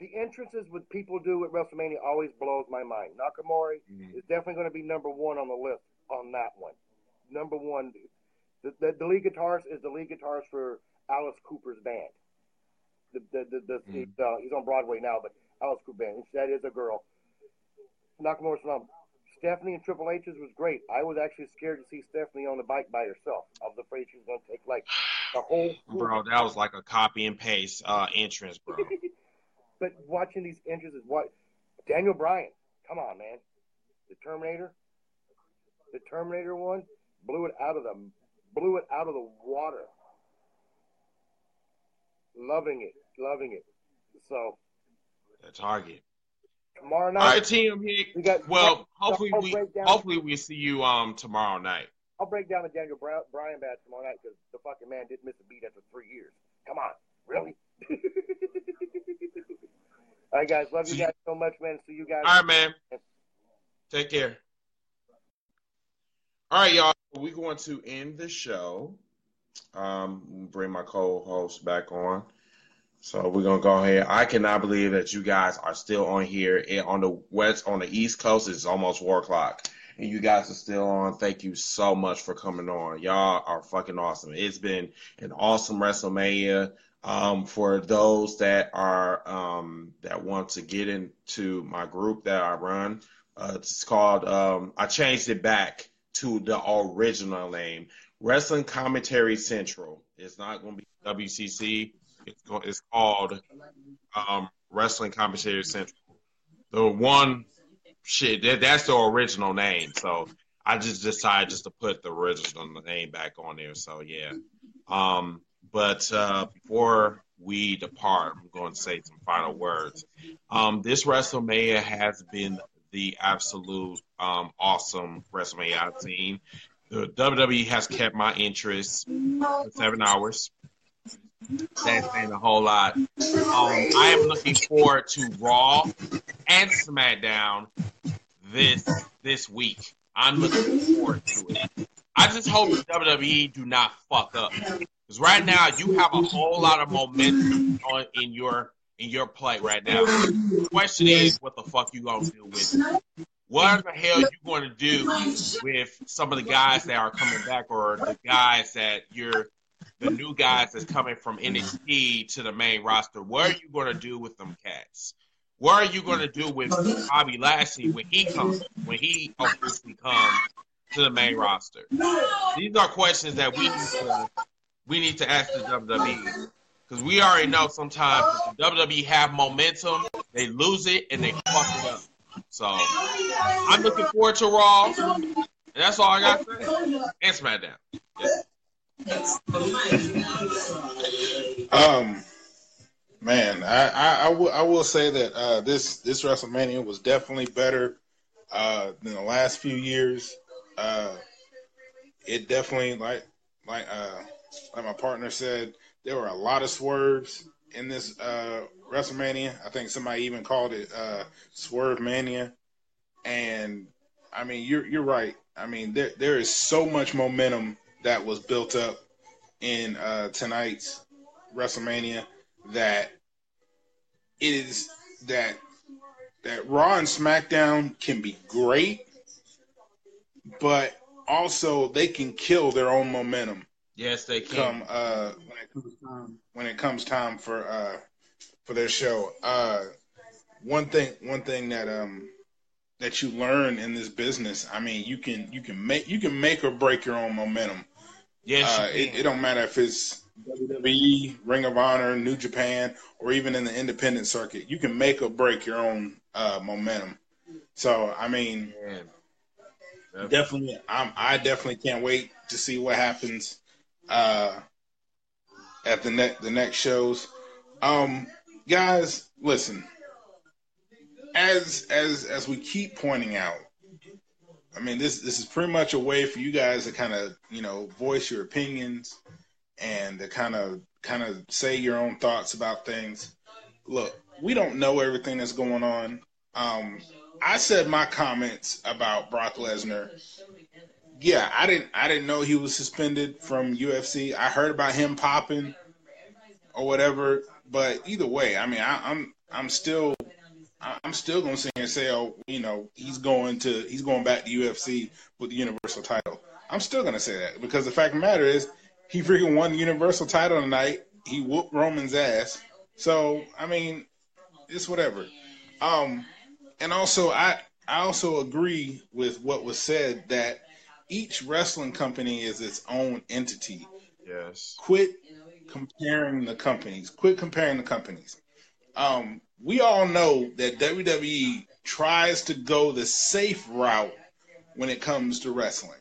The entrances what people do at WrestleMania always blows my mind. Nakamura Mhm. is definitely going to be number one on the list on that one. Number one. The, the, the lead guitarist is the lead guitarist for Alice Cooper's band. The, the, the, the, Mhm. he's, uh, he's on Broadway now, but Alice Cooper band. That is a girl. Nakamura's mom. Stephanie and Triple H's was great. I was actually scared to see Stephanie on the bike by herself. I was afraid she was going to take like the whole bro, that was like a copy and paste uh, entrance, bro. But watching these entrances, what Daniel Bryan, come on, man, the Terminator, the Terminator one blew it out of the blew it out of the water. Loving it, loving it. So The target. Tomorrow night, All right, team. We got. Well, hopefully we hopefully we see you um tomorrow night. I'll break down the Daniel Bryan, Bryan match tomorrow night because the fucking man didn't miss a beat after three years. Come on, really? All right, guys. Love you guys so much, man. See you guys. All right, man. Take care. All right, y'all. We're going to end the show. Um, bring my co-host back on. So we're gonna go ahead. I cannot believe that you guys are still on here And on the west, on the East Coast. It's almost four o'clock, and you guys are still on. Thank you so much for coming on. Y'all are fucking awesome. It's been an awesome WrestleMania. Um, for those that are um, that want to get into my group that I run, uh, it's called. Um, I changed it back to the original name, Wrestling Commentary Central. It's not going to be WCC it's, called um, Wrestling Commentary Central. The one shit that, that's the original name. So I just decided just to put the original name back on there. So yeah. Um, but uh, before we depart, I'm going to say some final words. Um, this WrestleMania has been the absolute um, awesome WrestleMania I've seen. The WWE has kept my interest for seven hours. That's saying a whole lot. Um, I am looking forward to Raw and SmackDown this this week. I'm looking forward to it. I just hope WWE do not fuck up because right now you have a whole lot of momentum on in your in your play right now. The question is, what the fuck you gonna do with it? What the hell you going to do with some of the guys that are coming back or the guys that you're the new guys that's coming from NXT to the main roster. What are you going to do with them cats? What are you going to do with Bobby Lashley when he comes when he officially comes to the main roster? These are questions that we need to we need to ask the WWE because we already know sometimes the WWE have momentum, they lose it and they fuck it up. So I'm looking forward to Raw. And that's all I got to say. And SmackDown. Yeah. Um, man, I, I, I, will, I will say that uh, this this WrestleMania was definitely better uh, than the last few years. Uh, it definitely like like uh, like my partner said, there were a lot of swerves in this uh, WrestleMania. I think somebody even called it uh, Swerve Mania, and I mean you're you're right. I mean there there is so much momentum that was built up in uh, tonight's WrestleMania that is that that Raw and SmackDown can be great, but also they can kill their own momentum. Yes, they can. Come uh, when it comes time when it comes time for uh, for their show. Uh, one thing one thing that um that you learn in this business, I mean, you can you can make you can make or break your own momentum. Yes, uh, it, it don't matter if it's WWE, Ring of Honor, New Japan, or even in the independent circuit. You can make or break your own uh, momentum. So I mean, yeah. definitely, I'm, I definitely can't wait to see what happens uh, at the next the next shows. Um, guys, listen. As as as we keep pointing out, I mean, this this is pretty much a way for you guys to kind of you know voice your opinions and to kind of kind of say your own thoughts about things. Look, we don't know everything that's going on. Um, I said my comments about Brock Lesnar. Yeah, I didn't I didn't know he was suspended from UFC. I heard about him popping or whatever, but either way, I mean, I, I'm I'm still I'm still gonna sit here and say, oh, you know, he's going to he's going back to UFC with the Universal title. I'm still gonna say that because the fact of the matter is, he freaking won the Universal title tonight. He whooped Roman's ass. So I mean, it's whatever. Um, and also I I also agree with what was said that each wrestling company is its own entity. Yes. Quit comparing the companies. Quit comparing the companies. Um, we all know that WWE tries to go the safe route when it comes to wrestling.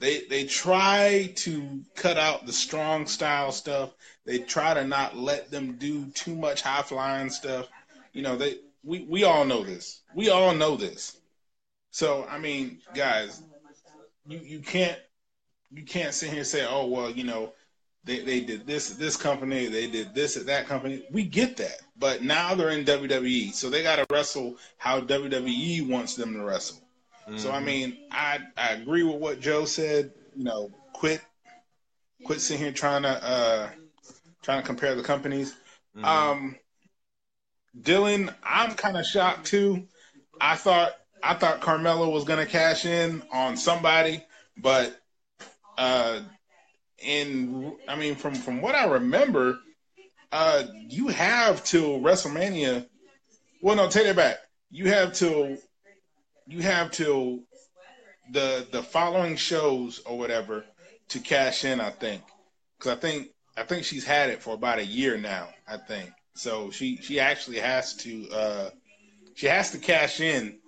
They they try to cut out the strong style stuff. They try to not let them do too much high flying stuff. You know, they we, we all know this. We all know this. So I mean, guys, you, you can't you can't sit here and say, oh well, you know, they, they did this at this company, they did this at that company. We get that. But now they're in WWE, so they got to wrestle how WWE wants them to wrestle. So I Mhm. mean, I I agree with what Joe said. You know, quit quit sitting here trying to uh trying to compare the companies. Mhm. Um, Dylan, I'm kind of shocked too. I thought I thought Carmella was gonna cash in on somebody, but uh, in I mean, from from what I remember, uh, you have till WrestleMania. Well, no, take it back. You have till you have till the the following shows or whatever to cash in. I think because I think I think she's had it for about a year now. I think so. She she actually has to uh, she has to cash in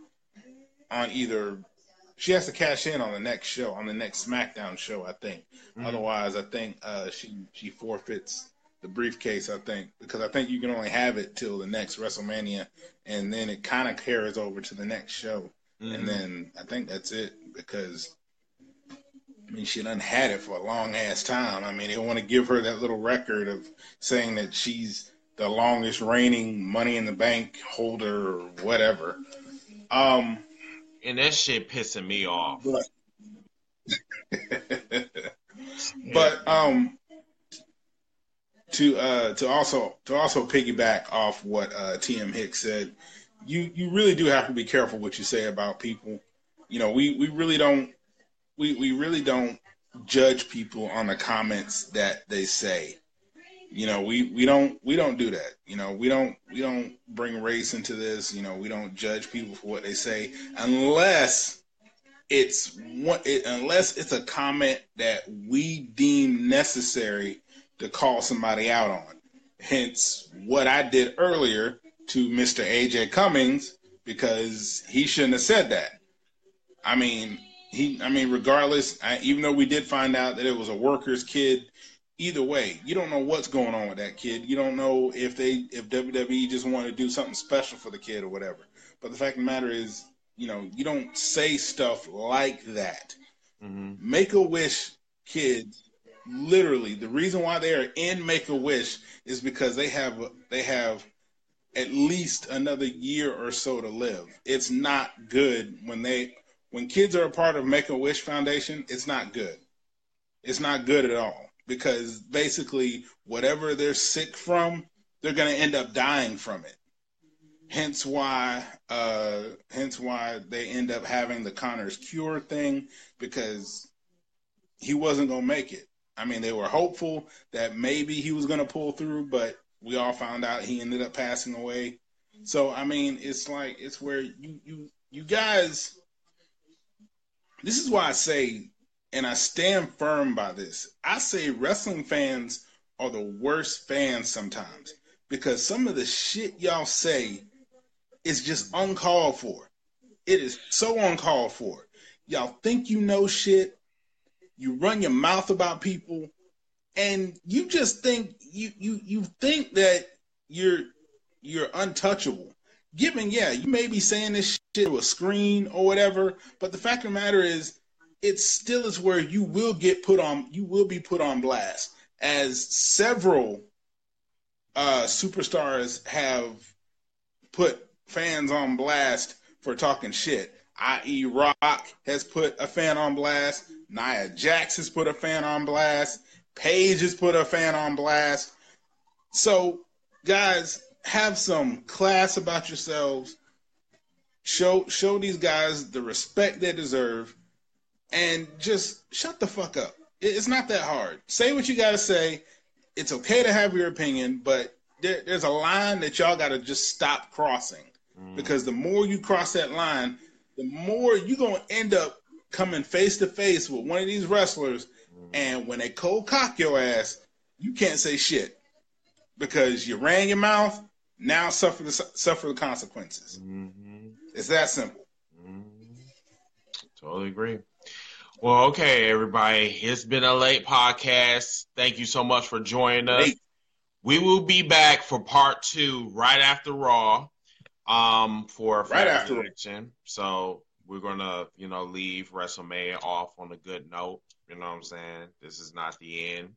on either she has to cash in on the next show on the next SmackDown show. I think. Mhm. Otherwise, I think uh, she she forfeits the briefcase. I think because I think you can only have it till the next WrestleMania, and then it kind of carries over to the next show, Mhm. and then I think that's it because. I mean, she done had it for a long ass time. I mean, they want to give her that little record of saying that she's the longest reigning Money in the Bank holder or whatever. Um, and that shit pissing me off. but but um to uh to also to also piggyback off what uh TM Hicks said, you you really do have to be careful what you say about people. You know, we we really don't we we really don't judge people on the comments that they say. You know, we we don't we don't do that. You know, we don't we don't bring race into this. You know, we don't judge people for what they say unless it's one unless it's a comment that we deem necessary to call somebody out on. Hence, what I did earlier to Mr. AJ Cummings because he shouldn't have said that. I mean, he. I mean, regardless, I, even though we did find out that it was a worker's kid, either way, you don't know what's going on with that kid. You don't know if they if WWE just wanted to do something special for the kid or whatever. But the fact of the matter is, you know, you don't say stuff like that. Mhm. Make a Wish kids, literally, the reason why they are in Make a Wish is because they have they have at least another year or so to live. It's not good when they when kids are a part of Make a Wish Foundation. It's not good. It's not good at all because basically whatever they're sick from, they're going to end up dying from it. Hence why, uh, hence why they end up having the Connor's cure thing because he wasn't going to make it. I mean, they were hopeful that maybe he was going to pull through, but we all found out he ended up passing away. So I mean, it's like it's where you you you guys. This is why I say, and I stand firm by this. I say wrestling fans are the worst fans sometimes because some of the shit y'all say is just uncalled for. It is so uncalled for. Y'all think you know shit. You run your mouth about people, and you just think you you you think that you're you're untouchable. Given, yeah, you may be saying this shit to a screen or whatever, but the fact of the matter is, it still is where you will get put on. You will be put on blast, as several uh, superstars have put fans on blast for talking shit. I.e., Rock has put a fan on blast. Nia Jax has put a fan on blast. Paige has put a fan on blast. So, guys, have some class about yourselves. Show show these guys the respect they deserve, and just shut the fuck up. It's not that hard. Say what you gotta say. It's okay to have your opinion, but there, there's a line that y'all gotta just stop crossing. Mm. Because the more you cross that line, the more you're gonna end up coming face to face with one of these wrestlers, and when they cold cock your ass, you can't say shit because you ran your mouth. Now suffer the suffer the consequences. It's that simple. Totally agree. Well, okay, everybody. It's been a late podcast. Thank you so much for joining us. Late. We will be back for part two right after Raw. Um, for Right after action. So we're gonna, you know, leave WrestleMania off on a good note. You know what I'm saying? This is not the end.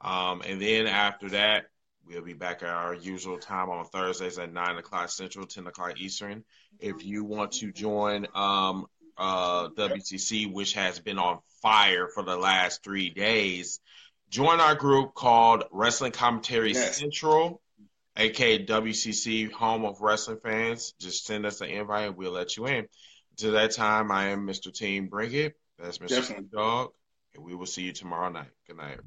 Um, and then after that, we'll be back at our usual time on Thursdays at nine o'clock Central, ten o'clock Eastern. If you want to join um uh, WCC, which has been on fire for the last three days. Join our group called Wrestling Commentary Yes. Central, aka WCC, home of wrestling fans. Just send us an invite and we'll let you in. Until that time, I am Mr. Team Bring It. That's Mr. Definitely. Dog. And we will see you tomorrow night. Good night.